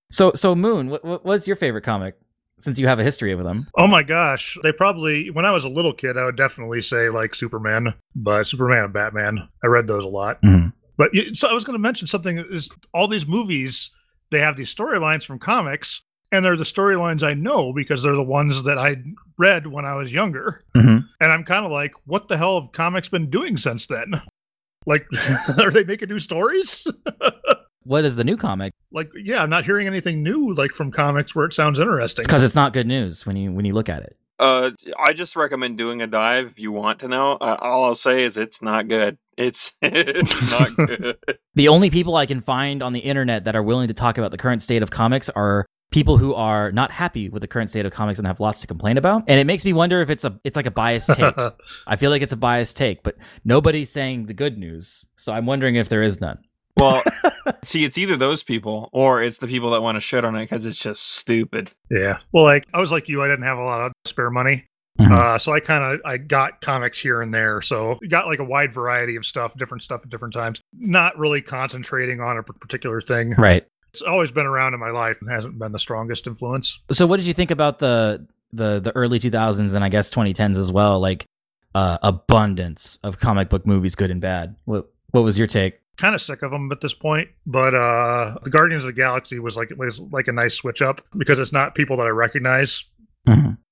so so Moon, what, what was your favorite comic? Since you have a history with them, Oh my gosh. They probably, when I was a little kid, I would definitely say like Superman, but Superman and Batman. I read those a lot. Mhm. But so I was going to mention something is all these movies, they have these storylines from comics, and they're the storylines I know because they're the ones that I read when I was younger. Mhm. And I'm kind of like, what the hell have comics been doing since then? Like, are they making new stories? what is the new comic? like, yeah, I'm not hearing anything new like from comics where it sounds interesting. It's because it's not good news when you when you look at it. Uh, I just recommend doing a dive if you want to know. Uh, all I'll say is it's not good. It's it's not good. The only people I can find on the internet that are willing to talk about the current state of comics are people who are not happy with the current state of comics and have lots to complain about. And it makes me wonder if it's a it's like a biased take. I feel like it's a biased take, but nobody's saying the good news. So I'm wondering if there is none. Well, see, it's either those people or it's the people that want to shit on it because it's just stupid. Yeah. Well, like I was like you, I didn't have a lot of spare money. Mhm. Uh, so I kind of I got comics here and there. So got like a wide variety of stuff, different stuff at different times. Not really concentrating on a particular thing. Right. It's always been around in my life and hasn't been the strongest influence. So what did you think about the the the early 2000s and I guess 2010s as well? Like uh, abundance of comic book movies, good and bad. What what was your take? Kind of sick of them at this point, but uh, the Guardians of the Galaxy was like was like a nice switch up because it's not people that I recognize.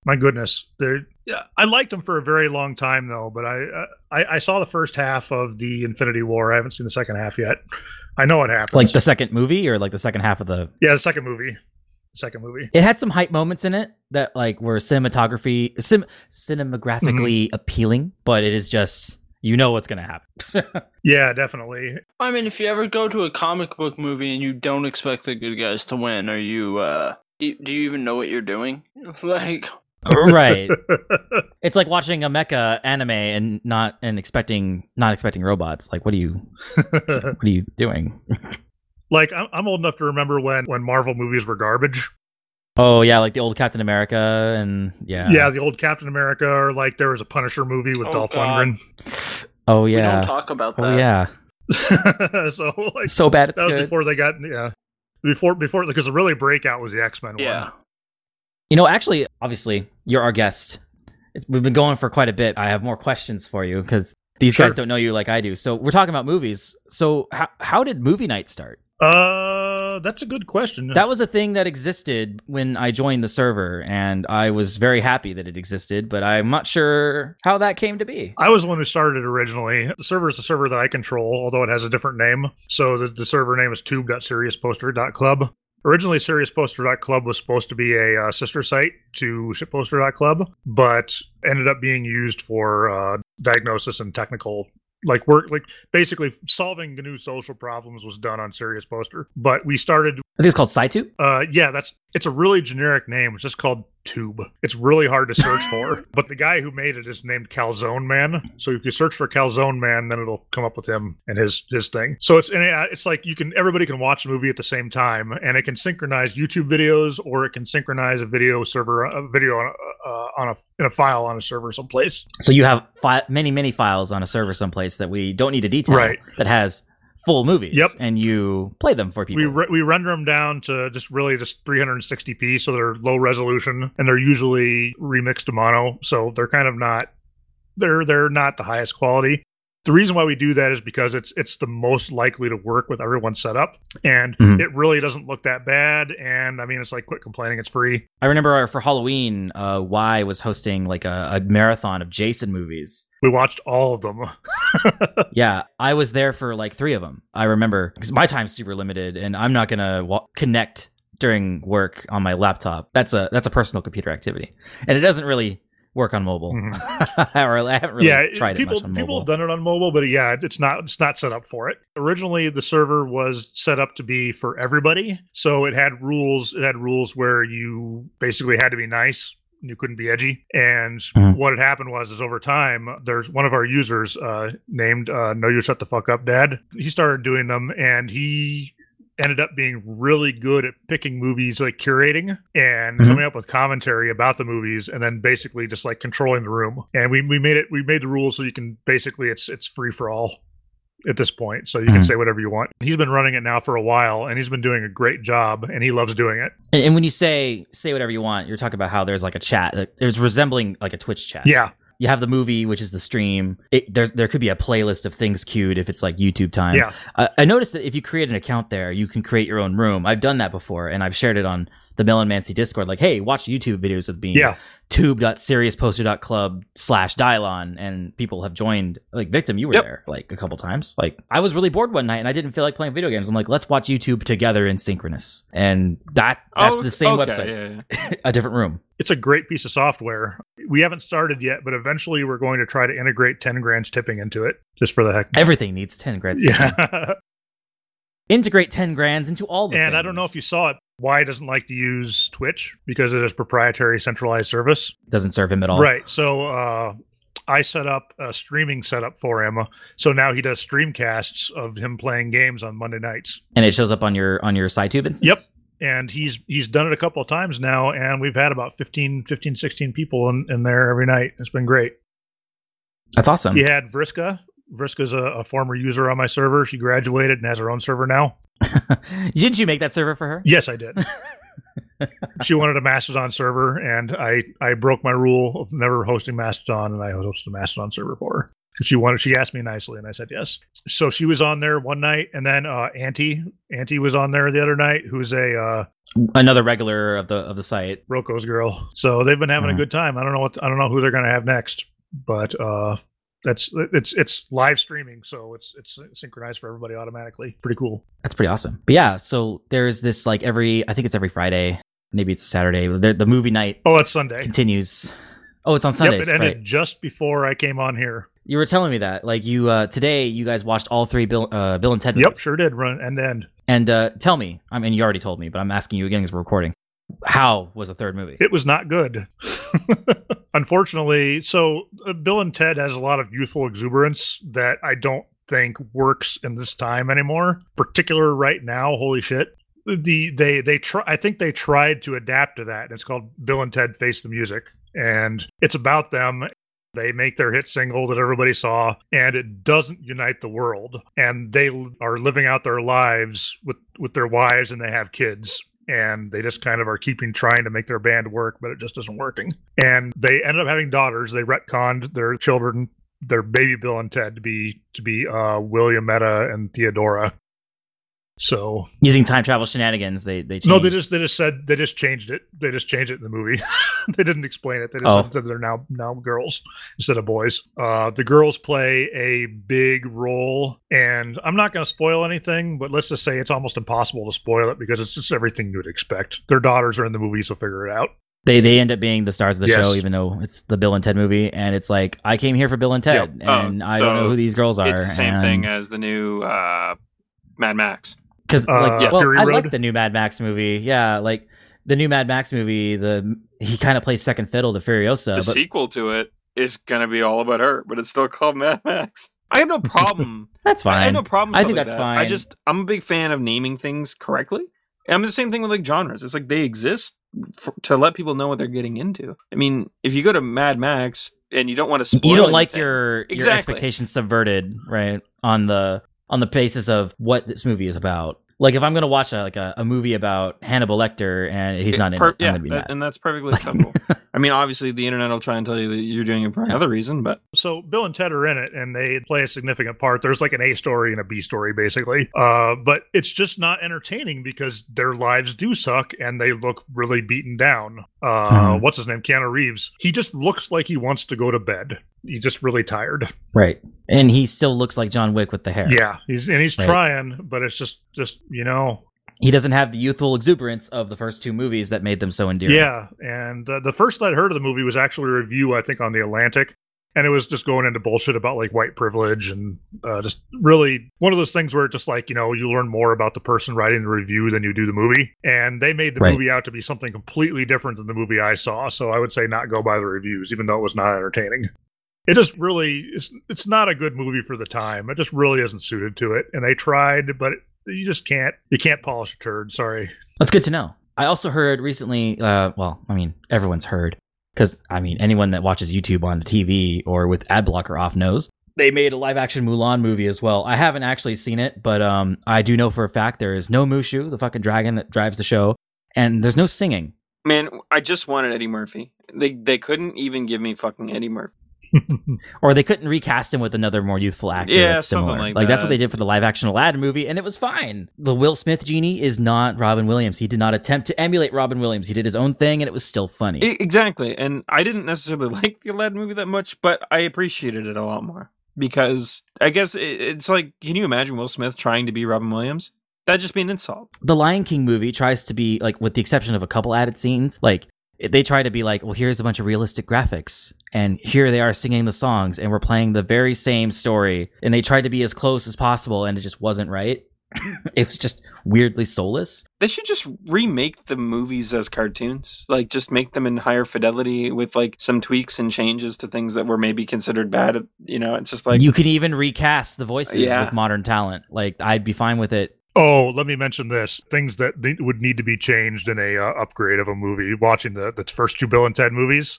My goodness, they're yeah, I liked them for a very long time though, but I, uh, I I saw the first half of the Infinity War. I haven't seen the second half yet. I know what happens. Like the second movie or like the second half of the yeah, the second movie, second movie. it had some hype moments in it that like were cinematography sim- cinematographically appealing but it is just you know what's gonna happen Yeah, definitely. I mean, if you ever go to a comic book movie and you don't expect the good guys to win, are you? uh Do you even know what you're doing? like, right it's like watching a mecha anime and not and expecting not expecting robots like what are you what are you doing like I'm, I'm old enough to remember when when Marvel movies were garbage. Oh yeah like the old captain america and yeah Yeah, the old Captain America, or like there was a Punisher movie with Oh, Dolph God. oh we don't yeah talk about oh, that. oh yeah so like so bad it's that was good before they got yeah before before because the really breakout was the X Men Yeah. one. You know, actually, obviously, you're our guest. It's, we've been going for quite a bit. I have more questions for you because these Sure. guys don't know you like I do. So we're talking about movies. So how how did movie night start? Uh, that's a good question. That was a thing that existed when I joined the server, and I was very happy that it existed. But I'm not sure how that came to be. I was the one who started it originally. The server is the server that I control, although it has a different name. So the, the server name is tube.seriousposter.club. Originally, seriousposter.club was supposed to be a uh, sister site to shitposter.club, but ended up being used for uh, diagnosis and technical like work like basically solving the new social problems was done on Serious Poster. But we started I think it's called CyTube. uh yeah, that's it's a really generic name. It's just called Tube. It's really hard to search for. But the guy who made it is named Calzone Man. So if you search for Calzone Man, then it'll come up with him and his his thing. So it's and it- it's like you can everybody can watch a movie at the same time, and it can synchronize YouTube videos or it can synchronize a video server a video on a, uh, on a in a file on a server someplace. So you have fi- many, many files on a server someplace that we don't need to detail Right. that has full movies. Yep. And you play them for people. We re- we render them down to just really just 360p, so they're low resolution and they're usually remixed to mono, so they're kind of not they're they're not the highest quality. The reason why we do that is because it's it's the most likely to work with everyone's setup, and Mhm. it really doesn't look that bad. And I mean, it's like quit complaining, it's free. I remember for Halloween, uh, Y was hosting like a, a marathon of Jason movies. We watched all of them. Yeah, I was there for like three of them. I remember because my time's super limited, and I'm not gonna wa- connect during work on my laptop. That's a that's a personal computer activity, and it doesn't really work on mobile. Mm-hmm. or I haven't really yeah, tried people it much on people mobile. have done it on mobile, but yeah, it's not it's not set up for it. Originally, the server was set up to be for everybody, so it had rules. It had rules where you basically had to be nice. You couldn't be edgy. And Mhm. what had happened was, is over time, there's one of our users uh, named uh, "No You Shut the Fuck Up, Dad." He started doing them, and he ended up being really good at picking movies, like curating and Mhm. coming up with commentary about the movies, and then basically just like controlling the room. And we, we made it. We made the rules so you can basically it's it's free for all at this point, so you can Mhm. say whatever you want. He's been running it now for a while, and he's been doing a great job, and he loves doing it. And, and when you say say whatever you want, you're talking about how there's like a chat. Like, there's resembling like a Twitch chat. Yeah, You have the movie, which is the stream. It, there's there could be a playlist of things queued if it's like YouTube time. yeah, I, I noticed that if you create an account there, you can create your own room. I've done that before, and I've shared it on the Mel and Mancy Discord. Like, hey, watch YouTube videos with me. yeah. tube.seriousposter.club slash Dylon and people have joined like victim you were Yep. there like a couple times like i was really bored one night and i didn't feel like playing video games i'm like let's watch youtube together in synchronous and that that's Oh, the same okay, website yeah, yeah. a different room It's a great piece of software. We haven't started yet, but eventually we're going to try to integrate 10 grams tipping into it just for the heck. everything needs 10 grand Yeah. integrate 10 grands into all the and I don't know if you saw it. Y doesn't like to use Twitch because it is proprietary centralized service. doesn't serve him at all Right. So uh, I set up a streaming setup for him. So now he does streamcasts of him playing games on Monday nights. and it shows up on your on your CyTube instance Yep. And he's he's done it a couple of times now, and we've had about 15, 15 16 people in, in there every night. It's been great. that's awesome He had Vriska. Vriska's a, a former user on my server. She graduated and has her own server now. didn't you make that server for her Yes, I did. she wanted a Mastodon server, and I I broke my rule of never hosting Mastodon, and I hosted a Mastodon server for her. She wanted. She asked me nicely, and I said yes. So she was on there one night, and then uh, Auntie Auntie was on there the other night, who's a uh, another regular of the of the site Roko's girl. So they've been having Mhm. a good time. I don't know what I don't know who they're going to have next, but uh, that's it's it's live streaming, so it's it's synchronized for everybody automatically. Pretty cool. That's pretty awesome. But yeah, so there's this like every I think it's every Friday, maybe it's a Saturday. The, the movie night Oh, it's Sunday. continues. Oh, it's on Yep, Sundays. it ended right. just before I came on here. You were telling me that. Like you uh today you guys watched all three Bill uh Bill and Ted Yep, movies. sure did run and to end. And uh tell me, I mean you already told me, but I'm asking you again because we're recording. How was the third movie? It was not good. Unfortunately, so uh, Bill and Ted has a lot of youthful exuberance that I don't think works in this time anymore. Particular right now, holy shit. The they they try I think they tried to adapt to that. And it's called Bill and Ted Face the Music and it's about them they make their hit single that everybody saw, and it doesn't unite the world. And they are living out their lives with with their wives, and they have kids, and they just kind of are keeping trying to make their band work, but it just isn't working. And they ended up having daughters. They retconned their children, their baby Bill and Ted, to be to be uh, William Meta and Theodora. So Using time travel shenanigans, they they changed. no, they just they just said they just changed it. They just changed it in the movie. they didn't explain it. They just Oh. said they're now now girls instead of boys. Uh, the girls play a big role, and I'm not going to spoil anything, but let's just say it's almost impossible to spoil it because it's just everything you would expect. Their daughters are in the movie, so figure it out. They they end up being the stars of the Yes. show, even though it's the Bill and Ted movie, and it's like I came here for Bill and Ted, Yeah. Oh, and I don't know who these girls are. It's the same thing as the new uh, Mad Max. Because Uh, like Yeah. well, Fury I Road? like the new Mad Max movie. Yeah, like the new Mad Max movie. The he kind of plays second fiddle to Furiosa, the but sequel to it is gonna be all about her, but it's still called Mad Max. I have no problem. that's fine. I have no problem. I think like that's that. I just I'm a big fan of naming things correctly. And I'm the same thing with like genres. It's like they exist for, to let people know what they're getting into. I mean, if you go to Mad Max and you don't want to spoil, you don't like anything- your your Exactly. expectations subverted, right? On the on the basis of what this movie is about. Like if I'm gonna watch a, like a, a movie about Hannibal Lecter and he's not in Per- it, I'm yeah, gonna be that- mad. and that's perfectly acceptable. I mean, obviously, the internet will try and tell you that you're doing it for another reason, but So Bill and Ted are in it, and they play a significant part. There's like an A story and a B story, basically. Uh, but it's just not entertaining because their lives do suck, and they look really beaten down. Uh, Mhm. What's his name? Keanu Reeves. He just looks like he wants to go to bed. He's just really tired. Right. And he still looks like John Wick with the hair. Yeah, he's and he's Right. trying, but it's just just you know He doesn't have the youthful exuberance of the first two movies that made them so endearing. Yeah, and uh, the first I'd heard of the movie was actually a review, I think, on the Atlantic, and it was just going into bullshit about like white privilege and uh, just really one of those things where it just like you know you learn more about the person writing the review than you do the movie, and they made the Right. movie out to be something completely different than the movie I saw. So I would say not go by the reviews, even though it was not entertaining. It just really it's it's not a good movie for the time. It just really isn't suited to it, and they tried, but you just can't you can't polish a turd. Sorry. That's good to know. I also heard recently, uh, well, I mean, everyone's heard, because, I mean, anyone that watches YouTube on TV or with ad blocker off knows. They made a live action Mulan movie as well. I haven't actually seen it, but um, I do know for a fact there is no Mushu, the fucking dragon that drives the show, and there's no singing. man, I just wanted Eddie Murphy. They they couldn't even give me fucking Eddie Murphy. Or they couldn't recast him with another more youthful actor. Yeah, that's something similar. like that's what they did for the live action Aladdin movie, and it was fine. The Will Smith genie is not Robin Williams. He did not attempt to emulate Robin Williams. He did his own thing, and it was still funny. Exactly, and I didn't necessarily like the Aladdin movie that much, but I appreciated it a lot more because I guess it's like, can you imagine Will Smith trying to be Robin Williams? That'd just be an insult. the Lion King movie tries to be like, with the exception of a couple added scenes, like they try to be like, well, here's a bunch of realistic graphics, and here they are singing the songs, and we're playing the very same story, and they tried to be as close as possible, and it just wasn't right. it was just weirdly soulless. They should just remake the movies as cartoons. Like just make them in higher fidelity with like some tweaks and changes to things that were maybe considered bad. You know, it's just like you can even recast the voices Yeah. with modern talent. Like I'd be fine with it. Oh, let me mention this: things that would need to be changed in a uh, upgrade of a movie. Watching the the first two Bill and Ted movies,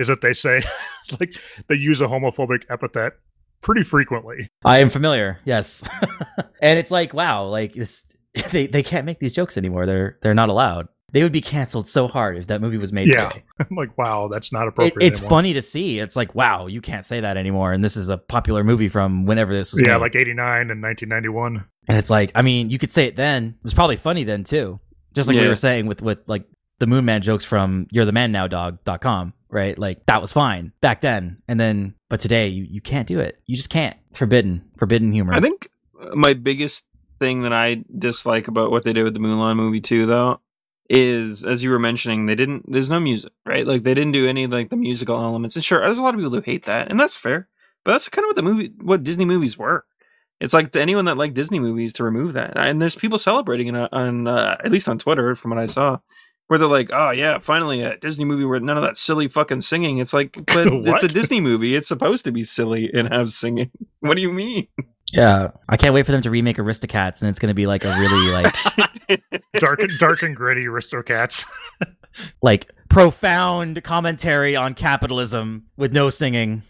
is that they say like they use a homophobic epithet pretty frequently. I am familiar, yes, and it's like, wow, like this, they they can't make these jokes anymore. They're they're not allowed. They would be canceled so hard if that movie was made Yeah. today. I'm like, wow, that's not It, appropriate. it's anymore. funny to see. It's like, wow, you can't say that anymore. And this is a popular movie from whenever this was Yeah, made. like '89 and 1991. and it's like, I mean, you could say it then. It was probably funny then too. Just like we were saying with with like the Moon Man jokes from you're the man now dog.com, right? Like that was fine back then. And then but today you, you can't do it. You just can't. It's forbidden. Forbidden humor. I think my biggest thing that I dislike about what they did with the Mulan movie too, though, is as you were mentioning, they didn't. There's no music, right? Like they didn't do any like the musical elements. And sure, there's a lot of people who hate that, and that's fair. But that's kind of what the movie, what Disney movies were. It's like to anyone that liked Disney movies to remove that, and there's people celebrating it on, uh, at least on Twitter, from what I saw, where they're like, "Oh yeah, finally a Disney movie where none of that silly fucking singing." It's like, but it's a Disney movie. It's supposed to be silly and have singing. What do you mean? Yeah. I can't wait for them to remake Aristocats and it's gonna be like a really like Dark, and dark and gritty Aristocats. like profound commentary on capitalism with no singing.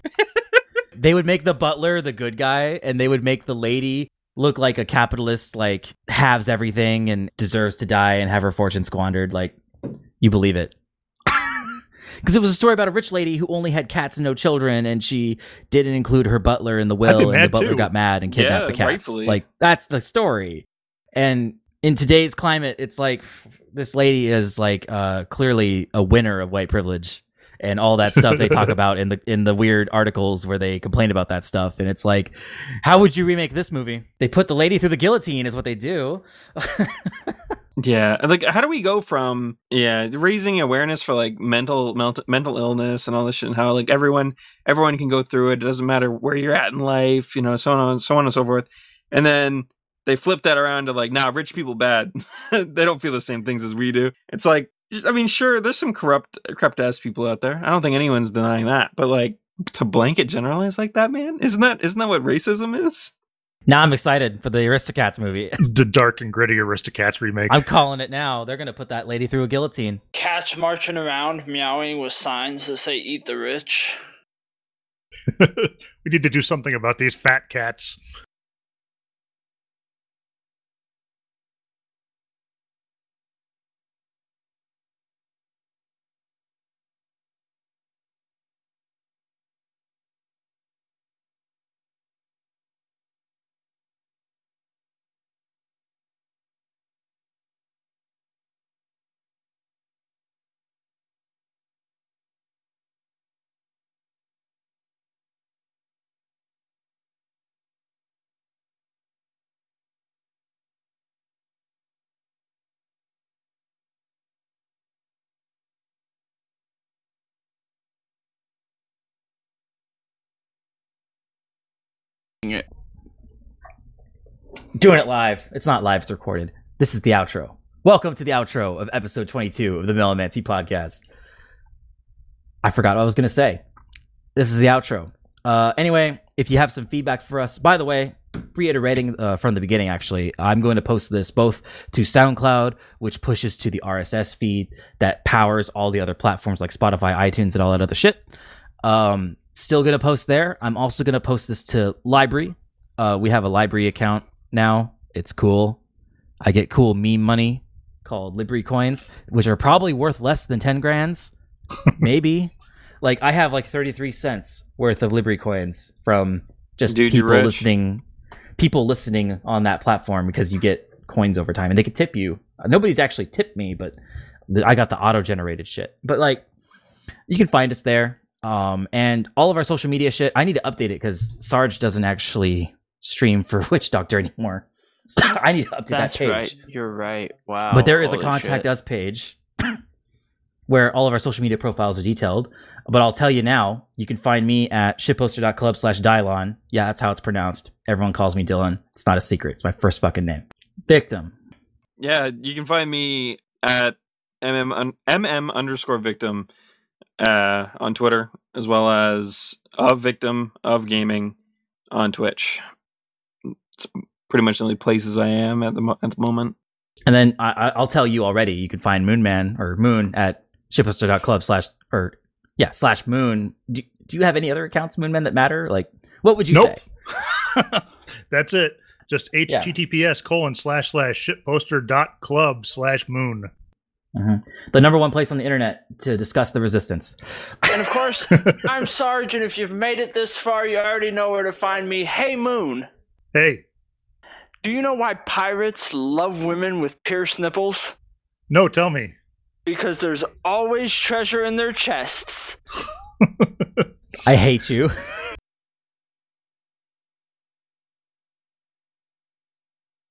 they would make the butler the good guy and they would make the lady look like a capitalist like halves everything and deserves to die and have her fortune squandered like you believe it because it was a story about a rich lady who only had cats and no children and she didn't include her butler in the will and the butler too. got mad and kidnapped Yeah, the cats. rightfully. like that's the story. And in today's climate it's like this lady is like uh clearly a winner of white privilege and all that stuff they talk about in the in the weird articles where they complain about that stuff. And it's like how would you remake this movie? They put the lady through the guillotine is what they do Yeah, like how do we go from yeah raising awareness for like mental mental mental illness and all this shit, and how like everyone everyone can go through it. It doesn't matter where you're at in life, you know, so on so on and so forth. And then they flip that around to like, nah, rich people bad. they don't feel the same things as we do. It's like, I mean, sure, there's some corrupt corrupt ass people out there. I don't think anyone's denying that, but like to blanket generalize like that, man, isn't that isn't that what racism is? Now I'm excited for the Aristocats movie. The dark and gritty Aristocats remake. I'm calling it now. They're gonna put that lady through a guillotine. Cats marching around meowing with signs that say "Eat the rich." we need to do something about these fat cats. Doing it live. It's not live, it's recorded. This is the outro. Welcome to the outro of episode 22 of the Melamancy podcast. I forgot what I was going to say. This is the outro. Uh, anyway, if you have some feedback for us, by the way, reiterating uh, from the beginning, actually, I'm going to post this both to SoundCloud, which pushes to the RSS feed that powers all the other platforms like Spotify, iTunes, and all that other shit. Um, still going to post there. I'm also going to post this to LBRY. Uh, we have a LBRY account now. It's cool. I get cool meme money called LBRY coins, which are probably worth less than 10 grands. Maybe. like, I have like 33 cents worth of LBRY coins from just Dude, people listening people listening on that platform because you get coins over time and they could tip you. Uh, Nobody's actually tipped me, but the, I got the auto generated shit. But like, you can find us there. Um, and all of our social media shit. I need to update it because Sarge doesn't actually stream for Witch Doctor anymore. So I need to update That's that page. right. You're right. Wow. But there is a contact shit. us page where all of our social media profiles are detailed. But I'll tell you now, you can find me at shitposter.club slash Dylon. Yeah, that's how it's pronounced. Everyone calls me Dylan. It's not a secret. It's my first fucking name. Victim. Yeah, you can find me at mm un- mm underscore victim uh, on Twitter, as well as a victim of gaming on Twitch. It's pretty much the only places I am at the mo- at the moment. And then I, I- I'll tell you already, you can find Moonman or Moon at shitposter.club slash, or yeah, slash Moon. Do, do you have any other accounts, Moonman, that matter? Like, what would you Nope. say? That's it. Just https colon slash slash shitposter dot club slash moon. Mm-hmm. The number one place on the internet to discuss the resistance. And of course, I'm Sarge, and if you've made it this far, you already know where to find me. Hey, Moon. Hey, Do you know why pirates love women with pierced nipples? no, tell me. Because there's always treasure in their chests. I hate you.